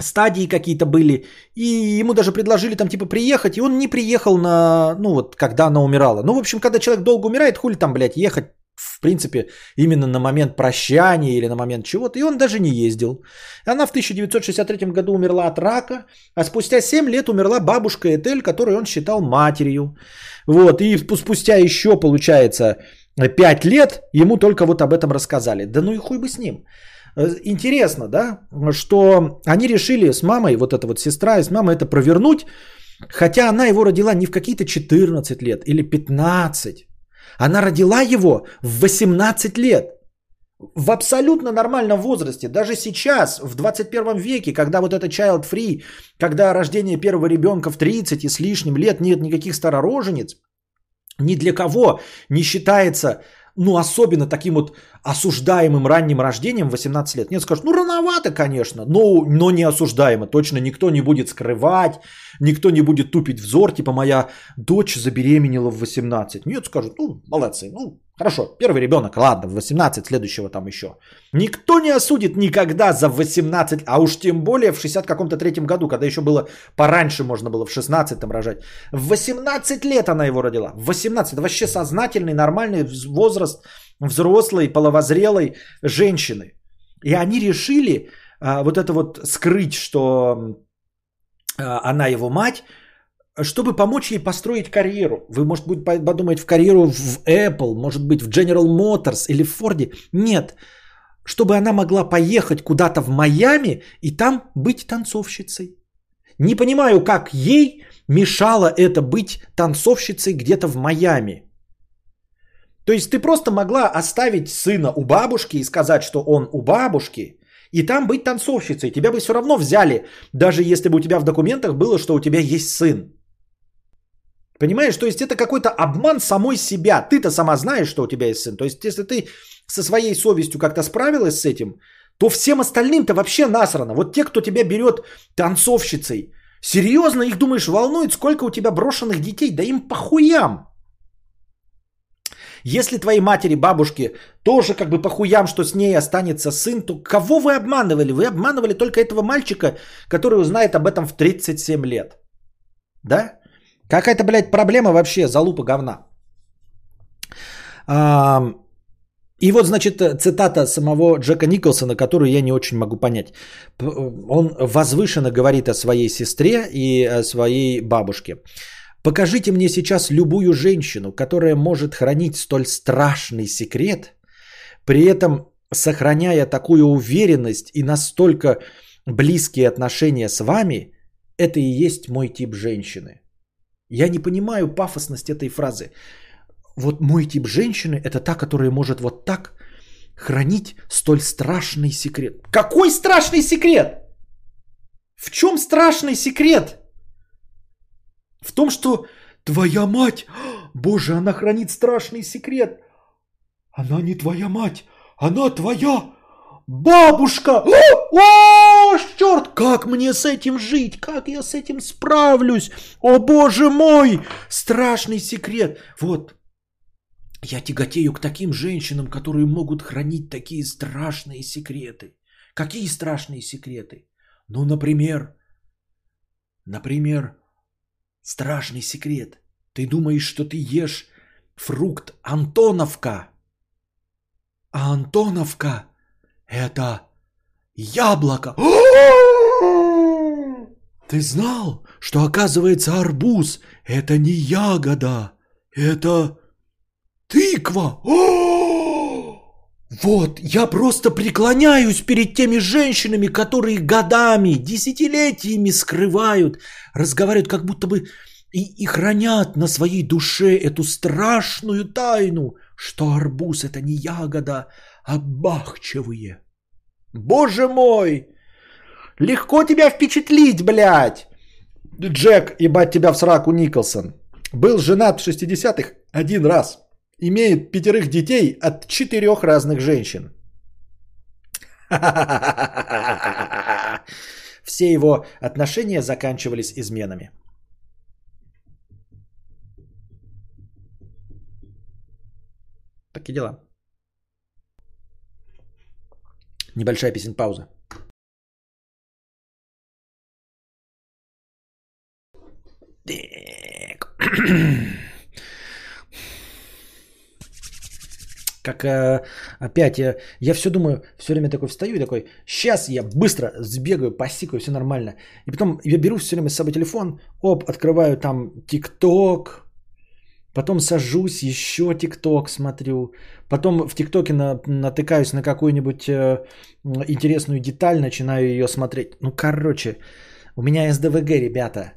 стадии какие-то были. И ему даже предложили там типа приехать, и он не приехал на, ну вот, когда она умирала. Ну, в общем, когда человек долго умирает, хули там, блядь, ехать, в принципе, именно на момент прощания или на момент чего-то. И он даже не ездил. Она в 1963 году умерла от рака, а спустя 7 лет умерла бабушка Этель, которую он считал матерью. Вот, и спустя еще, получается, 5 лет ему только вот об этом рассказали. Да ну и хуй бы с ним. Э, интересно, да, что они решили с мамой, вот эта вот сестра и с мамой это провернуть, хотя она его родила не в какие-то 14 лет или 15. Она родила его в 18 лет. В абсолютно нормальном возрасте. Даже сейчас, в 21 веке, когда вот это child free, когда рождение первого ребенка в 30 и с лишним лет нет никаких старороженец, ни для кого не считается, ну, особенно таким вот осуждаемым ранним рождением 18 лет. Нет, скажут, ну, рановато, конечно, но, но не осуждаемо. Точно никто не будет скрывать, никто не будет тупить взор, типа моя дочь забеременела в 18. Нет, скажут, ну, молодцы, ну, Хорошо, первый ребенок, ладно, в 18, следующего там еще. Никто не осудит никогда за 18, а уж тем более в 60 каком-то третьем году, когда еще было пораньше можно было в 16 там рожать. В 18 лет она его родила. В 18, это вообще сознательный, нормальный возраст взрослой, половозрелой женщины. И они решили а, вот это вот скрыть, что а, она его мать, чтобы помочь ей построить карьеру. Вы, может быть, подумать в карьеру в Apple, может быть, в General Motors или в Ford. Нет. Чтобы она могла поехать куда-то в Майами и там быть танцовщицей. Не понимаю, как ей мешало это быть танцовщицей где-то в Майами. То есть ты просто могла оставить сына у бабушки и сказать, что он у бабушки, и там быть танцовщицей. Тебя бы все равно взяли, даже если бы у тебя в документах было, что у тебя есть сын. Понимаешь, то есть это какой-то обман самой себя. Ты-то сама знаешь, что у тебя есть сын. То есть если ты со своей совестью как-то справилась с этим, то всем остальным-то вообще насрано. Вот те, кто тебя берет танцовщицей, Серьезно их, думаешь, волнует, сколько у тебя брошенных детей? Да им похуям. Если твоей матери, бабушке тоже как бы похуям, что с ней останется сын, то кого вы обманывали? Вы обманывали только этого мальчика, который узнает об этом в 37 лет. Да? Какая-то, блядь, проблема вообще, залупа говна. И вот, значит, цитата самого Джека Николсона, которую я не очень могу понять. Он возвышенно говорит о своей сестре и о своей бабушке. Покажите мне сейчас любую женщину, которая может хранить столь страшный секрет, при этом сохраняя такую уверенность и настолько близкие отношения с вами, это и есть мой тип женщины. Я не понимаю пафосность этой фразы. Вот мой тип женщины это та, которая может вот так хранить столь страшный секрет. Какой страшный секрет? В чем страшный секрет? В том, что твоя мать, боже, она хранит страшный секрет. Она не твоя мать, она твоя бабушка. О, о, черт, как мне с этим жить? Как я с этим справлюсь? О, боже мой, страшный секрет. Вот, я тяготею к таким женщинам, которые могут хранить такие страшные секреты. Какие страшные секреты? Ну, например, например, Страшный секрет. Ты думаешь, что ты ешь фрукт Антоновка. А Антоновка – это яблоко. Ты знал, что оказывается арбуз – это не ягода, это тыква. Вот, я просто преклоняюсь перед теми женщинами, которые годами, десятилетиями скрывают, разговаривают, как будто бы и, и хранят на своей душе эту страшную тайну, что арбуз это не ягода, бахчевые. Боже мой! Легко тебя впечатлить, блядь! Джек, ебать тебя в сраку Николсон. Был женат в 60-х один раз – имеет пятерых детей от четырех разных женщин. Все его отношения заканчивались изменами. Такие дела. Небольшая песен пауза. Как э, опять я, я все думаю, все время такой встаю и такой, сейчас я быстро сбегаю, посикаю, все нормально. И потом я беру все время с собой телефон, оп, открываю там ТикТок, потом сажусь, еще ТикТок смотрю, потом в ТикТоке на, натыкаюсь на какую-нибудь э, интересную деталь, начинаю ее смотреть. Ну, короче, у меня СДВГ, ребята.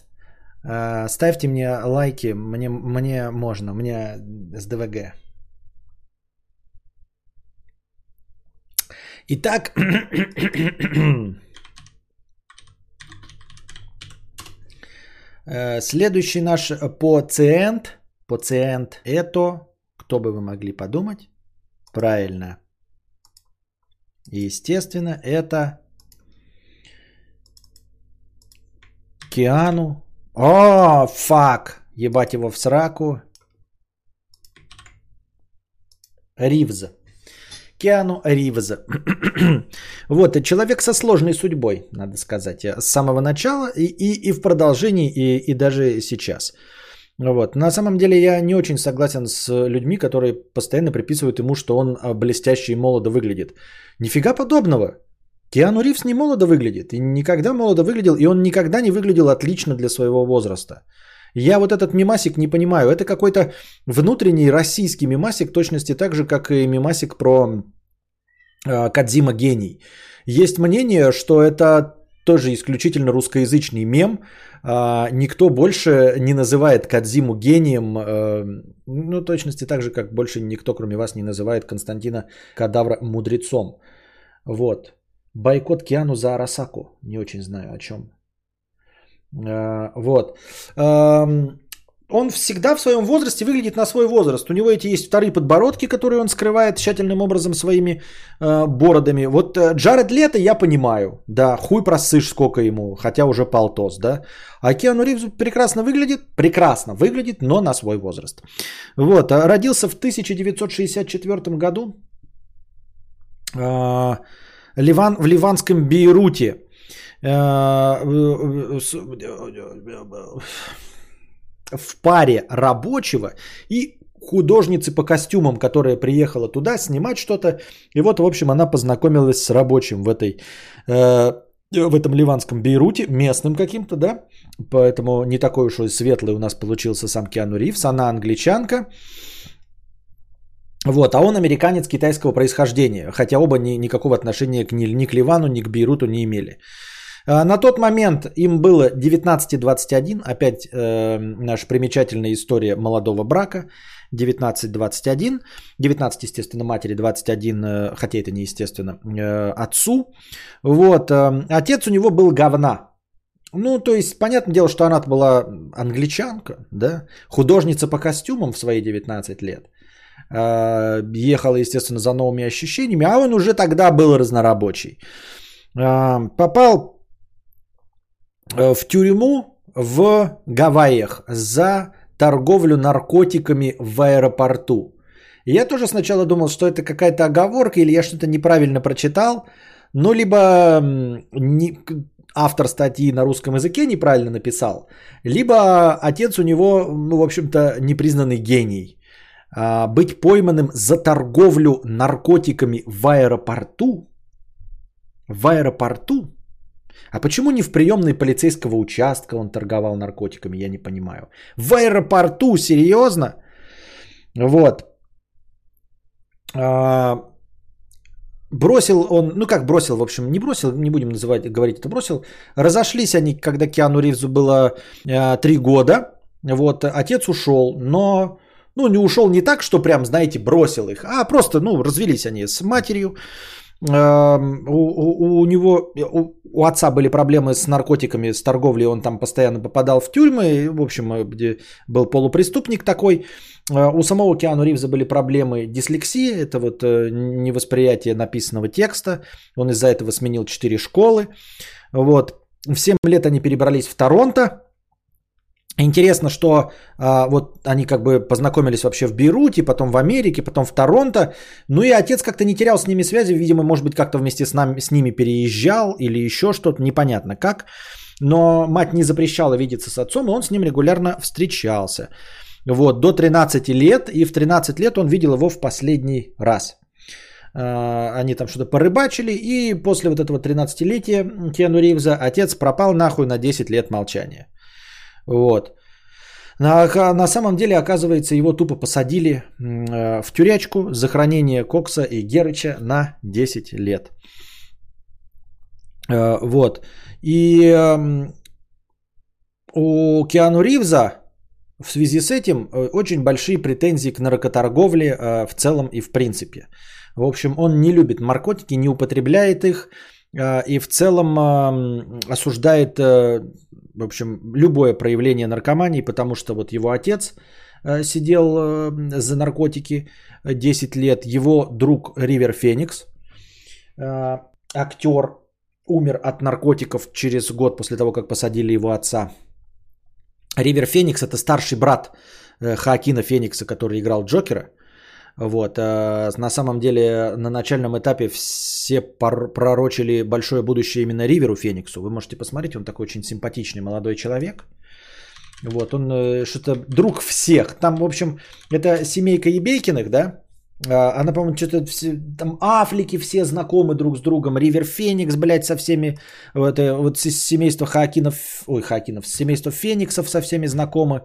Э, ставьте мне лайки, мне, мне можно, меня СДВГ. Итак, э, следующий наш пациент, пациент это, кто бы вы могли подумать, правильно. естественно, это Киану. О, фак! Ебать его в сраку. Ривз. Киану Ривза. вот, человек со сложной судьбой, надо сказать, с самого начала и, и, и в продолжении, и, и даже сейчас. Вот. На самом деле я не очень согласен с людьми, которые постоянно приписывают ему, что он а, блестяще и молодо выглядит. Нифига подобного. Киану Ривз не молодо выглядит. И никогда молодо выглядел, и он никогда не выглядел отлично для своего возраста. Я вот этот мимасик не понимаю. Это какой-то внутренний российский мимасик, точности так же, как и мимасик про э, Кадзима гений. Есть мнение, что это тоже исключительно русскоязычный мем. Э, никто больше не называет Кадзиму гением, э, ну, точности так же, как больше никто, кроме вас, не называет Константина Кадавра мудрецом. Вот. Бойкот Киану за Арасаку. Не очень знаю о чем. Э, вот. Эм, он всегда в своем возрасте выглядит на свой возраст. У него эти есть вторые подбородки, которые он скрывает тщательным образом своими э, бородами. Вот э, Джаред Лето я понимаю, да, хуй просышь сколько ему, хотя уже полтос, да. А Киану Ривз прекрасно выглядит, прекрасно выглядит, но на свой возраст. Вот, а родился в 1964 году э, Ливан, в ливанском Бейруте. Э, в паре рабочего и художницы по костюмам, которая приехала туда снимать что-то. И вот, в общем, она познакомилась с рабочим в этой э, в этом ливанском Бейруте, местным каким-то, да, поэтому не такой уж и светлый у нас получился сам Киану Ривз, она англичанка, вот, а он американец китайского происхождения, хотя оба ни, никакого отношения к, ни, ни к Ливану, ни к Бейруту не имели. А, на тот момент им было 19-21, опять э, наша примечательная история молодого брака, 19-21, 19, естественно, матери, 21, э, хотя это не естественно, э, отцу. Вот, э, отец у него был говна, ну, то есть, понятное дело, что она была англичанка, да, художница по костюмам в свои 19 лет. Э, ехала, естественно, за новыми ощущениями, а он уже тогда был разнорабочий. Э, попал в тюрьму в Гавайях за торговлю наркотиками в аэропорту. я тоже сначала думал, что это какая-то оговорка или я что-то неправильно прочитал, ну либо не, автор статьи на русском языке неправильно написал, либо отец у него, ну, в общем-то, непризнанный гений. А, быть пойманным за торговлю наркотиками в аэропорту, в аэропорту а почему не в приемной полицейского участка он торговал наркотиками, я не понимаю. В аэропорту, серьезно? Вот. А, бросил он, ну как бросил, в общем, не бросил, не будем называть, говорить это бросил. Разошлись они, когда Киану Ривзу было а, три года. Вот, отец ушел, но ну, не ушел не так, что прям, знаете, бросил их, а просто, ну, развелись они с матерью у, у, у него, у, у отца были проблемы с наркотиками, с торговлей, он там постоянно попадал в тюрьмы, в общем, э, где был полупреступник такой. Э, у самого Киану Ривза были проблемы дислексии, это вот э, невосприятие написанного текста, он из-за этого сменил 4 школы. Вот. В 7 лет они перебрались в Торонто, Интересно, что а, вот они как бы познакомились вообще в Бейруте, потом в Америке, потом в Торонто. Ну и отец как-то не терял с ними связи, видимо, может быть, как-то вместе с, нами, с ними переезжал или еще что-то, непонятно как. Но мать не запрещала видеться с отцом, и он с ним регулярно встречался. Вот, до 13 лет, и в 13 лет он видел его в последний раз. А, они там что-то порыбачили, и после вот этого 13-летия Киану Ривза отец пропал нахуй на 10 лет молчания. Вот. На, на самом деле, оказывается, его тупо посадили э, в тюрячку за хранение Кокса и Герыча на 10 лет. Э, вот. И эм, у Киану Ривза в связи с этим э, очень большие претензии к наркоторговле в целом и в принципе. В общем, он не любит наркотики, не употребляет их и в целом эм, осуждает в общем, любое проявление наркомании, потому что вот его отец э, сидел э, за наркотики 10 лет, его друг Ривер Феникс, э, актер, умер от наркотиков через год после того, как посадили его отца. Ривер Феникс это старший брат Хаакина Феникса, который играл Джокера. Вот. На самом деле на начальном этапе все пророчили большое будущее именно Риверу Фениксу. Вы можете посмотреть, он такой очень симпатичный молодой человек. Вот, он э, что-то друг всех. Там, в общем, это семейка Ебейкиных, да? А, она, по-моему, что-то все, там Афлики все знакомы друг с другом. Ривер Феникс, блядь, со всеми, вот, э, вот семейство Хакинов, ой, Хакинов, семейство Фениксов со всеми знакомы.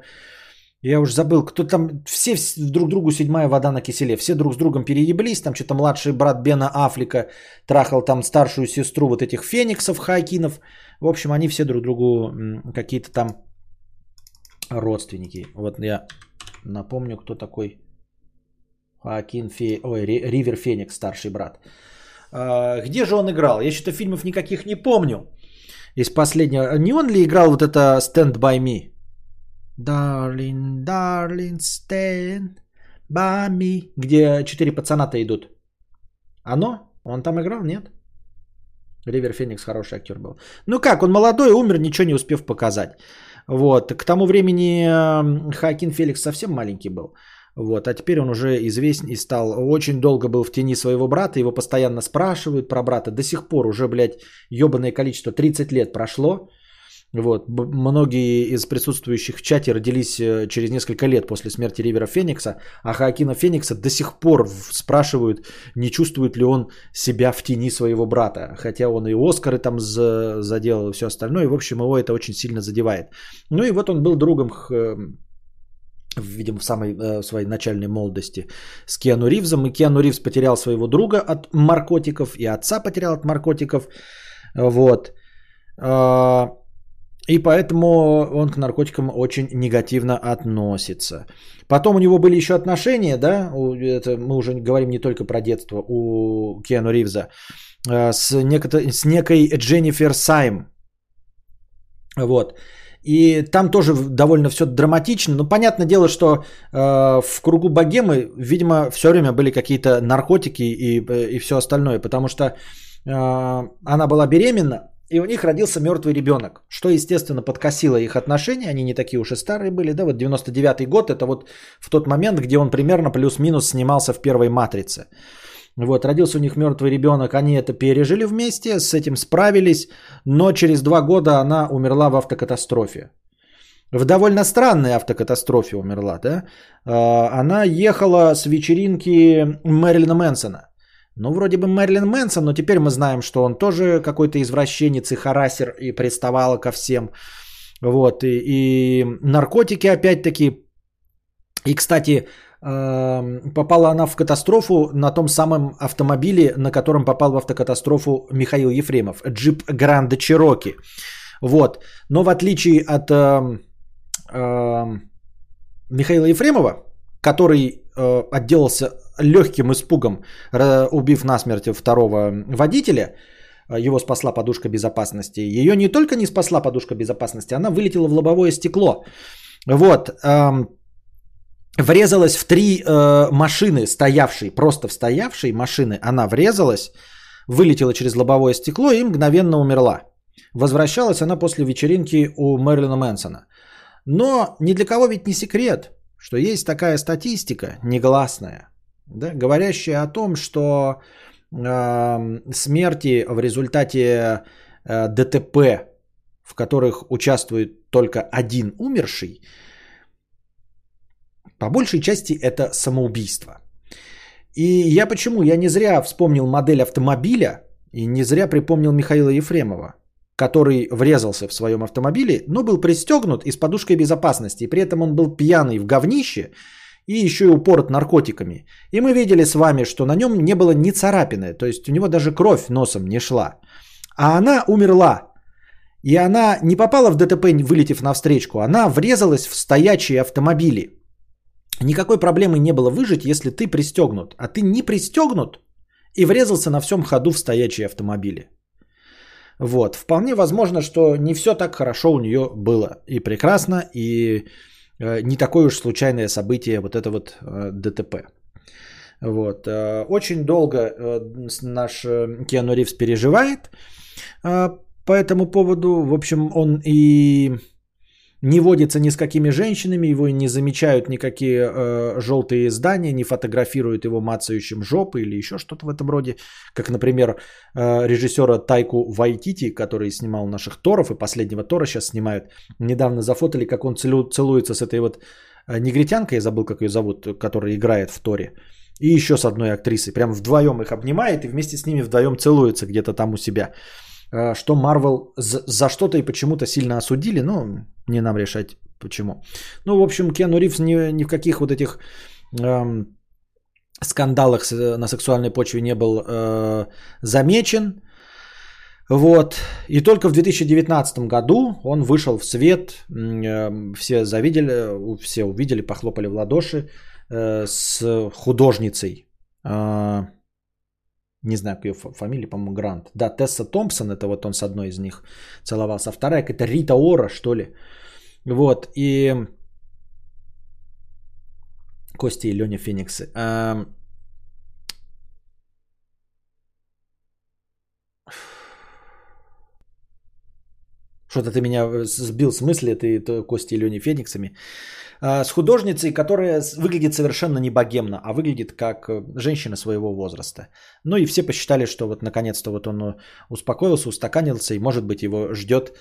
Я уже забыл, кто там, все друг другу седьмая вода на киселе, все друг с другом перееблись, там что-то младший брат Бена Афлика трахал там старшую сестру вот этих фениксов, Хакинов. В общем, они все друг другу какие-то там родственники. Вот я напомню, кто такой Хакин Фе... Ой, Ривер Феникс, старший брат. А, где же он играл? Я что-то фильмов никаких не помню. Из последнего. Не он ли играл вот это Stand By Me? Darling, darling, stand by me. Где четыре пацана-то идут. Оно? Он там играл, нет? Ривер Феникс хороший актер был. Ну как, он молодой, умер, ничего не успев показать. Вот. К тому времени э, Хакин Феликс совсем маленький был. Вот. А теперь он уже известен и стал. Очень долго был в тени своего брата. Его постоянно спрашивают про брата. До сих пор уже, блядь, ебаное количество. 30 лет прошло. Вот. Многие из присутствующих в чате родились э, через несколько лет после смерти Ривера Феникса, а Хаакина Феникса до сих пор спрашивают, не чувствует ли он себя в тени своего брата. Хотя он и Оскары там заделал и все остальное. И, в общем, его это очень сильно задевает. Ну и вот он был другом э, видимо, в самой э, своей начальной молодости с Киану Ривзом. И Киану Ривз потерял своего друга от наркотиков, и отца потерял от наркотиков. Вот. И поэтому он к наркотикам очень негативно относится. Потом у него были еще отношения, да, это мы уже говорим не только про детство у Киану Ривза, а, с, некото, с некой Дженнифер Сайм. Вот. И там тоже довольно все драматично. Но понятное дело, что э, в кругу богемы, видимо, все время были какие-то наркотики и, и все остальное. Потому что э, она была беременна, и у них родился мертвый ребенок, что, естественно, подкосило их отношения. Они не такие уж и старые были, да, вот 99-й год, это вот в тот момент, где он примерно плюс-минус снимался в первой «Матрице». Вот, родился у них мертвый ребенок, они это пережили вместе, с этим справились, но через два года она умерла в автокатастрофе. В довольно странной автокатастрофе умерла, да? А, она ехала с вечеринки Мэрилина Мэнсона. Ну, вроде бы Мэрилин Мэнсон, но теперь мы знаем, что он тоже какой-то извращенец и харасер и приставал ко всем. Вот, и, и наркотики опять-таки. И, кстати, попала она в катастрофу на том самом автомобиле, на котором попал в автокатастрофу Михаил Ефремов. Джип Гранд Чироки. Вот. Но в отличие от э, э, Михаила Ефремова, который э, отделался легким испугом, убив насмерть второго водителя, э, его спасла подушка безопасности. Ее не только не спасла подушка безопасности, она вылетела в лобовое стекло. Вот. Эм, врезалась в три э, машины, стоявшие, просто в стоявшие машины, она врезалась, вылетела через лобовое стекло и мгновенно умерла. Возвращалась она после вечеринки у Мэрилина Мэнсона. Но ни для кого ведь не секрет, что есть такая статистика негласная, да, говорящая о том, что э, смерти в результате э, ДТП, в которых участвует только один умерший, по большей части это самоубийство. И я почему? Я не зря вспомнил модель автомобиля и не зря припомнил Михаила Ефремова, который врезался в своем автомобиле, но был пристегнут и с подушкой безопасности. И при этом он был пьяный в говнище и еще и упорот наркотиками. И мы видели с вами, что на нем не было ни царапины, то есть у него даже кровь носом не шла. А она умерла. И она не попала в ДТП, вылетев навстречу, она врезалась в стоячие автомобили. Никакой проблемы не было выжить, если ты пристегнут. А ты не пристегнут и врезался на всем ходу в стоячие автомобили. Вот. Вполне возможно, что не все так хорошо у нее было. И прекрасно, и не такое уж случайное событие вот это вот э, ДТП. Вот. Э, очень долго э, наш э, Киану Ривз переживает э, по этому поводу. В общем, он и не водится ни с какими женщинами, его не замечают никакие э, желтые издания, не фотографируют его мацающим жопы или еще что-то в этом роде. Как, например, э, режиссера Тайку Вайтити, который снимал наших Торов и последнего Тора сейчас снимают. Недавно зафотали, как он целу, целуется с этой вот э, негритянкой, я забыл, как ее зовут, которая играет в Торе. И еще с одной актрисой. Прям вдвоем их обнимает и вместе с ними вдвоем целуется где-то там у себя. Э, что Марвел за, что-то и почему-то сильно осудили, но не нам решать почему. Ну, в общем, Кену Ривз ни, ни в каких вот этих эм, скандалах на сексуальной почве не был э, замечен. Вот. И только в 2019 году он вышел в свет, э, все завидели, все увидели, похлопали в ладоши э, с художницей. Э, не знаю, как ее фамилия, по-моему, Грант. Да, Тесса Томпсон, это вот он с одной из них целовался. А вторая какая-то Рита Ора, что ли. Вот, и... Костя и Леня Фениксы. А... Эм, что-то ты меня э, сбил с мысли, ты Костя и Леня Фениксами. А, с художницей, которая выглядит совершенно не богемно, а выглядит как э, женщина своего возраста. Ну и все посчитали, что вот наконец-то вот он э, успокоился, устаканился, и может быть его ждет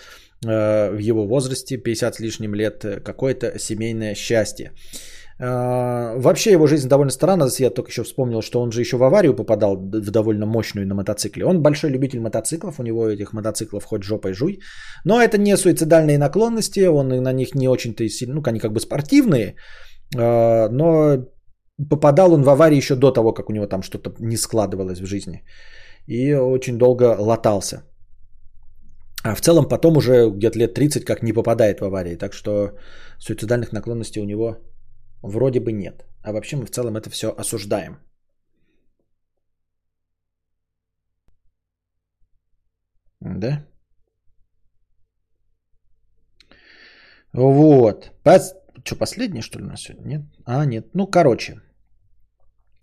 э, в его возрасте, 50 с лишним лет, какое-то семейное счастье. А, вообще его жизнь довольно странна. Я только еще вспомнил, что он же еще в аварию попадал в довольно мощную на мотоцикле. Он большой любитель мотоциклов, у него этих мотоциклов хоть жопой жуй. Но это не суицидальные наклонности, он на них не очень-то сильно, ну, они как бы спортивные, а, но попадал он в аварию еще до того, как у него там что-то не складывалось в жизни. И очень долго латался. А в целом потом уже где-то лет 30 как не попадает в аварии. Так что суицидальных наклонностей у него Вроде бы нет. А вообще мы в целом это все осуждаем. Да? Вот. Пос... Что, последнее, что ли, у нас сегодня? Нет? А, нет. Ну, короче.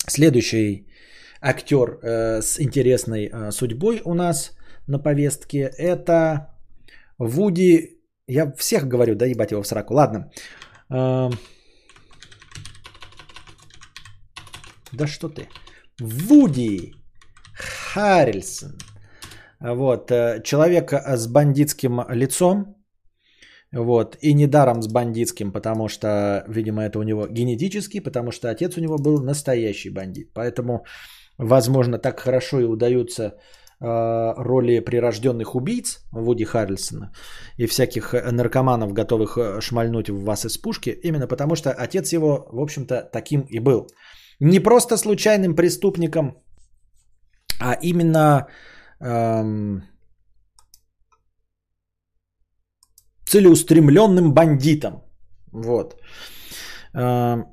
Следующий актер э, с интересной э, судьбой у нас на повестке это Вуди. Я всех говорю, да, ебать его в сраку. Ладно. Э, Да что ты? Вуди Харрельсон. Вот, э, человек с бандитским лицом, вот, и недаром с бандитским, потому что, видимо, это у него генетически, потому что отец у него был настоящий бандит. Поэтому, возможно, так хорошо и удаются э, роли прирожденных убийц Вуди Харрельсона и всяких наркоманов, готовых э, шмальнуть в вас из пушки, именно потому что отец его, в общем-то, таким и был не просто случайным преступником, а именно эм, целеустремленным бандитом. Вот. Эм,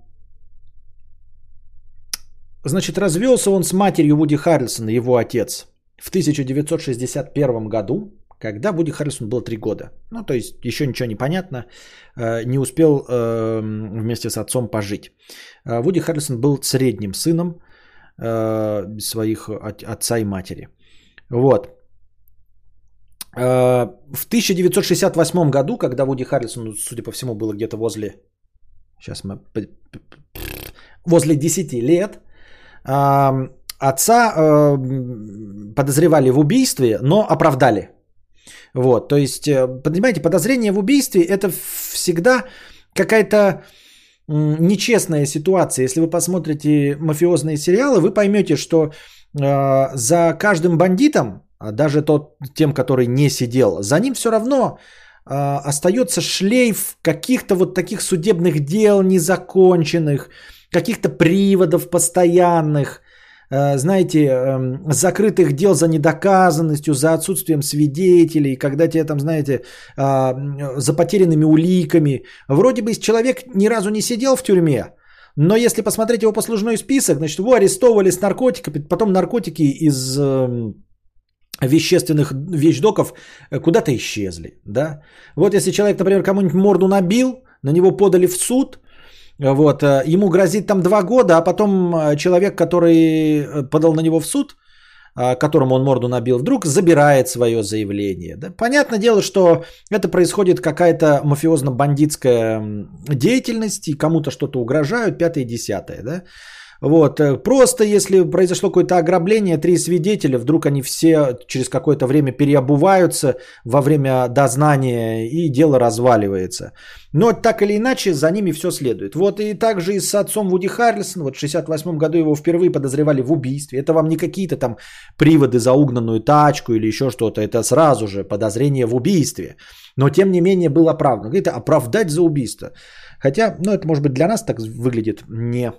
значит, развелся он с матерью Вуди Харрельсона, его отец, в 1961 году, когда Вуди Харрисон было 3 года. Ну, то есть еще ничего не понятно, э, не успел эм, вместе с отцом пожить. Э, Вуди Харрисон был средним сыном э, своих отца и матери. Вот. В 1968 году, когда Вуди Харрисон, судя по всему, было где-то возле... Сейчас мы... Возле 10 лет, отца подозревали в убийстве, но оправдали. Вот, то есть, э, понимаете, подозрение в убийстве это всегда какая-то нечестная ситуация. Если вы посмотрите мафиозные сериалы, вы поймете, что э, за каждым бандитом, а даже тот, тем, который не сидел, за ним все равно э, остается шлейф каких-то вот таких судебных дел незаконченных, каких-то приводов постоянных, знаете, эм, закрытых дел за недоказанностью, за отсутствием свидетелей, когда тебе там, знаете, а, за потерянными уликами. Вроде бы человек ни разу не сидел в тюрьме, но если посмотреть его послужной список, значит, его арестовывали с наркотиками, потом наркотики из эм, вещественных вещдоков э, куда-то исчезли, да. Вот если человек, например, кому-нибудь морду набил, на него подали в суд, вот, э, ему грозит там два года, а потом э, человек, который э, подал на него в суд, которому он морду набил, вдруг забирает свое заявление. Да? Понятное дело, что это происходит какая-то мафиозно-бандитская деятельность, и кому-то что-то угрожают, пятое и десятое. Да? Вот. Э, просто если произошло какое-то ограбление, три свидетеля, вдруг они все через какое-то время переобуваются во время дознания и дело разваливается. Но так или иначе за ними все следует. Вот и также и с отцом Вуди Харрельсон. Вот в 68 году его впервые подозревали в убийстве. Это вам не какие-то там приводы за угнанную тачку или еще что-то. Это сразу же подозрение в убийстве. Но тем не менее было оправдано. Это оправдать за убийство. Хотя, ну это может быть для нас так выглядит не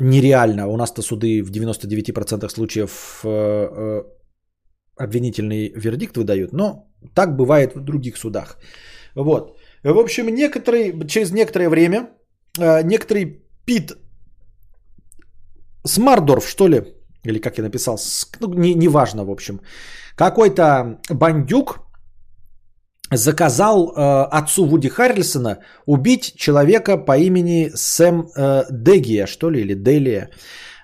нереально. У нас-то суды в 99% случаев э, э, обвинительный вердикт выдают, но так бывает в других судах. Вот. В общем, некоторые, через некоторое время некоторый Пит Смардорф, что ли, или как я написал, ну, не, не в общем, какой-то бандюк заказал э, отцу Вуди Харрельсона убить человека по имени Сэм э, Дегия, что ли, или Делия.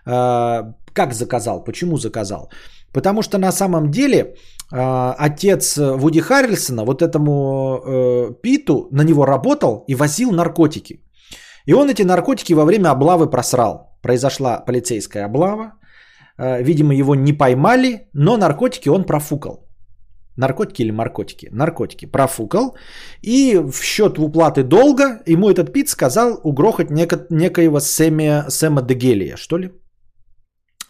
Э, как заказал? Почему заказал? Потому что на самом деле э, отец Вуди Харрельсона вот этому э, Питу на него работал и возил наркотики. И он эти наркотики во время облавы просрал. Произошла полицейская облава. Э, видимо, его не поймали, но наркотики он профукал. Наркотики или наркотики? Наркотики. Профукал. И в счет уплаты долга ему этот Пит сказал угрохать неко- некоего Сэма, Сэма Дегелия, что ли?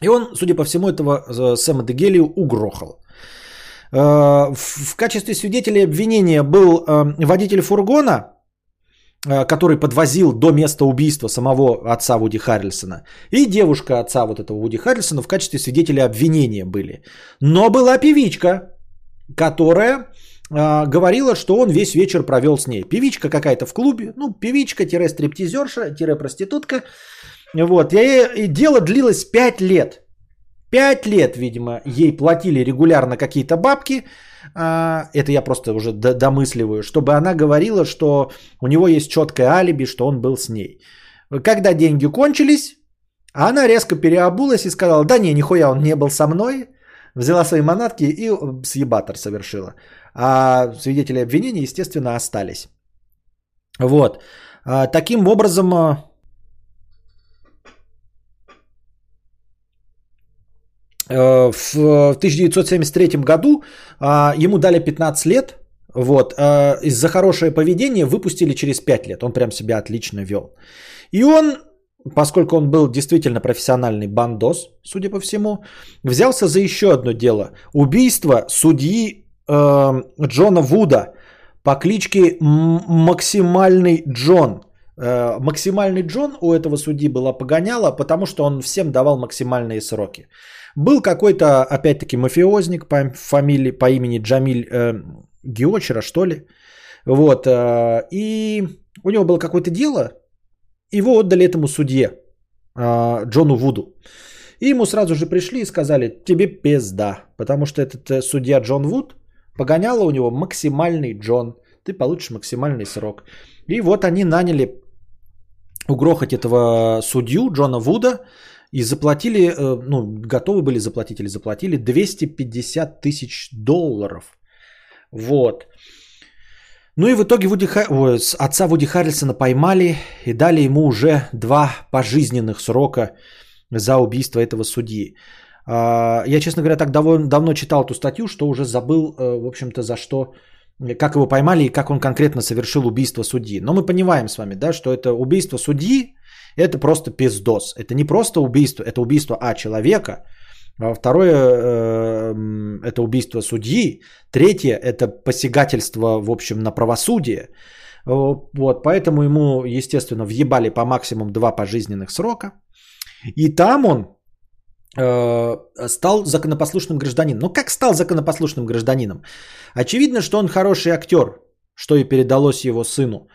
И он, судя по всему, этого э, Сэма Дегелию угрохал. Э, В качестве свидетеля обвинения был э, водитель фургона, который подвозил до места убийства самого отца Вуди Харрельсона. И девушка отца вот этого Вуди Харрельсона в качестве свидетеля обвинения были. Но была певичка, которая э, говорила, что он весь вечер провел с ней. Певичка какая-то в клубе, ну, певичка-стриптизерша-проститутка. Вот, и, и дело длилось 5 лет. 5 лет, видимо, ей платили регулярно какие-то бабки. А, это я просто уже домысливаю, чтобы она говорила, что у него есть четкое алиби, что он был с ней. Когда деньги кончились, она резко переобулась и сказала, да не, нихуя он не был со мной. Взяла свои манатки и съебатор совершила. А свидетели обвинения, естественно, остались. Вот. А, Таким образом, а, э, в 1973 году а, ему дали 15 лет. Вот. а, Из-за хорошее поведение выпустили через 5 лет. Он прям себя отлично вел. И он, поскольку он был действительно профессиональный бандос, судя по всему, взялся за еще одно дело. Убийство судьи э, Джона Вуда по кличке Максимальный Джон. Э, Максимальный Джон у этого судьи было погоняло, потому что он всем давал максимальные сроки. Был какой-то, опять-таки, мафиозник по фамилии, по имени Джамиль э, Геочера, что ли. Вот. э, и у него было какое-то дело, его отдали этому судье, э, Джону Вуду. И ему сразу же пришли и сказали, тебе пизда, потому что этот э, судья Джон Вуд погоняло у него максимальный Джон, ты получишь максимальный срок. И вот они наняли угрохать этого судью Джона Вуда и заплатили, э, ну, готовы были заплатить или заплатили 250 тысяч долларов. Вот. Ну и в итоге Вуди Ха- ой, отца Вуди Харрельсона поймали и дали ему уже два пожизненных срока за убийство этого судьи. А, Я, честно говоря, так довольно давно читал эту статью, что уже забыл, э, в общем-то, за что, как его поймали и как он конкретно совершил убийство судьи. Но мы понимаем с вами, да, что это убийство судьи, это просто пиздос. Это не просто убийство, это убийство А человека, второе э, это убийство судьи, третье это посягательство, в общем, на правосудие. О, Вот, поэтому ему, естественно, въебали по максимум два пожизненных срока. И там он э, стал законопослушным гражданином. Ну как стал законопослушным гражданином? Очевидно, что он хороший актер, что и передалось его сыну.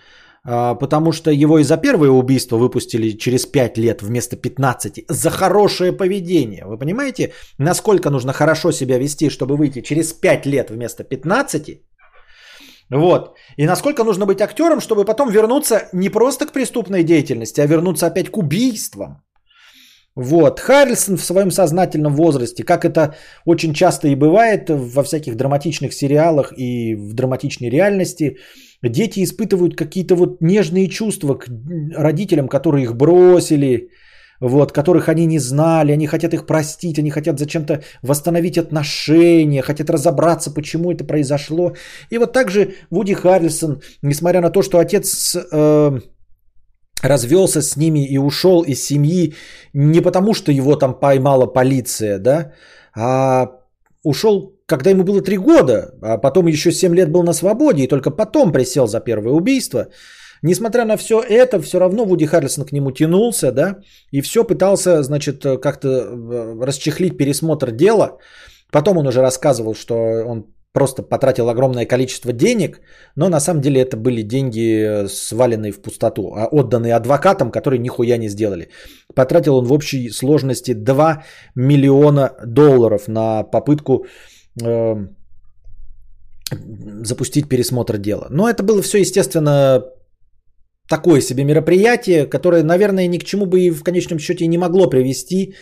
А, Потому что его и за первое убийство выпустили через 5 лет вместо 15 за хорошее поведение. Вы понимаете, насколько нужно хорошо себя вести, чтобы выйти через 5 лет вместо 15? Вот. И насколько нужно быть актером, чтобы потом вернуться не просто к преступной деятельности, а вернуться опять к убийствам. Вот. Харрисон в своем сознательном возрасте, как это очень часто и бывает во всяких драматичных сериалах и в драматичной реальности, дети испытывают какие-то вот нежные чувства к родителям, которые их бросили, вот, которых они не знали, они хотят их простить, они хотят зачем-то восстановить отношения, хотят разобраться, почему это произошло. И вот также Вуди Харрисон, несмотря на то, что отец э, развелся с ними и ушел из семьи не потому, что его там поймала полиция, да, а ушел, когда ему было 3 года, а потом еще 7 лет был на свободе и только потом присел за первое убийство. Несмотря на все это, все равно Вуди Харрисон к нему тянулся, да, и все пытался, значит, как-то э, расчехлить пересмотр дела. Потом он уже рассказывал, что он просто потратил огромное количество денег, но на самом деле это были деньги, э, сваленные в пустоту, а отданные адвокатам, которые нихуя не сделали. Потратил он в общей сложности 2 миллиона долларов на попытку э, запустить пересмотр дела. Но это было все, естественно, такое себе мероприятие, которое, наверное, ни к чему бы и в конечном счете не могло привести,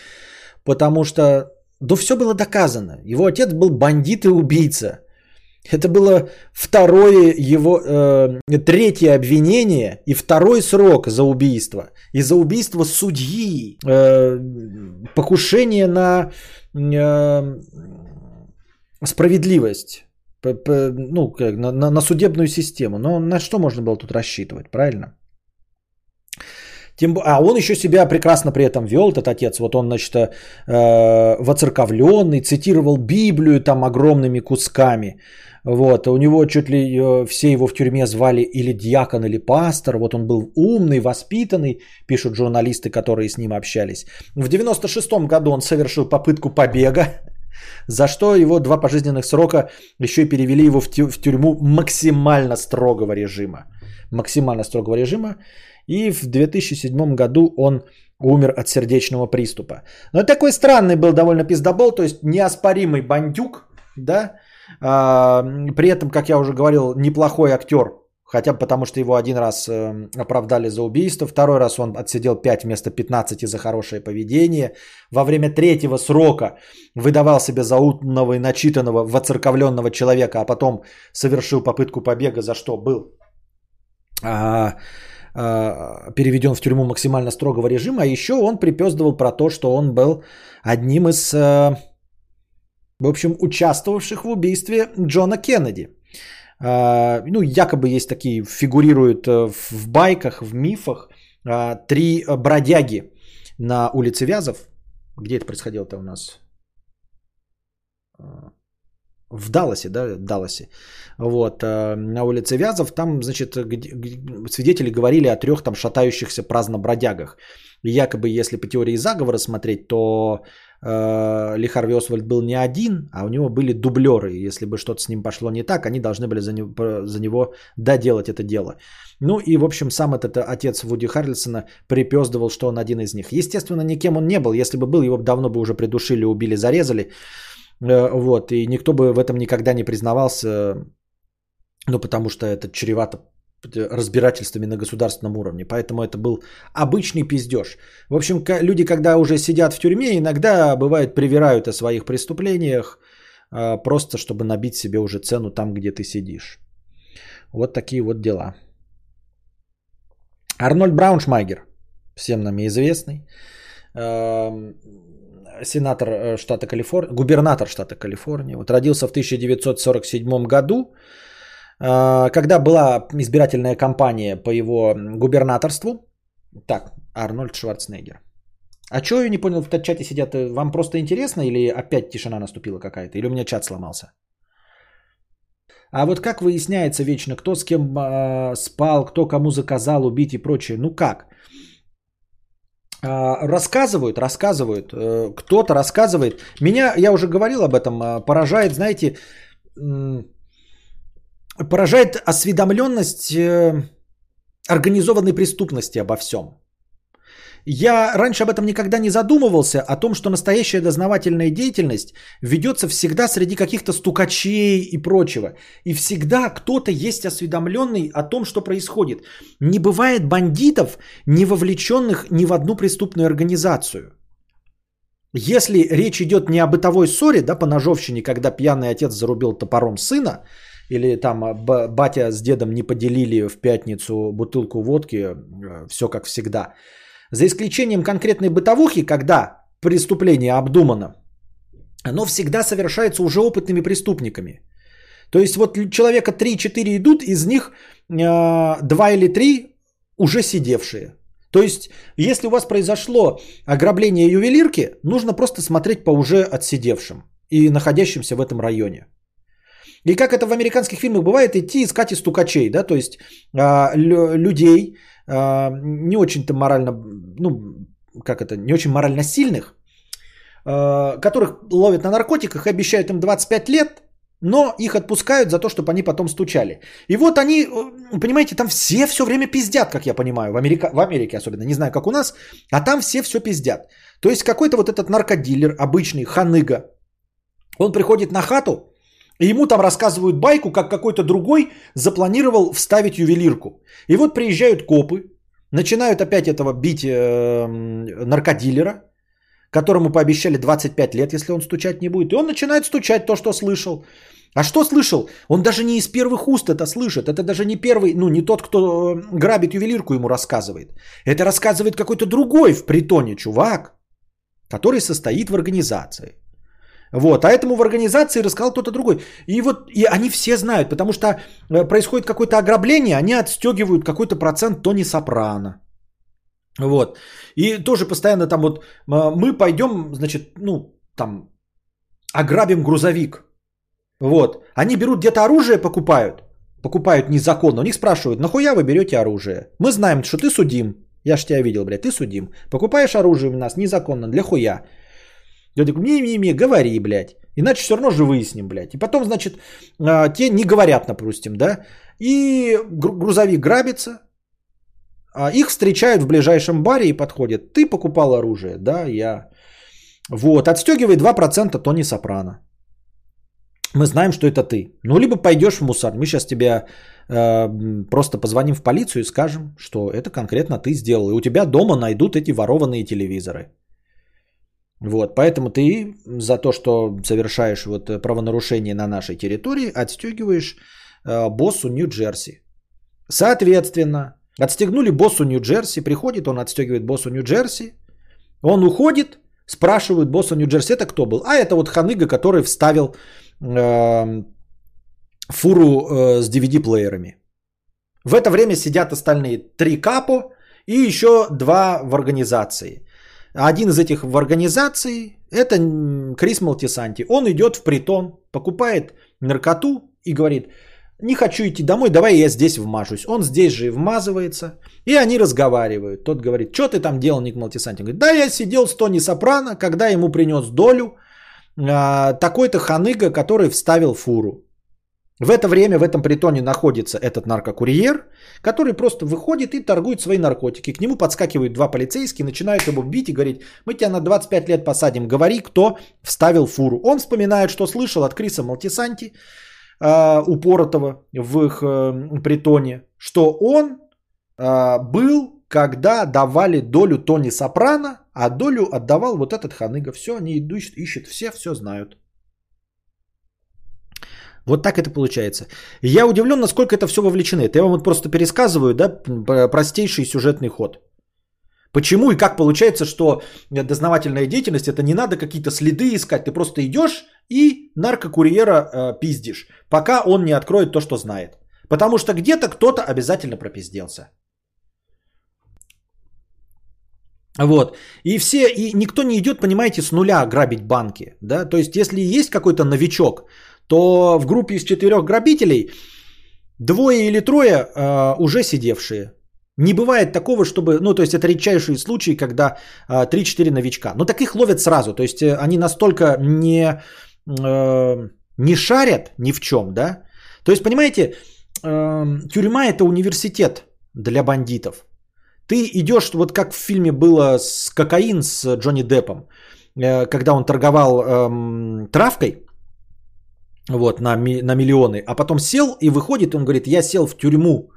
потому что, да все было доказано. Его отец был бандит и убийца. Это было второе его, э, третье обвинение и второй срок за убийство. И за убийство судьи, э, покушение на э, справедливость, ну, на, на, на судебную систему. Но на что можно было тут рассчитывать, правильно? Тем, а он еще себя прекрасно при этом вел, этот отец. Вот он, значит, э, воцерковленный, цитировал Библию там огромными кусками. Вот, у него чуть ли э, все его в тюрьме звали или дьякон, или пастор. Вот он был умный, воспитанный, пишут журналисты, которые с ним общались. В 96-м году он совершил попытку побега, за что его два пожизненных срока еще и перевели его в, тю- в тюрьму максимально строгого режима. Максимально строгого режима. И в 2007 году он умер от сердечного приступа. Но такой странный был довольно пиздобол, то есть неоспоримый бандюк, да, а, при этом, как я уже говорил, неплохой актер, хотя бы потому, что его один раз э, оправдали за убийство, второй раз он отсидел 5 вместо 15 за хорошее поведение, во время третьего срока выдавал себя за умного и начитанного, воцерковленного человека, а потом совершил попытку побега, за что был а, а, переведен в тюрьму максимально строгого режима, а еще он припездывал про то, что он был одним из а, в общем, участвовавших в убийстве Джона Кеннеди. А, ну, якобы есть такие, фигурируют э, в байках, в мифах, а, три бродяги на улице Вязов. Где это происходило-то у нас? А, в Далласе, да, Далласе. Вот, на улице Вязов, там, значит, свидетели говорили о трех там шатающихся праздно бродягах. Якобы, если по теории заговора смотреть, то э, Ли Харви Освальд был не один, а у него были дублеры. Если бы что-то с ним пошло не так, они должны были за него, за него доделать это дело. Ну и, в общем, сам этот отец Вуди Харрельсона припездывал, что он один из них. Естественно, никем он не был. Если бы был, его давно бы уже придушили, убили, зарезали. Э, вот, и никто бы в этом никогда не признавался, ну, потому что это чревато разбирательствами на государственном уровне. Поэтому это был обычный пиздеж. В общем, люди, когда уже сидят в тюрьме, иногда бывает привирают о своих преступлениях, а, просто чтобы набить себе уже цену там, где ты сидишь. Вот такие вот дела. Арнольд Брауншмайгер, всем нам известный, сенатор э, штата Калифорния, губернатор штата Калифорния, вот родился в 1947 году, когда была избирательная кампания по его губернаторству, так, Арнольд Шварценеггер. А что я не понял, в чате сидят, э, вам просто интересно или опять тишина наступила какая-то, или у меня чат сломался? А вот как выясняется вечно, кто с кем э, спал, кто кому заказал убить и прочее? Ну как? Э, рассказывают, рассказывают, э, кто-то рассказывает. Меня, я уже говорил об этом, э, поражает, знаете, э, поражает осведомленность э, организованной преступности обо всем. Я раньше об этом никогда не задумывался, о том, что настоящая дознавательная деятельность ведется всегда среди каких-то стукачей и прочего. И всегда кто-то есть осведомленный о том, что происходит. Не бывает бандитов, не вовлеченных ни в одну преступную организацию. Если речь идет не о бытовой ссоре, да, по ножовщине, когда пьяный отец зарубил топором сына, или там а, батя с дедом не поделили в пятницу бутылку водки, э, все как всегда. За исключением конкретной бытовухи, когда преступление обдумано, оно всегда совершается уже опытными преступниками. То есть вот человека 3-4 идут, из них э, 2 или 3 уже сидевшие. То есть, если у вас произошло ограбление ювелирки, нужно просто смотреть по уже отсидевшим и находящимся в этом районе. И как это в американских фильмах бывает, идти искать и стукачей, да, то есть а, людей, а, не очень-то морально, ну, как это, не очень морально сильных, а, которых ловят на наркотиках обещают им 25 лет, но их отпускают за то, чтобы они потом стучали. И вот они, э, понимаете, там все все время пиздят, как я понимаю, в, Америка, в Америке особенно, не знаю, как у нас, а там все все пиздят. То есть какой-то вот этот наркодилер, обычный ханыга, он приходит на хату, И ему там рассказывают байку, как какой-то другой запланировал вставить ювелирку. И вот приезжают копы, начинают опять этого бить э, наркодилера, которому пообещали 25 лет, если он стучать не будет. И он начинает стучать то, что слышал. А что слышал? Он даже не из первых уст это слышит. Это даже не первый, ну не тот, кто э, грабит ювелирку ему рассказывает. Это рассказывает какой-то другой в притоне чувак, который состоит в организации. Вот, а этому в организации рассказал кто-то другой. И вот и они все знают, потому что э, происходит какое-то ограбление, они отстегивают какой-то процент Тони Сопрано. Вот. И тоже постоянно там вот э, мы пойдем, значит, ну, там, ограбим грузовик. Вот. Они берут где-то оружие, покупают. Покупают незаконно. У них спрашивают, нахуя вы берете оружие? Мы знаем, что ты судим. Я ж тебя видел, блядь, ты судим. Покупаешь оружие у нас незаконно, для хуя. Я такой, не-не-не, говори, блядь. Иначе все равно же выясним, блядь. И потом, значит, а, те не говорят, допустим, да. И грузовик грабится. А их встречают в ближайшем баре и подходят. Ты покупал оружие? Да, я. Вот, отстегивай 2% Тони Сопрано. Мы знаем, что это ты. Ну, либо пойдешь в мусор. Мы сейчас тебя э, просто позвоним в полицию и скажем, что это конкретно ты сделал. И у тебя дома найдут эти ворованные телевизоры. Вот, поэтому ты за то, что совершаешь вот правонарушение на нашей территории, отстегиваешь э, боссу Нью-Джерси. Соответственно, отстегнули боссу Нью-Джерси, приходит, он отстегивает боссу Нью-Джерси, он уходит, спрашивают босса Нью-Джерси, это кто был? А это вот ханыга, который вставил э, фуру э, с DVD-плеерами. В это время сидят остальные три капо и еще два в организации. Один из этих в организации – это Крис Малтисанти. Он идет в притон, покупает наркоту и говорит, не хочу идти домой, давай я здесь вмажусь. Он здесь же и вмазывается, и они разговаривают. Тот говорит, что ты там делал, Ник Малтисанти? говорит, да, я сидел с Тони Сопрано, когда ему принес долю а, такой-то ханыга, который вставил фуру. В это время в этом притоне находится этот наркокурьер, который просто выходит и торгует свои наркотики. К нему подскакивают два полицейских, начинают его бить и говорить, мы тебя на 25 лет посадим, говори, кто вставил фуру. Он вспоминает, что слышал от Криса Малтисанти, э, упоротого в их э, притоне, что он э, был, когда давали долю Тони Сопрано, а долю отдавал вот этот ханыга. Все, они идут, ищут, все все знают. Вот так это получается. Я удивлен, насколько это все вовлечены. Это я вам вот просто пересказываю, да, простейший сюжетный ход. Почему и как получается, что дознавательная деятельность, это не надо какие-то следы искать, ты просто идешь и наркокурьера э, пиздишь, пока он не откроет то, что знает. Потому что где-то кто-то обязательно пропизделся. Вот. И все, и никто не идет, понимаете, с нуля грабить банки. Да? То есть, если есть какой-то новичок, то в группе из четырех грабителей двое или трое э, уже сидевшие. Не бывает такого, чтобы, ну, то есть это редчайшие случаи, когда э, 3-4 новичка. Но таких ловят сразу, то есть э, они настолько не, э, не шарят ни в чем, да. То есть, понимаете, э, тюрьма это университет для бандитов. Ты идешь, вот как в фильме было с кокаин с Джонни Деппом, э, когда он торговал э, травкой, вот, на, на миллионы, а потом сел и выходит, он говорит, я сел в тюрьму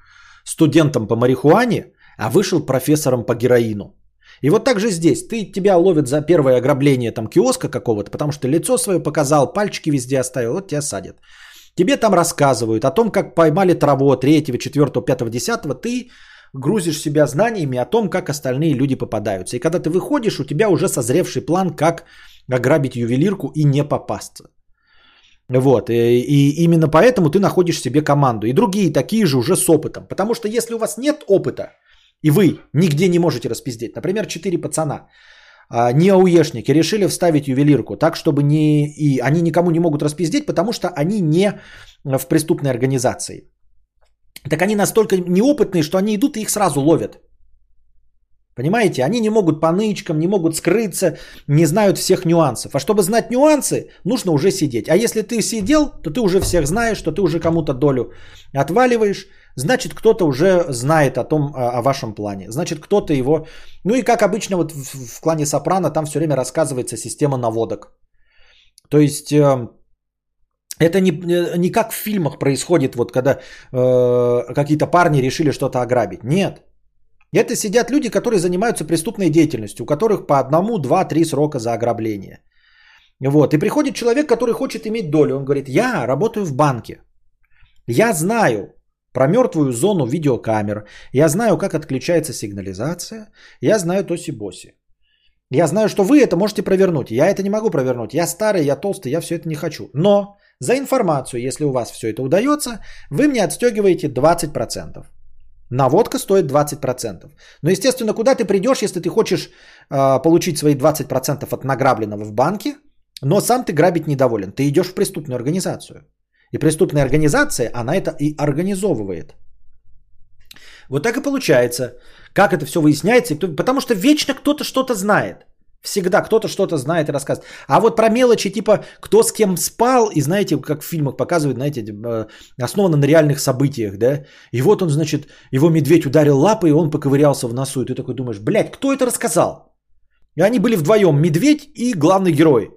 студентом по марихуане, а вышел профессором по героину. И вот так же здесь. Ты, тебя ловят за первое ограбление там киоска какого-то, потому что лицо свое показал, пальчики везде оставил, вот тебя садят. Тебе там рассказывают о том, как поймали траву третьего, четвертого, пятого, десятого. Ты грузишь себя знаниями о том, как остальные люди попадаются. И когда ты выходишь, у тебя уже созревший план, как ограбить ювелирку и не попасться. Вот, и, и именно поэтому ты находишь себе команду. И другие такие же уже с опытом. Потому что если у вас нет опыта, и вы нигде не можете распиздеть, например, четыре пацана, а, не ауешники, решили вставить ювелирку так, чтобы не, и они никому не могут распиздеть, потому что они не в преступной организации. Так они настолько неопытные, что они идут и их сразу ловят. Понимаете, они не могут по нычкам, не могут скрыться, не знают всех нюансов. А чтобы знать нюансы, нужно уже сидеть. А если ты сидел, то ты уже всех знаешь, что ты уже кому-то долю отваливаешь. Значит, кто-то уже знает о том, о вашем плане. Значит, кто-то его... Ну и как обычно вот в, в клане Сопрано, там все время рассказывается система наводок. То есть э, Это не, э, не как в фильмах происходит, вот когда э, какие-то парни решили что-то ограбить. Нет. Это сидят люди, которые занимаются преступной деятельностью, у которых по одному, два, три срока за ограбление. Вот. И приходит человек, который хочет иметь долю. Он говорит, я работаю в банке. Я знаю про мертвую зону видеокамер. Я знаю, как отключается сигнализация. Я знаю тоси-боси. Я знаю, что вы это можете провернуть. Я это не могу провернуть. Я старый, я толстый, я все это не хочу. Но за информацию, если у вас все это удается, вы мне отстегиваете 20%. Наводка стоит 20%. Но, естественно, куда ты придешь, если ты хочешь э, получить свои 20% от награбленного в банке, но сам ты грабить недоволен. Ты идешь в преступную организацию. И преступная организация, она это и организовывает. Вот так и получается. Как это все выясняется? Потому что вечно кто-то что-то знает. Всегда кто-то что-то знает и рассказывает. А вот про мелочи типа кто с кем спал, и знаете, как в фильмах показывают, знаете, э, основано на реальных событиях, да? И вот он, значит, его медведь ударил лапой, и он поковырялся в носу. И ты такой думаешь, блядь, кто это рассказал? И они были вдвоем, медведь и главный герой.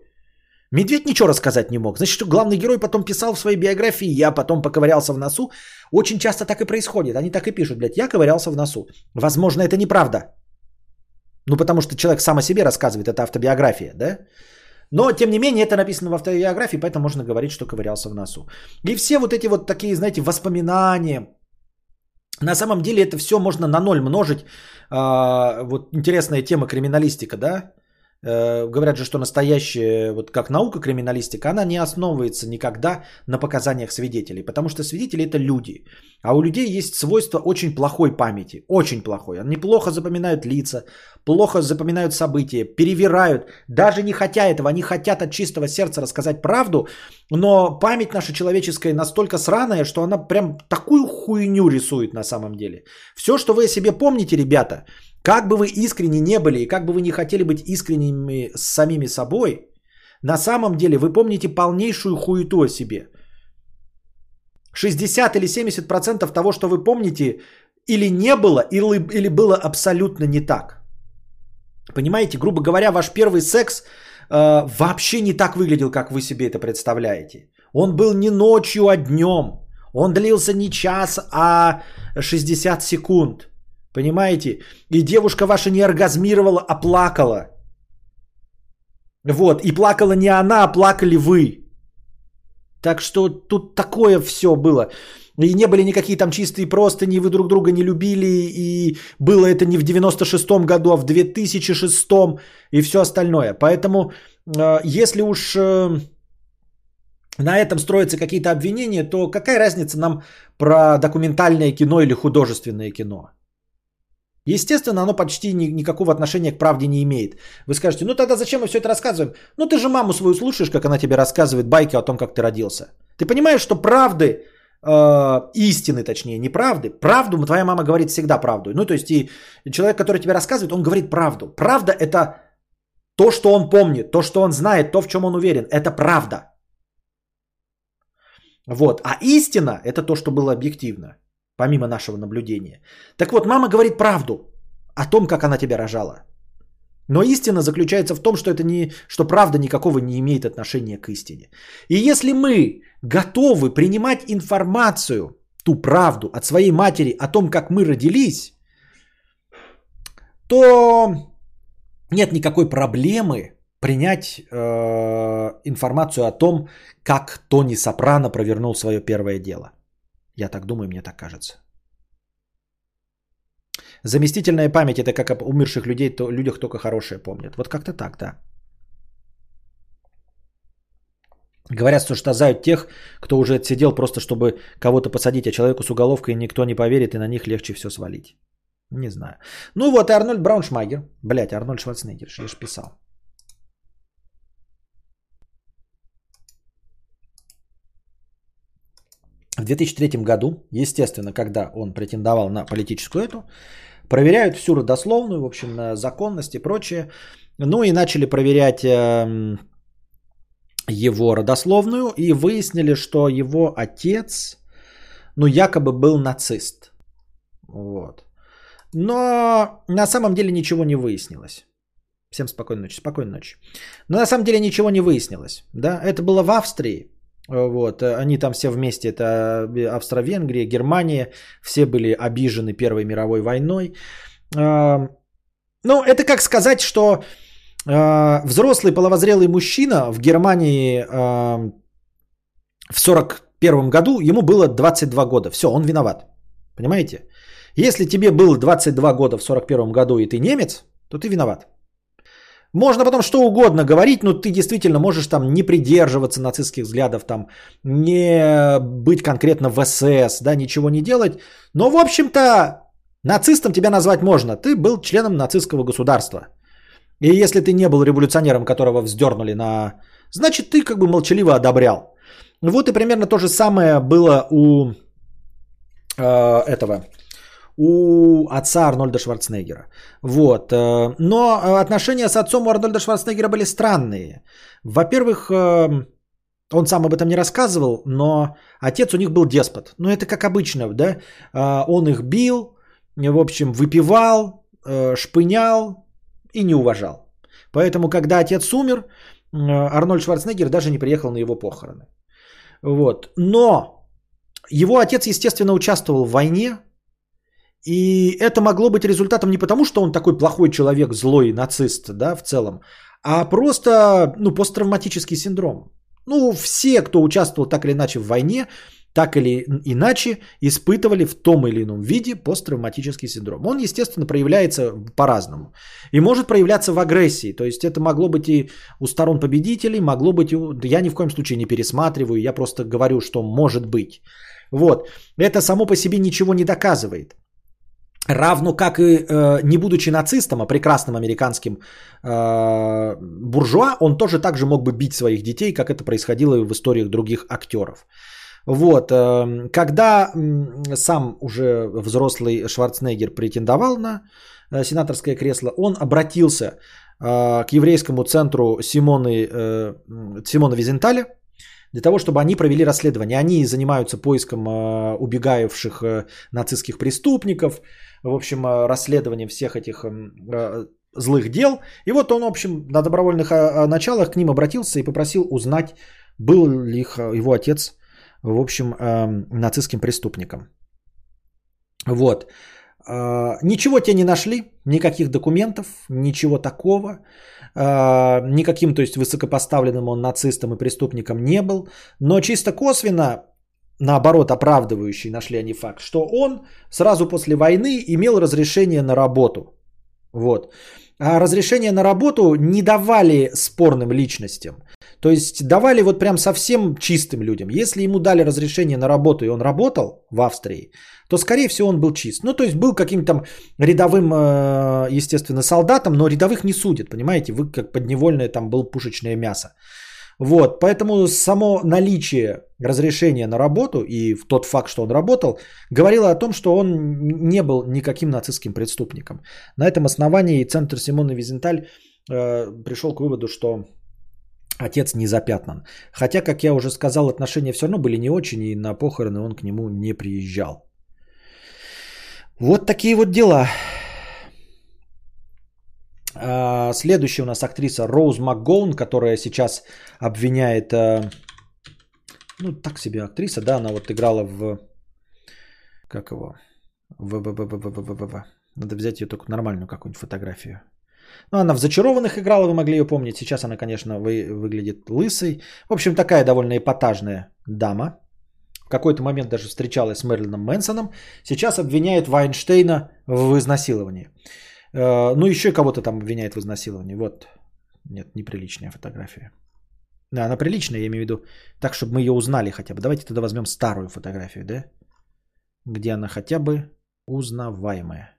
Медведь ничего рассказать не мог. Значит, что главный герой потом писал в своей биографии, я потом поковырялся в носу. Очень часто так и происходит. Они так и пишут, блядь, я ковырялся в носу. Возможно, это неправда. Ну, потому что человек сам о себе рассказывает, это автобиография, да? Но, тем не менее, это написано в автобиографии, поэтому можно говорить, что ковырялся в носу. И все вот эти вот такие, знаете, воспоминания, на самом деле это все можно на ноль множить. А, вот интересная тема криминалистика, да? Э, говорят же, что настоящая, вот как наука криминалистика, она не основывается никогда на показаниях свидетелей, потому что свидетели это люди. А у людей есть свойство очень плохой памяти, очень плохой. Они плохо запоминают лица, плохо запоминают события, перевирают, даже не хотя этого, они хотят от чистого сердца рассказать правду, но память наша человеческая настолько сраная, что она прям такую хуйню рисует на самом деле. Все, что вы о себе помните, ребята, как бы вы искренне не были и как бы вы не хотели быть искренними с самими собой, на самом деле вы помните полнейшую хуету о себе. 60 или 70% того, что вы помните, или не было, или, или было абсолютно не так. Понимаете, грубо говоря, ваш первый секс э, вообще не так выглядел, как вы себе это представляете. Он был не ночью, а днем. Он длился не час, а 60 секунд. Понимаете? И девушка ваша не оргазмировала, а плакала. Вот. И плакала не она, а плакали вы. Так что тут такое все было. И не были никакие там чистые простыни, вы друг друга не любили, и было это не в 96-м году, а в 2006 и все остальное. Поэтому, э, если уж э, на этом строятся какие-то обвинения, то какая разница нам про документальное кино или художественное кино? Естественно, оно почти ни, никакого отношения к правде не имеет. Вы скажете, ну тогда зачем мы все это рассказываем? Ну ты же маму свою слушаешь, как она тебе рассказывает байки о том, как ты родился. Ты понимаешь, что правды, э, истины точнее, не правды, правду твоя мама говорит всегда правду. Ну то есть и человек, который тебе рассказывает, он говорит правду. Правда это то, что он помнит, то, что он знает, то, в чем он уверен. Это правда. Вот. А истина это то, что было объективно помимо нашего наблюдения. Так вот, мама говорит правду о том, как она тебя рожала. Но истина заключается в том, что, это не, что правда никакого не имеет отношения к истине. И если мы готовы принимать информацию, ту правду от своей матери о том, как мы родились, то нет никакой проблемы принять э, информацию о том, как Тони Сопрано провернул свое первое дело. Я так думаю, мне так кажется. Заместительная память это как об умерших людей, то людях только хорошие помнят. Вот как-то так, да. Говорят, что штазают тех, кто уже отсидел просто, чтобы кого-то посадить, а человеку с уголовкой никто не поверит, и на них легче все свалить. Не знаю. Ну вот и Арнольд Брауншмайгер. Блять, Арнольд Шварценеггер, я же писал. В 2003 году, естественно, когда он претендовал на политическую эту, проверяют всю родословную, в общем, на законность и прочее. Ну и начали проверять э, его родословную и выяснили, что его отец, ну, якобы был нацист. Вот. Но на самом деле ничего не выяснилось. Всем спокойной ночи, спокойной ночи. Но на самом деле ничего не выяснилось. Да? Это было в Австрии. Вот, э, они там все вместе, это Австро-Венгрия, Германия, все были обижены Первой мировой войной. Ну, это как сказать, что а, взрослый половозрелый мужчина в Германии в 41 году, ему было 22 года. Все, он виноват. Понимаете? Если тебе было 22 года в 41 году и ты немец, то ты виноват. Можно потом что угодно говорить, но ты действительно можешь там не придерживаться нацистских взглядов, там не быть конкретно в СС, да, ничего не делать. Но, в общем-то, нацистом тебя назвать можно. Ты был членом нацистского государства. И если ты не был революционером, которого вздернули на... Значит, ты как бы молчаливо одобрял. Вот и примерно то же самое было у э, этого у отца Арнольда Шварценеггера. Вот. Э, но отношения с отцом у Арнольда Шварценеггера были странные. Во-первых, э, он сам об этом не рассказывал, но отец у них был деспот. Ну, это как обычно, да? Э, он их бил, в общем, выпивал, шпынял и не уважал. Поэтому, когда отец умер, Арнольд Шварценеггер даже не приехал на его похороны. Вот. Но его отец, естественно, участвовал в войне, и это могло быть результатом не потому, что он такой плохой человек, злой нацист, да, в целом, а просто, ну, посттравматический синдром. Ну, все, кто участвовал так или иначе в войне, так или иначе испытывали в том или ином виде посттравматический синдром. Он, естественно, проявляется по-разному. И может проявляться в агрессии. То есть это могло быть и у сторон победителей, могло быть... И... Я ни в коем случае не пересматриваю, я просто говорю, что может быть. Вот. Это само по себе ничего не доказывает. Равно как и э, не будучи нацистом, а прекрасным американским э, буржуа, он тоже так же мог бы бить своих детей, как это происходило и в историях других актеров. Вот, э, когда э, сам уже взрослый Шварценеггер претендовал на э, сенаторское кресло, он обратился э, к еврейскому центру Симоны, э, Симона Визенталя, для того, чтобы они провели расследование. Они занимаются поиском э, убегавших э, нацистских преступников, в общем, э, расследованием всех этих злых дел. И вот он, в общем, на добровольных началах к ним обратился и попросил узнать, был ли его отец, в общем, нацистским преступником. Вот. Ничего те не нашли, никаких документов, ничего такого. Никаким, то есть, высокопоставленным он нацистом и преступником не был. Но чисто косвенно наоборот, оправдывающий, нашли они факт, что он сразу после войны имел разрешение на работу. Вот. А разрешение на работу не давали спорным личностям. То есть давали вот прям совсем чистым людям. Если ему дали разрешение на работу и он работал в Австрии, то скорее всего он был чист. Ну то есть был каким-то рядовым, э, естественно, солдатом, но рядовых не судят, понимаете? Вы как подневольное там был пушечное мясо. Вот, поэтому само наличие разрешения на работу и тот факт, что он работал, говорило о том, что он не был никаким нацистским преступником. На этом основании Центр Симона Визенталь э, пришел к выводу, что Отец не запятнан. Хотя, как я уже сказал, отношения все равно были не очень, и на похороны он к нему не приезжал. Вот такие вот дела. А, следующая у нас актриса Роуз МакГоун, которая сейчас обвиняет... Э, ну, так себе актриса, да, она вот играла в... Как его? В... Надо взять ее только нормальную какую-нибудь фотографию. Ну, она в «Зачарованных» играла, вы могли ее помнить. Сейчас она, конечно, вы, выглядит лысой. В общем, такая довольно эпатажная дама. В какой-то момент даже встречалась с Мэрилином Мэнсоном. Сейчас обвиняет Вайнштейна в изнасиловании. Э, ну, еще кого-то там обвиняет в изнасиловании. Вот. Нет, неприличная фотография. Да, она приличная, я имею в виду. Так, чтобы мы ее узнали хотя бы. Давайте тогда возьмем старую фотографию, да? Где она хотя бы узнаваемая.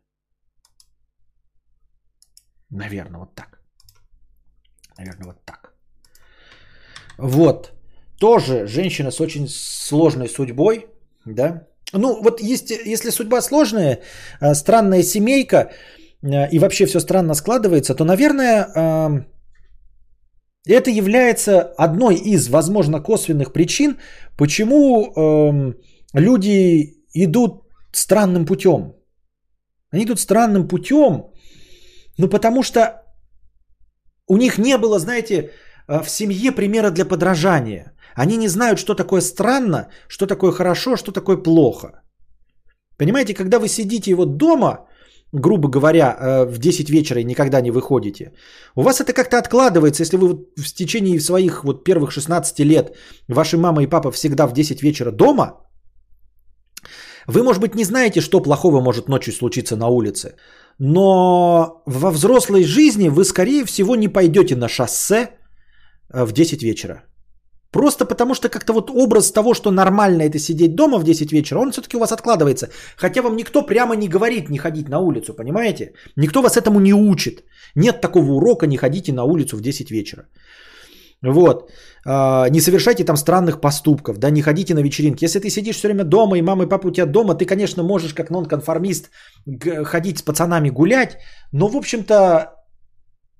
Наверное, вот так. Наверное, вот так. Вот. Тоже женщина с очень сложной судьбой, да? Ну, вот есть, если судьба сложная, э, странная семейка, Э, и вообще все странно складывается, то, наверное, это является одной из, возможно, косвенных причин, почему люди идут странным путем. Они идут странным путем, ну потому что у них не было, знаете, э, в семье примера для подражания. Они не знают, что такое странно, что такое хорошо, что такое плохо. Понимаете, когда вы сидите вот дома, грубо говоря, э, в 10 вечера и никогда не выходите, у вас это как-то откладывается, если вы в течение своих вот первых 16 лет, ваши мама и папа всегда в 10 вечера дома, вы, может быть, не знаете, что плохого может ночью случиться на улице, но во взрослой жизни вы, скорее всего, не пойдете на шоссе э, в 10 вечера. Просто потому что как-то вот образ того, что нормально это сидеть дома в 10 вечера, он все-таки у вас откладывается. Хотя вам никто прямо не говорит не ходить на улицу, понимаете? Никто вас этому не учит. Нет такого урока, не ходите на улицу в 10 вечера. Вот. А, не совершайте там странных поступков, да, не ходите на вечеринки. Если ты сидишь все время дома, и мама и папа у тебя дома, ты, конечно, можешь как нонконформист ходить с пацанами гулять, но, в общем-то,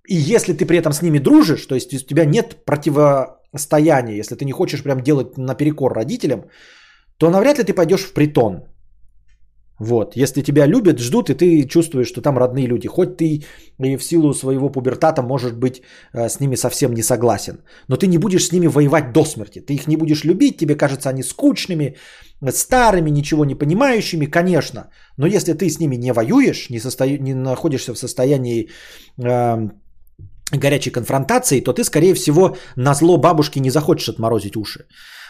и если ты при этом с ними дружишь, то есть у тебя нет противостояния, если ты не хочешь прям делать наперекор родителям, то навряд ли ты пойдешь в притон. Вот, если тебя любят, ждут, и ты чувствуешь, что там родные люди. Хоть ты и в силу своего пубертата, может быть, э, с ними совсем не согласен. Но ты не будешь с ними воевать до смерти. Ты их не будешь любить, тебе кажется они скучными, старыми, ничего не понимающими, конечно. Но если ты с ними не воюешь, не, состо... не находишься в состоянии э, горячей конфронтации, то ты, скорее всего, на зло бабушки не захочешь отморозить уши.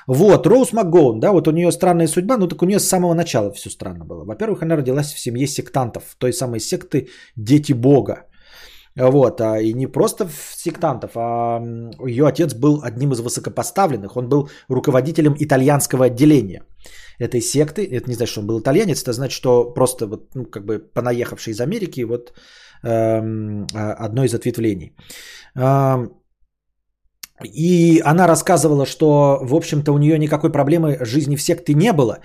Вот, Роуз МакГоун, да, вот у нее странная судьба, ну так у нее с самого начала все странно было. Во-первых, она родилась в семье сектантов, той самой секты Дети Бога. Вот, а, и не просто сектантов, а ее отец был одним из высокопоставленных, он был руководителем итальянского отделения этой секты. Это не значит, что он был итальянец, это значит, что просто вот, ну, как бы понаехавший из Америки, вот эм, а, одно из ответвлений. И она рассказывала, что, в общем-то, у нее никакой проблемы жизни в секте не было,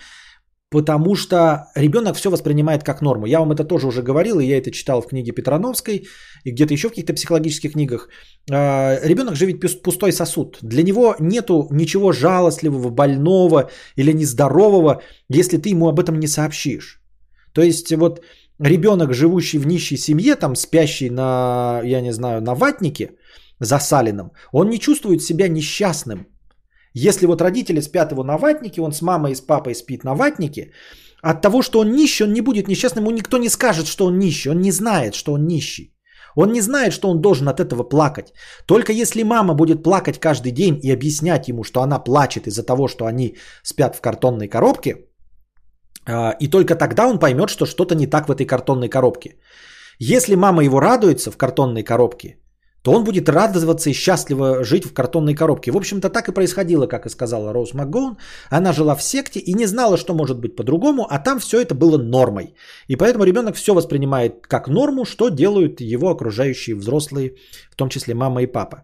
потому что ребенок все воспринимает как норму. Я вам это тоже уже говорил, и я это читал в книге Петрановской, и где-то еще в каких-то психологических книгах. А, ребенок же ведь пустой сосуд. Для него нету ничего жалостливого, больного или нездорового, если ты ему об этом не сообщишь. То есть вот ребенок, живущий в нищей семье, там спящий на, я не знаю, на ватнике – засаленным, он не чувствует себя несчастным. Если вот родители спят его на ватнике, он с мамой и с папой спит на ватнике, от того, что он нищий, он не будет несчастным, ему никто не скажет, что он нищий, он не знает, что он нищий. Он не знает, что он должен от этого плакать. Только если мама будет плакать каждый день и объяснять ему, что она плачет из-за того, что они спят в картонной коробке, а, и только тогда он поймет, что что-то не так в этой картонной коробке. Если мама его радуется в картонной коробке, то он будет радоваться и счастливо жить в картонной коробке. В общем-то, так и происходило, как и сказала Роуз МакГоун. Она жила в секте и не знала, что может быть по-другому, а там все это было нормой. И поэтому ребенок все воспринимает как норму, что делают его окружающие взрослые, в том числе мама и папа.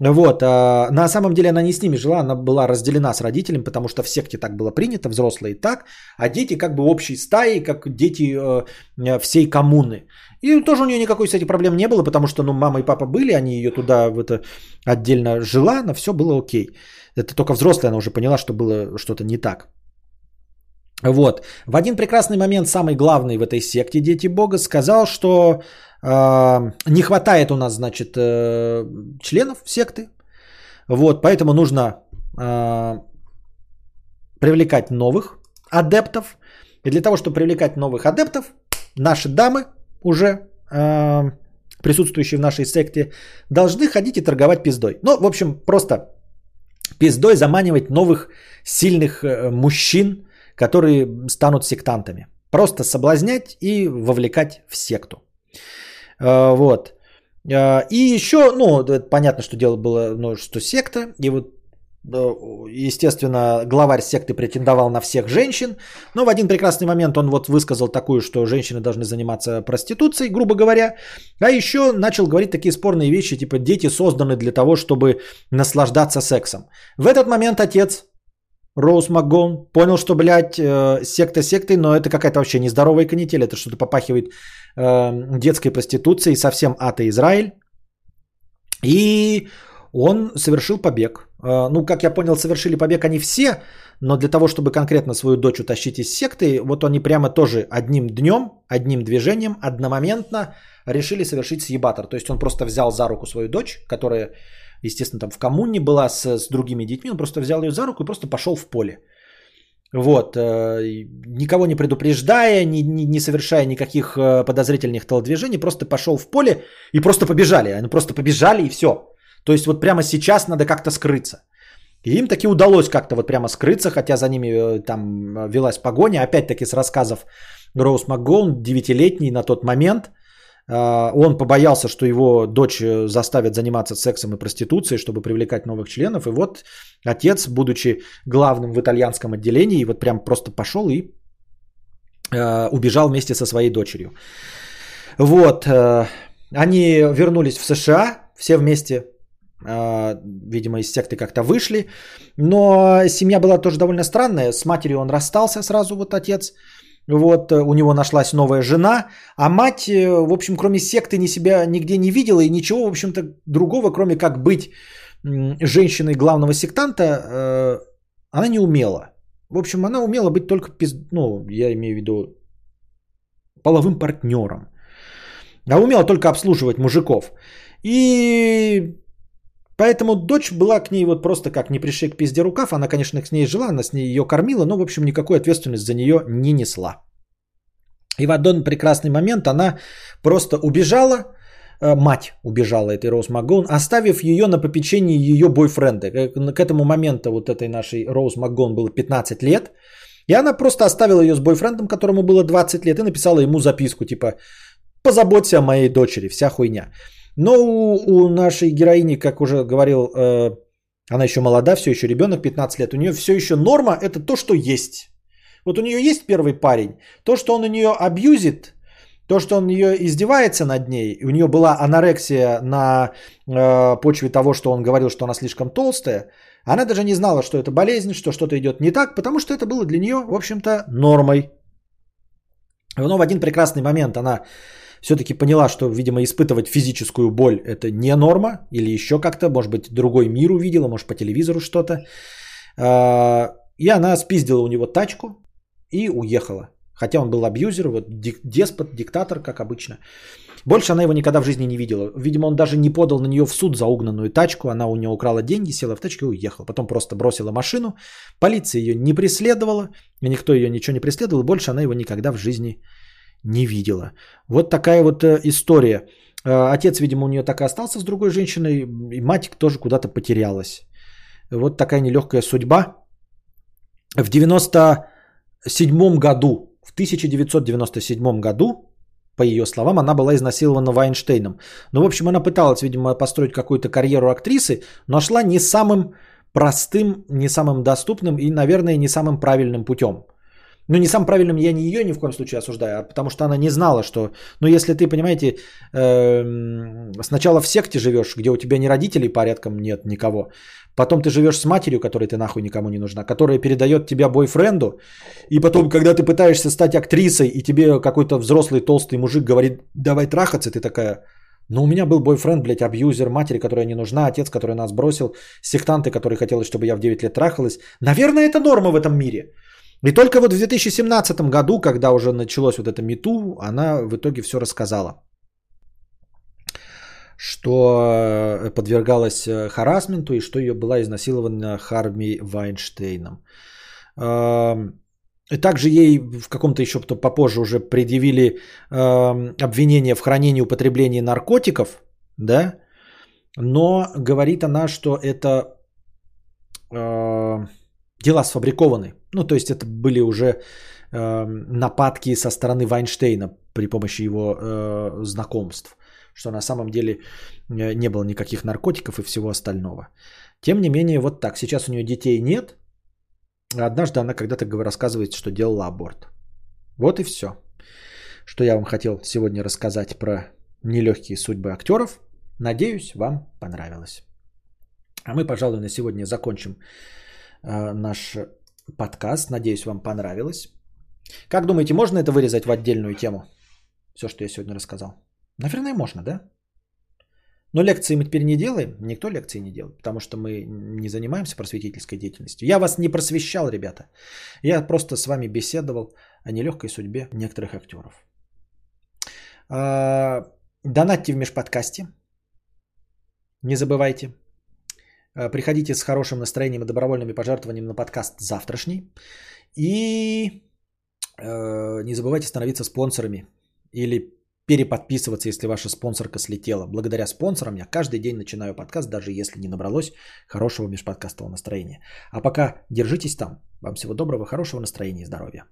Вот, а на самом деле она не с ними жила, она была разделена с родителями, потому что в секте так было принято, взрослые так, а дети как бы общей стаи, как дети э, всей коммуны. И тоже у нее никакой, кстати, проблем не было, потому что, ну, мама и папа были, они ее туда в это отдельно жила, но все было окей. Это только взрослая она уже поняла, что было что-то не так. Вот. В один прекрасный момент самый главный в этой секте Дети Бога сказал, что э, не хватает у нас, значит, э, членов секты. Вот, поэтому нужно э, привлекать новых адептов. И для того, чтобы привлекать новых адептов, наши дамы уже э, присутствующие в нашей секте, должны ходить и торговать пиздой. Ну, в общем, просто пиздой заманивать новых сильных э, мужчин, которые станут сектантами. Просто соблазнять и вовлекать в секту. Э, вот. Э, и еще, ну, понятно, что дело было, ну, что секта, и вот Естественно, главарь секты претендовал на всех женщин, но в один прекрасный момент он вот высказал такую, что женщины должны заниматься проституцией, грубо говоря, а еще начал говорить такие спорные вещи, типа дети созданы для того, чтобы наслаждаться сексом. В этот момент отец Роуз МакГон понял, что, блядь, э, секта сектой, но это какая-то вообще нездоровая канитель, это что-то попахивает э, детской проституцией, совсем ата Израиль. И он совершил побег. А, ну, как я понял, совершили побег они все, но для того, чтобы конкретно свою дочь утащить из секты, вот они прямо тоже одним днем, одним движением, одномоментно решили совершить съебатор. То есть он просто взял за руку свою дочь, которая естественно, там в коммуне была с, с другими детьми, он просто взял ее за руку и просто пошел в поле. Вот, э, никого не предупреждая, не, не, не совершая никаких э, подозрительных телодвижений, просто пошел в поле и просто побежали. Они просто побежали и все. То есть вот прямо сейчас надо как-то скрыться. И им таки удалось как-то вот прямо скрыться, хотя за ними э, там велась погоня, опять-таки с рассказов Роуз МакГоун, девятилетний на тот момент. Он побоялся, что его дочь заставят заниматься сексом и проституцией, чтобы привлекать новых членов. И вот отец, будучи главным в итальянском отделении, вот прям просто пошел и убежал вместе со своей дочерью. Вот. Они вернулись в США, все вместе видимо, из секты как-то вышли. Но семья была тоже довольно странная. С матерью он расстался сразу, вот отец. Вот, э, у него нашлась новая жена, а мать, э, в общем, кроме секты, ни себя нигде не видела и ничего, в общем-то, другого, кроме как быть женщиной главного сектанта, э, она не умела. В общем, она умела быть только, ну, я имею в виду, половым партнером. А умела только обслуживать мужиков. И Поэтому дочь была к ней вот просто как не пришей к пизде рукав. Она, конечно, с ней жила, она с ней ее кормила, но, в общем, никакой ответственности за нее не несла. И в один прекрасный момент она просто убежала, э, мать убежала этой Роуз МакГоун, оставив ее на попечении ее бойфренда. К этому моменту вот этой нашей Роуз МакГоун было 15 лет. И она просто оставила ее с бойфрендом, которому было 20 лет, и написала ему записку, типа, позаботься о моей дочери, вся хуйня. Но у, у нашей героини, как уже говорил, э, она еще молода, все еще ребенок, 15 лет, у нее все еще норма, это то, что есть. Вот у нее есть первый парень, то, что он у нее абьюзит, то, что он ее издевается над ней, у нее была анорексия на э, почве того, что он говорил, что она слишком толстая, она даже не знала, что это болезнь, что что-то идет не так, потому что это было для нее, в общем-то, нормой. Но в один прекрасный момент она все-таки поняла, что, видимо, испытывать физическую боль это не норма, или еще как-то, может быть, другой мир увидела, может, по телевизору что-то. А, и она спиздила у него тачку и уехала. Хотя он был абьюзер, вот деспот, диктатор, как обычно. Больше она его никогда в жизни не видела. Видимо, он даже не подал на нее в суд за угнанную тачку. Она у нее украла деньги, села в тачку и уехала. Потом просто бросила машину. Полиция ее не преследовала. Никто ее ничего не преследовал. Больше она его никогда в жизни не видела. Вот такая вот э, история. Э, отец, видимо, у нее так и остался с другой женщиной, и мать тоже куда-то потерялась. Вот такая нелегкая судьба. В 97 году, в 1997 году, по ее словам, она была изнасилована Вайнштейном. Ну, в общем, она пыталась, видимо, построить какую-то карьеру актрисы, но шла не самым простым, не самым доступным и, наверное, не самым правильным путем. Ну, не самым правильным я не ее ни в коем случае осуждаю, а потому что она не знала, что... Ну, если ты, понимаете, э, сначала в секте живешь, где у тебя ни родителей порядком нет никого, потом ты живешь с матерью, которой ты нахуй никому не нужна, которая передает тебя бойфренду, и потом, когда ты пытаешься стать актрисой, и тебе какой-то взрослый толстый мужик говорит, давай трахаться, ты такая, ну, у меня был бойфренд, блядь, абьюзер, матери, которая не нужна, отец, который нас бросил, сектанты, которые хотели, чтобы я в 9 лет трахалась. Наверное, это норма в этом мире. И только вот в 2017 году, когда уже началось вот это мету, она в итоге все рассказала. Что э, подвергалась э, харасменту и что ее была изнасилована Харми Вайнштейном. И также ей в каком-то еще попозже уже предъявили обвинение в хранении употреблении наркотиков, да, но говорит она, что это дела сфабрикованы. Ну, то есть это были уже э, нападки со стороны Вайнштейна при помощи его э, знакомств, что на самом деле э, не было никаких наркотиков и всего остального. Тем не менее, вот так. Сейчас у нее детей нет. однажды она когда-то рассказывает, что делала аборт. Вот и все, что я вам хотел сегодня рассказать про нелегкие судьбы актеров. Надеюсь, вам понравилось. А мы, пожалуй, на сегодня закончим наш подкаст. Надеюсь, вам понравилось. Как думаете, можно это вырезать в отдельную тему? Все, что я сегодня рассказал. Наверное, можно, да? Но лекции мы теперь не делаем. Никто лекции не делает, потому что мы не занимаемся просветительской деятельностью. Я вас не просвещал, ребята. Я просто с вами беседовал о нелегкой судьбе некоторых актеров. А, донатьте в межподкасте. Не забывайте. Э, Приходите с хорошим настроением и добровольными пожертвованиями на подкаст завтрашний. И э, не забывайте становиться спонсорами или переподписываться, если ваша спонсорка слетела. Благодаря спонсорам я каждый день начинаю подкаст, даже если не набралось хорошего межподкастового настроения. А пока держитесь там. Вам всего доброго, хорошего настроения и здоровья.